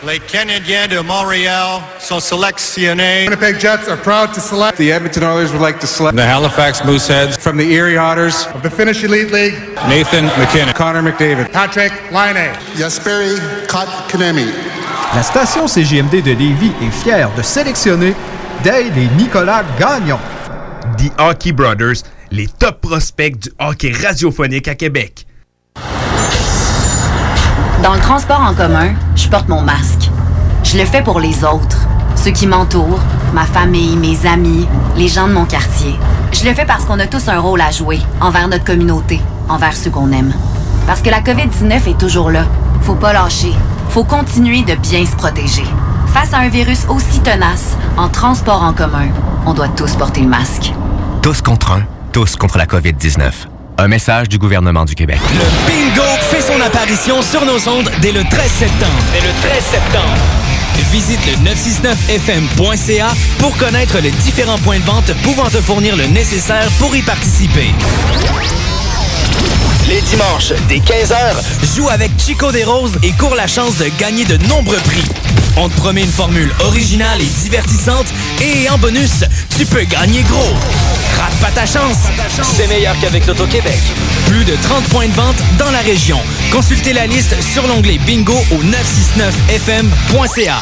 Les Canadiens de Montréal sont sélectionnés. Winnipeg Jets are proud to select. The Edmonton Oilers would like to select. The Halifax Mooseheads. From the Erie Otters. Of the Finnish Elite League. Nathan McKinnon. Connor McDavid. Patrick Laine. Jesperi Kotkaniemi. La station CGMD de Lévis est fière de sélectionner Dale et Nicolas Gagnon. The Hockey Brothers, les top prospects du hockey radiophonique à Québec. Dans le transport en commun, je porte mon masque. Je le fais pour les autres, ceux qui m'entourent, ma famille, mes amis, les gens de mon quartier. Je le fais parce qu'on a tous un rôle à jouer envers notre communauté, envers ceux qu'on aime. Parce que la COVID-19 est toujours là. Faut pas lâcher. Faut continuer de bien se protéger. Face à un virus aussi tenace, en transport en commun, on doit tous porter le masque. Tous contre un, tous contre la COVID-19. Un message du gouvernement du Québec. Le bingo fait son apparition sur nos ondes dès le 13 septembre. Dès le 13 septembre. Visite le 969fm.ca pour connaître les différents points de vente pouvant te fournir le nécessaire pour y participer. Les dimanches, dès 15h, joue avec Chico des Roses et cours la chance de gagner de nombreux prix. On te promet une formule originale et divertissante et en bonus, tu peux gagner gros. Rate pas ta chance. C'est meilleur qu'avec l'Auto-Québec. Plus de 30 points de vente dans la région. Consultez la liste sur l'onglet bingo au 969fm.ca.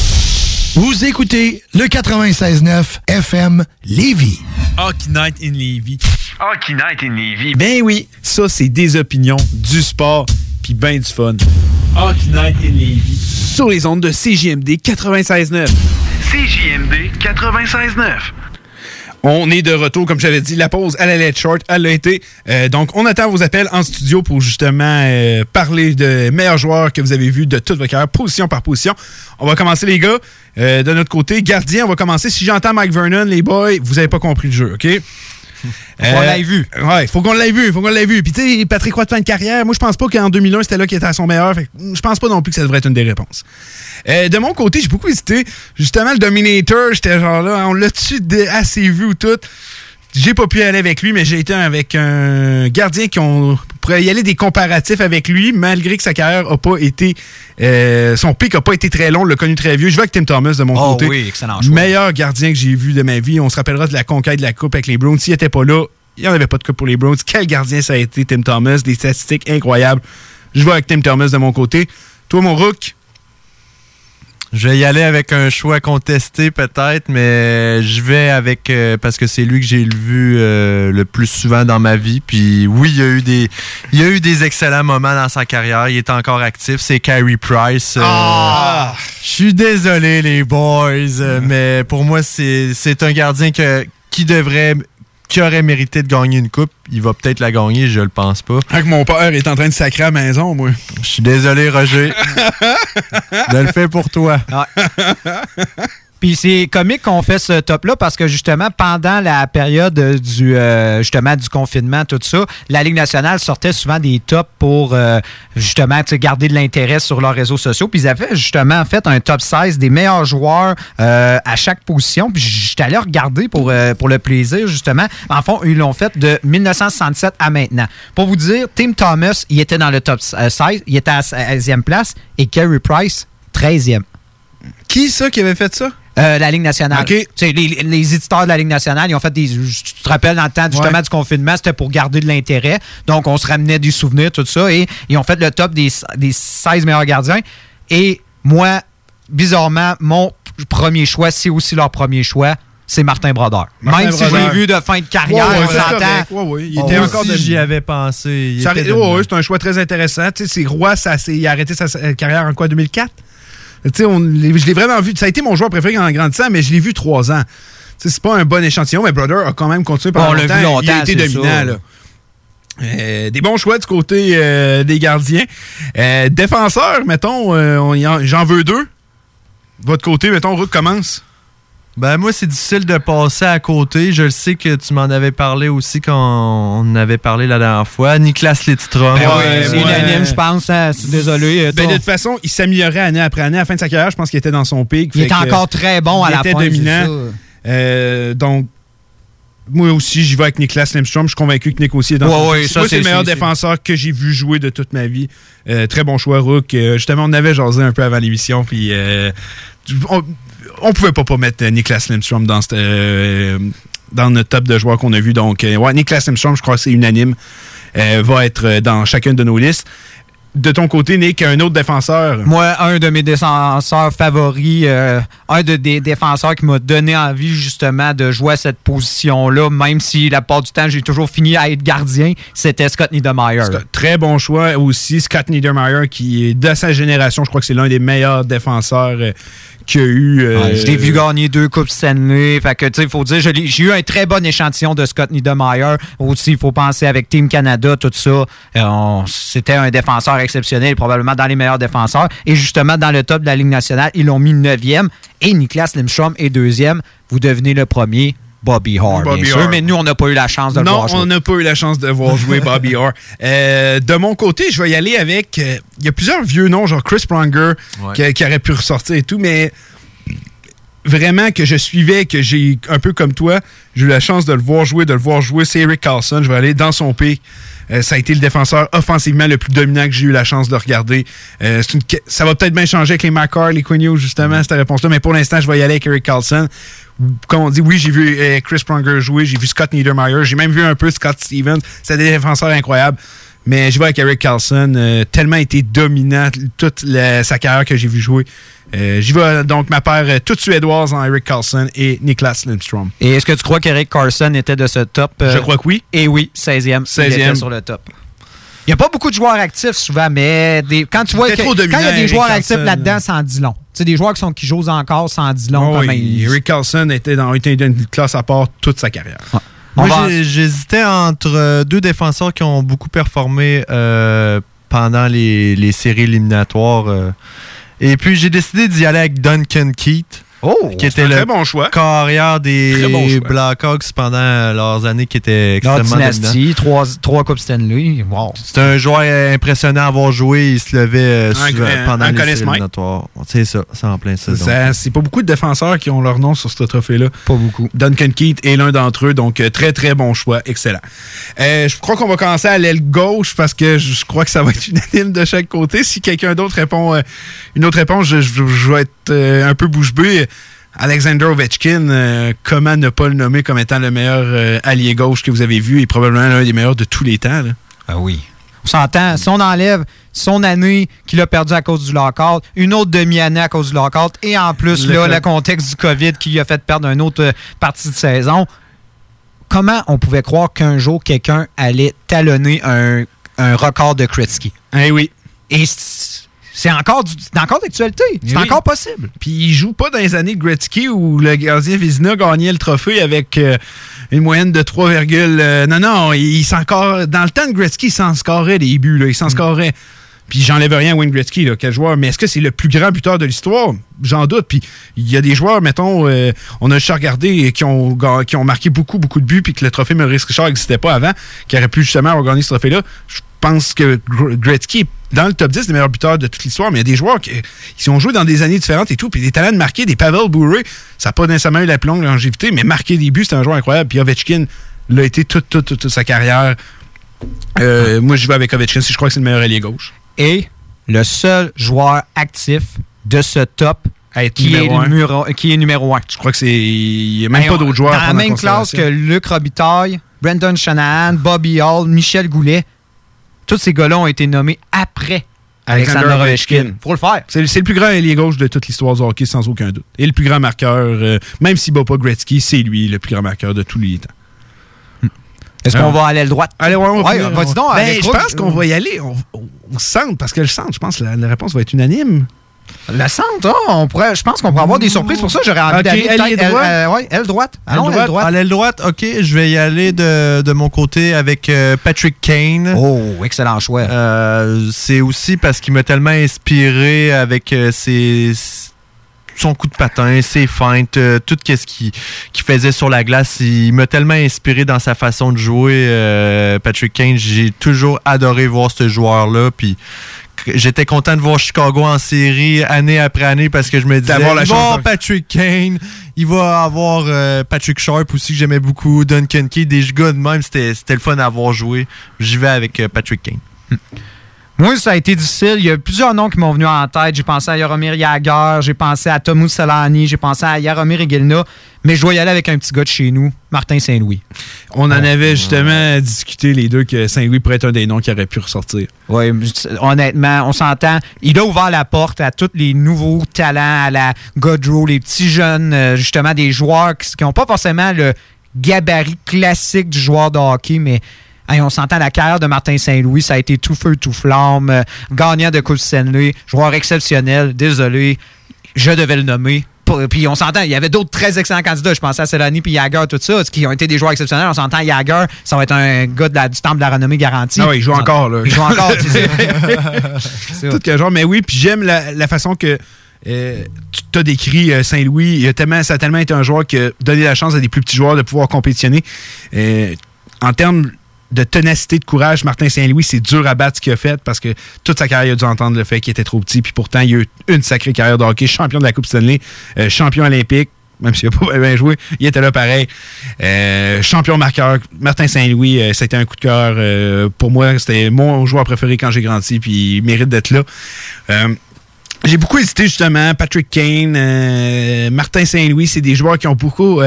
Vous écoutez le 96.9 FM Lévis. Hockey Night in Levy. Hockey Night in Levy. Ben oui, ça c'est des opinions, du sport, puis ben du fun. Hockey Night in Levy. Sur les ondes de CJMD 96.9. CJMD 96.9. On est de retour, comme j'avais dit, la pause, elle allait être short, elle l'a été. Euh, donc, on attend vos appels en studio pour justement euh, parler de meilleurs joueurs que vous avez vus de toute votre carrière, position par position. On va commencer, les gars. Euh, de notre côté, gardien, on va commencer. Si j'entends Mike Vernon, les boys, vous avez pas compris le jeu, OK? Qu'on l'ait vu. Ouais, faut qu'on l'ait vu, faut qu'on l'ait vu. Puis tu sais, Patrick Roy de fin de carrière, moi je pense pas qu'en 2001 c'était là qu'il était à son meilleur. Je pense pas non plus que ça devrait être une des réponses. Euh, de mon côté, j'ai beaucoup hésité. Justement, le Dominator, j'étais genre là, on l'a-tu assez vu ou tout? J'ai pas pu aller avec lui, mais j'ai été avec un gardien qui on pourrait y aller des comparatifs avec lui, malgré que sa carrière a pas été. euh, son pic a pas été très long, on l'a connu très vieux. Je vais avec Tim Thomas de mon Oh côté. oui, excellent choix. Meilleur gardien que j'ai vu de ma vie. On se rappellera de la conquête de la Coupe avec les Browns. S'il était pas là, il n'y en avait pas de Coupe pour les Browns. Quel gardien ça a été, Tim Thomas? Des statistiques incroyables. Je vais avec Tim Thomas de mon côté. Toi, mon rook, Je vais y aller avec un choix contesté peut-être, mais je vais avec euh, parce que c'est lui que j'ai vu euh, le plus souvent dans ma vie. Puis oui, il y a eu des il y a eu des excellents moments dans sa carrière. Il est encore actif. C'est Carey Price. Euh, Ah! Je suis désolé les boys, euh, mais pour moi c'est c'est un gardien que qui devrait qui aurait mérité de gagner une coupe. Il va peut-être la gagner, je le pense pas. Avec mon père est en train de sacrer à la maison, moi. Je suis désolé, Roger. je le fais pour toi. Puis c'est comique qu'on fait ce top-là parce que justement, pendant la période du euh, justement du confinement, tout ça, la Ligue nationale sortait souvent des tops pour euh, justement garder de l'intérêt sur leurs réseaux sociaux. Puis ils avaient justement fait un top 16 des meilleurs joueurs euh, à chaque position. Puis j'étais allé regarder pour, euh, pour le plaisir, justement. En fond, ils l'ont fait de 1967 à maintenant. Pour vous dire, Tim Thomas, il était dans le top euh, 16, il était à 16e place et Kerry Price, 13e. Qui ça qui avait fait ça? Euh, la Ligue nationale. OK. Tu sais, Les, les éditeurs de la Ligue nationale, ils ont fait des. Tu te rappelles, dans le temps justement Ouais. du confinement, c'était pour garder de l'intérêt. Donc, on se ramenait des souvenirs, tout ça. Et ils ont fait le top des, des 16 meilleurs gardiens. Et moi, bizarrement, mon premier choix, c'est aussi leur premier choix. C'est Martin Brodeur. Martin Même si je l'ai Brodeur. vu de fin de carrière, Ouais, ouais, on c'est s'entend. correct. Ouais, ouais. Il était encore de j'y avais pensé. C'est un choix très intéressant. Tu sais, c'est Roy, ça, c'est- il a arrêté sa, sa carrière en quoi, 2004? On je l'ai vraiment vu. Ça a été mon joueur préféré en grandissant, mais je l'ai vu trois ans. C'est pas un bon échantillon, mais Brother a quand même continué pendant On l'a longtemps. vu longtemps, Il a été dominant, là. Euh, des bons choix du côté euh, des gardiens. Euh, défenseurs, mettons, euh, j'en veux deux. Votre côté, mettons, Rook commence. Ben moi, c'est difficile de passer à côté. Je le sais que tu m'en avais parlé aussi quand on avait parlé la dernière fois. Nicolas Lidstrom. Ben ouais, C'est moi, unanime, je pense. hein. Désolé. euh, Ben, de toute façon, il s'améliorait année après année. À la fin de sa carrière, je pense qu'il était dans son pic. Il était encore très bon à il la était fin, c'est dominant. ça. Euh, donc, moi aussi, j'y vais avec Niklas Lemstrom. Je suis convaincu que Nick aussi est dans Ouais, son ouais, pic. ça, Moi, c'est le meilleur défenseur que j'ai vu jouer de toute ma vie. Euh, très bon choix, Rook. Euh, justement, on avait jasé un peu avant l'émission. Puis, euh, on, on pouvait pas pas mettre euh, Niklas dans, cette, euh, dans notre top de joueurs qu'on a vu. Donc, euh, ouais, Niklas Lemstrom, je crois que c'est unanime, va être dans chacune de nos listes. De ton côté, Nick, un autre défenseur? Moi, un de mes défenseurs favoris, euh, un de des défenseurs qui m'a donné envie justement de jouer à cette position-là, même si la part du temps, j'ai toujours fini à être gardien, c'était Scott Niedermayer. Très bon choix aussi. Scott Niedermayer, qui est de sa génération, je crois que c'est l'un des meilleurs défenseurs euh, qu'il y a eu. euh, Ouais, je l'ai vu gagner deux Coupes Stanley. Fait que, tu sais, il faut dire, j'ai eu un très bon échantillon de Scott Niedermayer. Aussi, il faut penser avec Team Canada, tout ça. Euh, C'était un défenseur exceptionnel, probablement dans les meilleurs défenseurs. Et justement, dans le top de la Ligue nationale, ils l'ont mis 9e. Et Niklas Limstrom est deuxième. Vous devenez le premier. Bobby Bobby bien sûr, mais nous, on n'a pas eu la chance de le non, voir jouer. on n'a pas eu la chance de voir jouer Bobby Orr. Euh, de mon côté, je vais y aller avec. euh, Il y a plusieurs vieux noms, genre Chris Pronger, Ouais. qui, qui aurait pu ressortir et tout, mais vraiment que je suivais, que j'ai un peu comme toi, j'ai eu la chance de le voir jouer, de le voir jouer, c'est Eric Carlson. Je vais aller dans son pic. Euh, ça a été le défenseur offensivement le plus dominant que j'ai eu la chance de regarder. Euh, une ça va peut-être bien changer avec les McCarr, les Quinio, justement, cette réponse-là, mais pour l'instant, je vais y aller avec Eric Carlson. Comme on dit, oui, j'ai vu euh, Chris Pronger jouer, j'ai vu Scott Niedermeyer, j'ai même vu un peu Scott Stevens. C'est des défenseurs incroyables. Mais je vais avec Eric Carlson, euh, tellement été dominant toute la- sa carrière que j'ai vu jouer. Euh, J'y vais donc ma paire euh, toute suédoise en Eric Carlson et Niklas Lindstrom. Et est-ce que tu crois qu'Eric Carson était de ce top? euh, Je crois que oui. Et oui, 16e. 16e. Il était sur le top. Il n'y a pas beaucoup de joueurs actifs souvent, mais des- quand tu vois que- quand il y a des joueurs actifs Carlson. là-dedans, ça en dit long. Tu sais, des joueurs qui, sont, qui jouent encore, en dit long. Oh oui, ils- Eric Carlson était dans était dans une classe à part toute sa carrière. Moi, va- j'hésitais entre euh, deux défenseurs qui ont beaucoup performé euh, pendant les, les séries éliminatoires. euh. Et puis, j'ai décidé d'y aller avec Duncan Keith. Qui était un le très bon choix. carrière des Très bon choix. Blackhawks pendant leurs années qui étaient extrêmement dynastie, trois, trois Coupes Stanley. Wow. C'est un joueur impressionnant à avoir joué. Il se levait euh, Un- souvent un- pendant un les éliminatoires. C'est ça, c'est en plein ça. C'est pas beaucoup de défenseurs qui ont leur nom sur ce trophée-là. Pas beaucoup. Duncan Keith est l'un d'entre eux, donc euh, très très bon choix, excellent. Euh, je crois qu'on va commencer à l'aile gauche parce que je je crois que ça va être unanime de chaque côté. Si quelqu'un d'autre répond euh, une autre réponse, je, je- je vais être euh, un peu bouche bée. Alexander Ovechkin, euh, comment ne pas le nommer comme étant le meilleur euh, allié gauche que vous avez vu et probablement l'un des meilleurs de tous les temps. là? Ah oui. On s'entend, si on enlève son année qu'il a perdu à cause du lockout, une autre demi-année à cause du lockout, et en plus, Le là, le contexte du COVID qui lui a fait perdre une autre euh, partie de saison, comment on pouvait croire qu'un jour, quelqu'un allait talonner un, un record de Kretsky? Eh oui. Et c'est c'est encore, du- c'est encore d'actualité. C'est Eh oui. encore possible. Puis il joue pas dans les années de Gretzky où le gardien Vizina gagnait le trophée avec euh, une moyenne de 3, euh, non, non, il, il s'en score- Dans le temps de Gretzky, il s'en scorait des buts, là, il Mm. s'en scorait. Puis j'enlève rien à Wayne Gretzky, là, quel joueur. Mais est-ce que c'est le plus grand buteur de l'histoire? J'en doute. Puis il y a des joueurs, mettons, euh, on a juste regardé, qui ont, qui ont marqué beaucoup, beaucoup de buts, puis que le trophée Maurice Richard n'existait pas avant, qui aurait pu justement avoir gagné ce trophée-là. Je pense que Gr- Gretzky est dans le top 10 des meilleurs buteurs de toute l'histoire, mais il y a des joueurs qui ils ont joué dans des années différentes et tout, puis des talents de marquer, des Pavel Bure, ça n'a pas nécessairement eu la plus longue longévité, mais marquer des buts, c'est un joueur incroyable. Puis Ovechkin l'a été toute, toute, toute, toute sa carrière. Euh, moi, je vais avec Ovechkin, si je crois que c'est le meilleur allié gauche. Et le seul joueur actif de ce top qui, est numéro un. numéro, qui est numéro 1. Je crois que c'est. Il n'y a même Hey, pas d'autres joueurs. à Dans la même classe que. Luc Robitaille, Brendan Shanahan, Bobby Hall, Michel Goulet. Tous ces gars-là ont été nommés après Alexander, Ovechkin. Faut le faire. C'est le plus grand ailier gauche de toute l'histoire du hockey, sans aucun doute. Et le plus grand marqueur, euh, même s'il bat pas Gretzky, c'est lui le plus grand marqueur de tous les temps. Est-ce qu'on va aller à droite? Allez, ouais, on va vas-y donc, Ben, je pense qu'on va y aller. On, on, on centre, parce que le centre, je pense que la, la réponse va être unanime. Le centre, ah, on pourrait, je pense qu'on pourrait avoir des surprises. Pour ça, j'aurais envie d'aller euh, ouais, aile droite. Allons, droite. À l'aile droite, ok, je vais y aller de, de mon côté avec euh, Patrick Kane. Oh, excellent choix. Euh, c'est aussi parce qu'il m'a tellement inspiré avec ses, son coup de patin, ses feintes, euh, tout ce qu'il faisait sur la glace. Il m'a tellement inspiré dans sa façon de jouer, euh, Patrick Kane. J'ai toujours adoré voir ce joueur-là. Puis j'étais content de voir Chicago en série année après année parce que je me disais, la il va avoir Patrick Kane, il va avoir euh, Patrick Sharp aussi que j'aimais beaucoup, Duncan Key, des gars de même, c'était le fun à avoir joué. J'y vais avec euh, Patrick Kane. Moi, ça a été difficile. Il y a plusieurs noms qui m'ont venu en tête. J'ai pensé à Yaromir Yager, j'ai pensé à Tomu Solani, j'ai pensé à Yaromir Egelna, mais je dois y aller avec un petit gars de chez nous, Martin Saint-Louis. On en avait justement discuté les deux que Saint-Louis pourrait être un des noms qui aurait pu ressortir. Oui, honnêtement, on s'entend. Il a ouvert la porte à tous les nouveaux talents, à la Godrow, les petits jeunes, euh, justement, des joueurs qui n'ont pas forcément le gabarit classique du joueur de hockey, mais hey, on s'entend la carrière de Martin Saint-Louis, ça a été tout feu, tout flamme, euh, gagnant de Coupe Stanley, joueur exceptionnel, désolé, je devais le nommer. Puis on s'entend, il y avait d'autres très excellents candidats. Je pensais à Selani puis Jagger, tout ça, qui ont été des joueurs exceptionnels. On s'entend, Jagger, ça va être un gars de la- du temple de la renommée garantie. Ah oui, il joue On encore, là. Il joue encore, tu sais. Tout que genre, mais oui, puis j'aime la, la façon que euh, tu t'as décrit euh, Saint-Louis. Ça a tellement été un joueur qui a donné la chance à des plus petits joueurs de pouvoir compétitionner. Euh, en termes de ténacité, de courage, Martin Saint-Louis, c'est dur à battre ce qu'il a fait parce que toute sa carrière, il a dû entendre le fait qu'il était trop petit. Puis pourtant, il a eu une sacrée carrière de hockey, champion de la Coupe Stanley, euh, champion olympique, même s'il n'a pas bien joué, il était là pareil. Euh, champion marqueur, Martin Saint-Louis, euh, c'était un coup de cœur. euh, pour moi, c'était mon joueur préféré quand j'ai grandi, puis il mérite d'être là. J'ai beaucoup hésité justement. Patrick Kane, Martin Saint-Louis, c'est des joueurs qui ont beaucoup.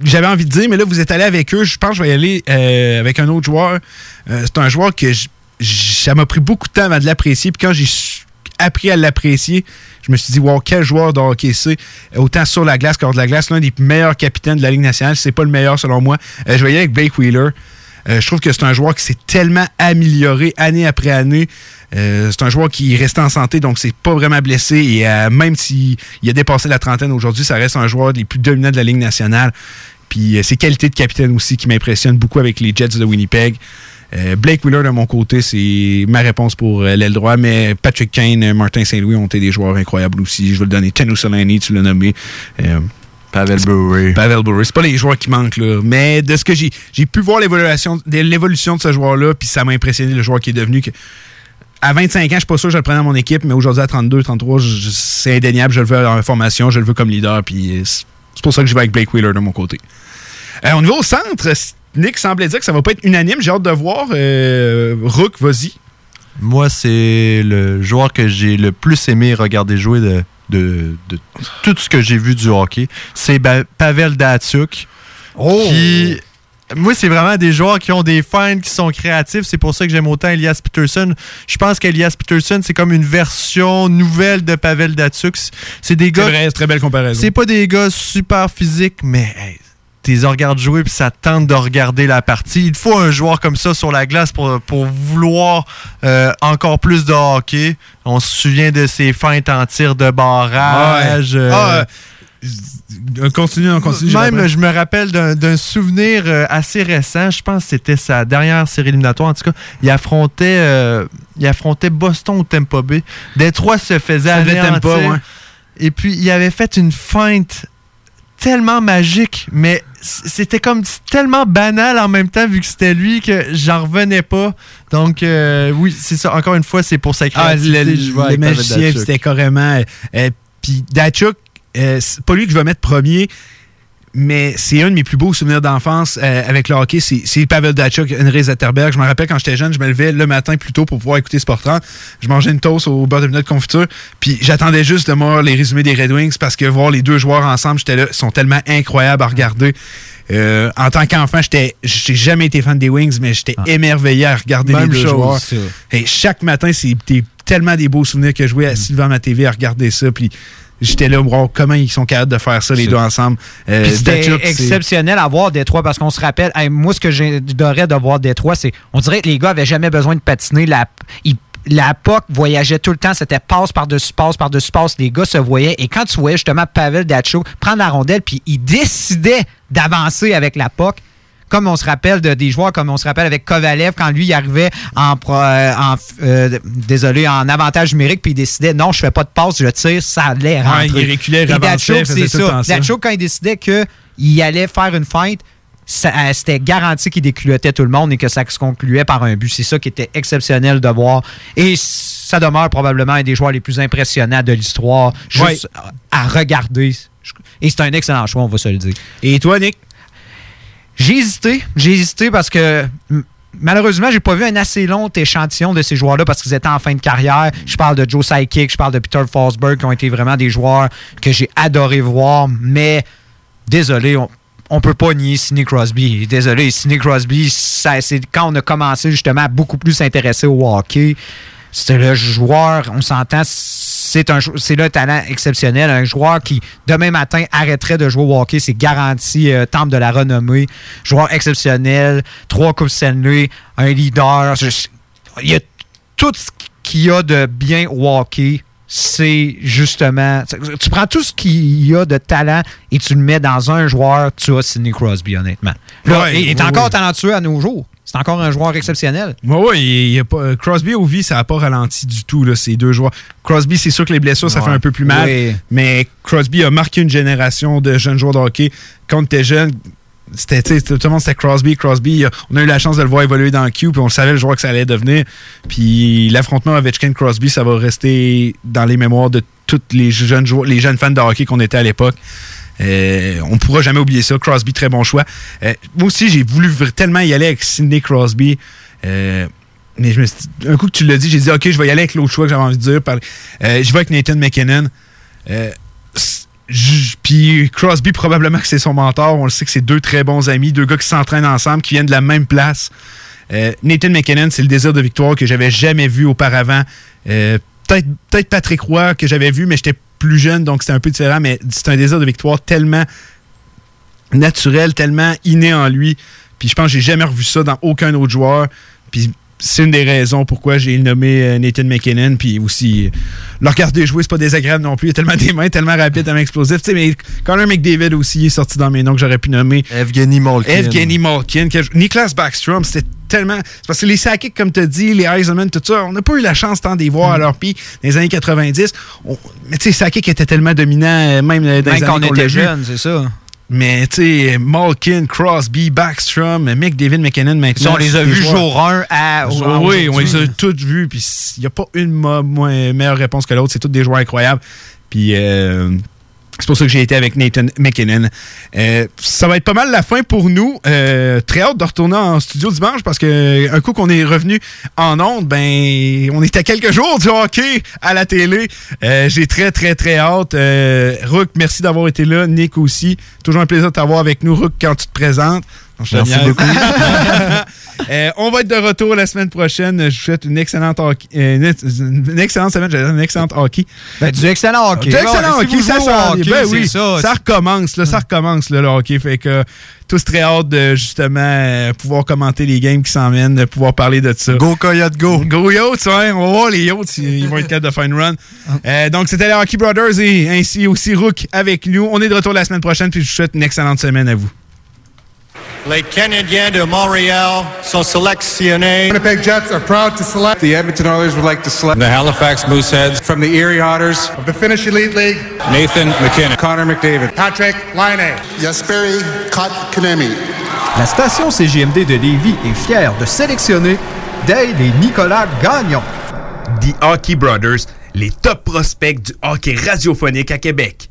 Euh, euh, J'avais envie de dire, mais là, vous êtes allé avec eux. Je pense que je vais y aller euh, avec un autre joueur. Euh, c'est un joueur que ça m'a pris beaucoup de temps avant de l'apprécier. Puis quand j'ai appris à l'apprécier, je me suis dit, wow, quel joueur de hockey c'est. Autant sur la glace qu'hors de la glace. L'un des meilleurs capitaines de la Ligue nationale. C'est pas le meilleur selon moi. Euh, je vais y aller avec Blake Wheeler. Euh, je trouve que c'est un joueur qui s'est tellement amélioré année après année. Euh, c'est un joueur qui reste en santé, donc c'est pas vraiment blessé. Et euh, même s'il il a dépassé la trentaine aujourd'hui, ça reste un joueur des plus dominants de la Ligue nationale. Puis ses qualités de capitaine aussi qui m'impressionnent beaucoup avec les Jets de Winnipeg. Blake Wheeler de mon côté, c'est ma réponse pour l'aile droit, mais Patrick Kane, Martin Saint-Louis ont été des joueurs incroyables aussi. Je vais le donner. Tenu Solani, tu l'as nommé. Pavel Bure. Pavel Bure. C'est pas les joueurs qui manquent, là. Mais de ce que j'ai j'ai pu voir l'évolution de l'évolution de ce joueur-là, puis ça m'a impressionné le joueur qui est devenu. Que, à 25 ans, je suis pas sûr que je le prenais dans mon équipe, mais aujourd'hui à 32, 33, je- je- c'est indéniable. Je le veux en formation, je le veux comme leader, puis c'est c'est pour ça que je vais avec Blake Wheeler de mon côté. Euh, au niveau au centre, Nick semblait dire que ça va pas être unanime. J'ai hâte de voir. Euh, Rook, vas-y. Moi, c'est le joueur que j'ai le plus aimé regarder jouer de, de, de tout ce que j'ai vu du hockey. C'est Pavel Datsuk. Qui, moi, c'est vraiment des joueurs qui ont des feintes, qui sont créatifs. C'est pour ça que j'aime autant Elias Peterson. Je pense qu'Elias Peterson, c'est comme une version nouvelle de Pavel Datsuk. C'est des C'est gars. vrai, c'est très belle comparaison. C'est pas des gars super physiques, mais hey, tu les regardes jouer puis ça tente de regarder la partie. Il faut un joueur comme ça sur la glace pour, pour vouloir euh, encore plus de hockey. On se souvient de ses feintes en tir de barrage. Ouais. euh, Ah, euh, on continue, on continue. même, je me rappelle d'un souvenir euh, assez récent. Je pense que c'était sa dernière série éliminatoire. En tout cas, il affrontait, euh, il affrontait Boston ou Tampa Bay. Détroit se faisait anéantir. Ouais. Et puis, il avait fait une feinte tellement magique, mais c'était comme tellement banal en même temps, vu que c'était lui, que j'en revenais pas. Donc, euh, oui, c'est ça. Encore une fois, c'est pour sa Ah, créativité. le, je vais le avec Pavel magicien, Datsyuk. c'était carrément. euh, Puis Datchuk, euh, c'est pas lui que je vais mettre premier, mais c'est un de mes plus beaux souvenirs d'enfance euh, avec le hockey. C'est Pavel Datchuk, Henry Zetterberg. Je me rappelle quand j'étais jeune, je me levais le matin plus tôt pour pouvoir écouter Sport 30. Je mangeais une toast au beurre de pinot de confiture. Puis j'attendais juste de voir les résumés des Red Wings parce que voir les deux joueurs ensemble, j'étais là, ils sont tellement incroyables à regarder. Euh, en tant qu'enfant, j'étais, j'ai jamais été fan des Wings, mais j'étais émerveillé à regarder Ah. Même les deux chose, joueurs. Et chaque matin, des- tellement des beaux souvenirs que je jouais assis devant ma TV à regarder ça. Puis j'étais là, wow, comment ils sont capables de faire ça, les deux ensemble. Euh, c'était exceptionnel à voir Détroit parce qu'on se rappelle, hey, moi, ce que j'adorais de voir Détroit, c'est on dirait que les gars avaient jamais besoin de patiner. La, ils- la POC voyageait tout le temps, c'était passe par-dessus passe par-dessus passe. Les gars se voyaient. Et quand tu voyais justement Pavel Datchuk prendre la rondelle, puis il décidait d'avancer avec la POC, comme on se rappelle de, des joueurs, comme on se rappelle avec Kovalev, quand lui, il arrivait en, pro- euh, en, euh, désolé, en avantage numérique, puis il décidait, non, je fais pas de passe, je tire, ça allait Ouais, rentrer. il reculait, il faisait c'est ça. quand il décidait qu'il allait faire une feinte, euh, c'était garanti qu'il déculottait tout le monde et que ça se concluait par un but. C'est ça qui était exceptionnel de voir. Et ça demeure probablement un des joueurs les plus impressionnants de l'histoire, juste à regarder. Et c'est un excellent choix, on va se le dire. Et toi, Nick? J'ai hésité. J'ai hésité parce que malheureusement, j'ai pas vu un assez long échantillon de ces joueurs-là parce qu'ils étaient en fin de carrière. Je parle de Joe Sakic, je parle de Peter Forsberg qui ont été vraiment des joueurs que j'ai adoré voir. Mais désolé, on, on peut pas nier Sidney Crosby. Désolé, Sidney Crosby, c'est quand on a commencé justement à beaucoup plus s'intéresser au hockey. C'était le joueur, on s'entend, c'est un le talent exceptionnel. Un joueur qui, demain matin, arrêterait de jouer au hockey, c'est garanti, euh, temple de la renommée. Joueur exceptionnel, trois Coupes Stanley, un leader. Je- Il y a tout ce qu'il y a de bien au hockey. C'est justement. Tu prends tout ce qu'il y a de talent et tu le mets dans un joueur, tu as Sidney Crosby, honnêtement. Là, Ouais, il est oui, encore oui. talentueux à nos jours. C'est encore un joueur exceptionnel. Ouais, a pas, euh, Crosby au vie, ça n'a pas ralenti du tout, là, ces deux joueurs. Crosby, c'est sûr que les blessures, ça Ouais. fait un peu plus mal. Oui. Mais Crosby a marqué une génération de jeunes joueurs de hockey. Quand tu étais jeune, c'était, tout le monde c'était Crosby, Crosby. On a eu la chance de le voir évoluer dans le Q, puis on le savait le joueur que ça allait devenir. Puis l'affrontement Ovechkin-Crosby, ça va rester dans les mémoires de tous les jeunes joueurs, les jeunes fans de hockey qu'on était à l'époque. Euh, on ne pourra jamais oublier ça. Crosby, très bon choix. Euh, moi aussi, j'ai voulu tellement y aller avec Sidney Crosby. Euh, mais je me suis dit- un coup que tu l'as dit, j'ai dit, OK, je vais y aller avec l'autre choix que j'avais envie de dire. Je vais avec Nathan McKinnon. Puis Crosby, probablement que c'est son mentor. On le sait que c'est deux très bons amis, deux gars qui s'entraînent ensemble, qui viennent de la même place. Nathan McKinnon, c'est le désir de victoire que j'avais jamais vu auparavant. Peut-être peut Patrick Roy que j'avais vu, mais j'étais plus jeune, donc c'était un peu différent. Mais c'est un désir de victoire tellement naturel, tellement inné en lui. Puis je pense que j'ai jamais revu ça dans aucun autre joueur. Puis c'est une des raisons pourquoi j'ai nommé euh, Nathan McKinnon. Puis aussi, euh, le regarder jouer, c'est pas désagréable non plus. Il a tellement des mains, tellement rapide, tellement explosif. Tu sais, mais Connor McDavid aussi est sorti dans mes noms que j'aurais pu nommer. Evgeny Malkin. Evgeny Malkin. que- Niklas Backstrom, c'était tellement. C'est parce que les Sakic, comme tu as dit, les Eisenman, tout ça, on n'a pas eu la chance tant de les voir à leur pied dans les années 90. On- mais tu sais, Sakic était tellement dominant, euh, même dans Même les quand années qu'on était jeune, c'est ça. Mais tu sais, Malkin, Crosby, Backstrom, McDavid, McKinnon maintenant. On les a vus jour 1 à. oui, on les a tous vus. Puis il n'y a pas une meilleure réponse que l'autre. C'est tous des joueurs incroyables. Puis euh, c'est pour ça que j'ai été avec Nathan McKinnon. Euh, ça va être pas mal la fin pour nous. Euh, très hâte de retourner en studio dimanche parce que un coup qu'on est revenu en ondes, ben on était à quelques jours du hockey à la télé. Euh, j'ai très, très, très hâte. Euh, Rook, merci d'avoir été là. Nick aussi. Toujours un plaisir de t'avoir avec nous, Rook, quand tu te présentes. Merci beaucoup. Euh, on va être de retour la semaine prochaine. Je vous souhaite une excellente hockey, euh, une, une excellente semaine, j'allais dire une excellente hockey. Ben, du excellent hockey. Du excellent Ouais, si hockey, ça hockey. Ben c'est oui, ça. ça, recommence, là, ça recommence là, le hockey. Fait que tous très hâte de justement euh, pouvoir commenter les games qui s'en viennent, de pouvoir parler de ça. Go Coyote Go! Go Yachts, ouais, on va voir les Yachts, ils ils vont être capables de faire une run. Euh, donc c'était les Hockey Brothers et ainsi aussi Rook avec nous. On est de retour la semaine prochaine, puis je vous souhaite une excellente semaine à vous. Les Canadiens de Montréal sont sélectionnés. Winnipeg Jets are proud to select. The Edmonton Oilers would like to select. The Halifax Mooseheads. From the Erie Otters. Of the Finnish Elite League. Nathan McKinnon. Connor McDavid. Patrick Laine. Jesperi Kotkaniemi. La station CGMD de Lévis est fière de sélectionner Dale et Nicolas Gagnon. The Hockey Brothers, les top prospects du hockey radiophonique à Québec.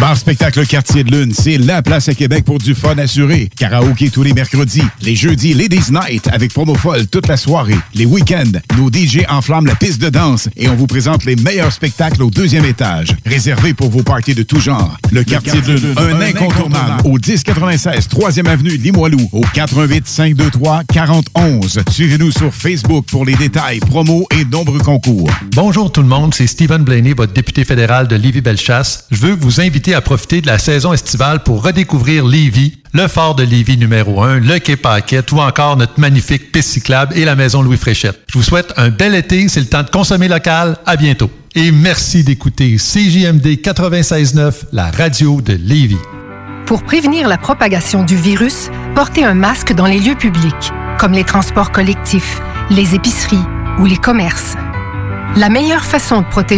Bar Spectacle Quartier de Lune, c'est la place à Québec pour du fun assuré. Karaoké tous les mercredis. Les jeudis, Ladies Night avec promo folle toute la soirée. Les week-ends, nos DJ enflamment la piste de danse et on vous présente les meilleurs spectacles au deuxième étage. Réservé pour vos parties de tout genre. Le, Quartier, de Lune, un, incontournable. Au 1096 3e Avenue Limoilou, au 418 523 4011. Suivez-nous sur Facebook pour les détails, promos et nombreux concours. Bonjour tout le monde, c'est Stephen Blaney, votre député fédéral de Lévis-Bellechasse. Je veux vous inviter à profiter de la saison estivale pour redécouvrir Lévis, le fort de Lévis numéro 1, le quai Paquette ou encore notre magnifique piste cyclable et la maison Louis Fréchette. Je vous souhaite un bel été, c'est le temps de consommer local. À bientôt. Et merci d'écouter CJMD 96.9, la radio de Lévis. Pour prévenir la propagation du virus, portez un masque dans les lieux publics, comme les transports collectifs, les épiceries ou les commerces. La meilleure façon de protéger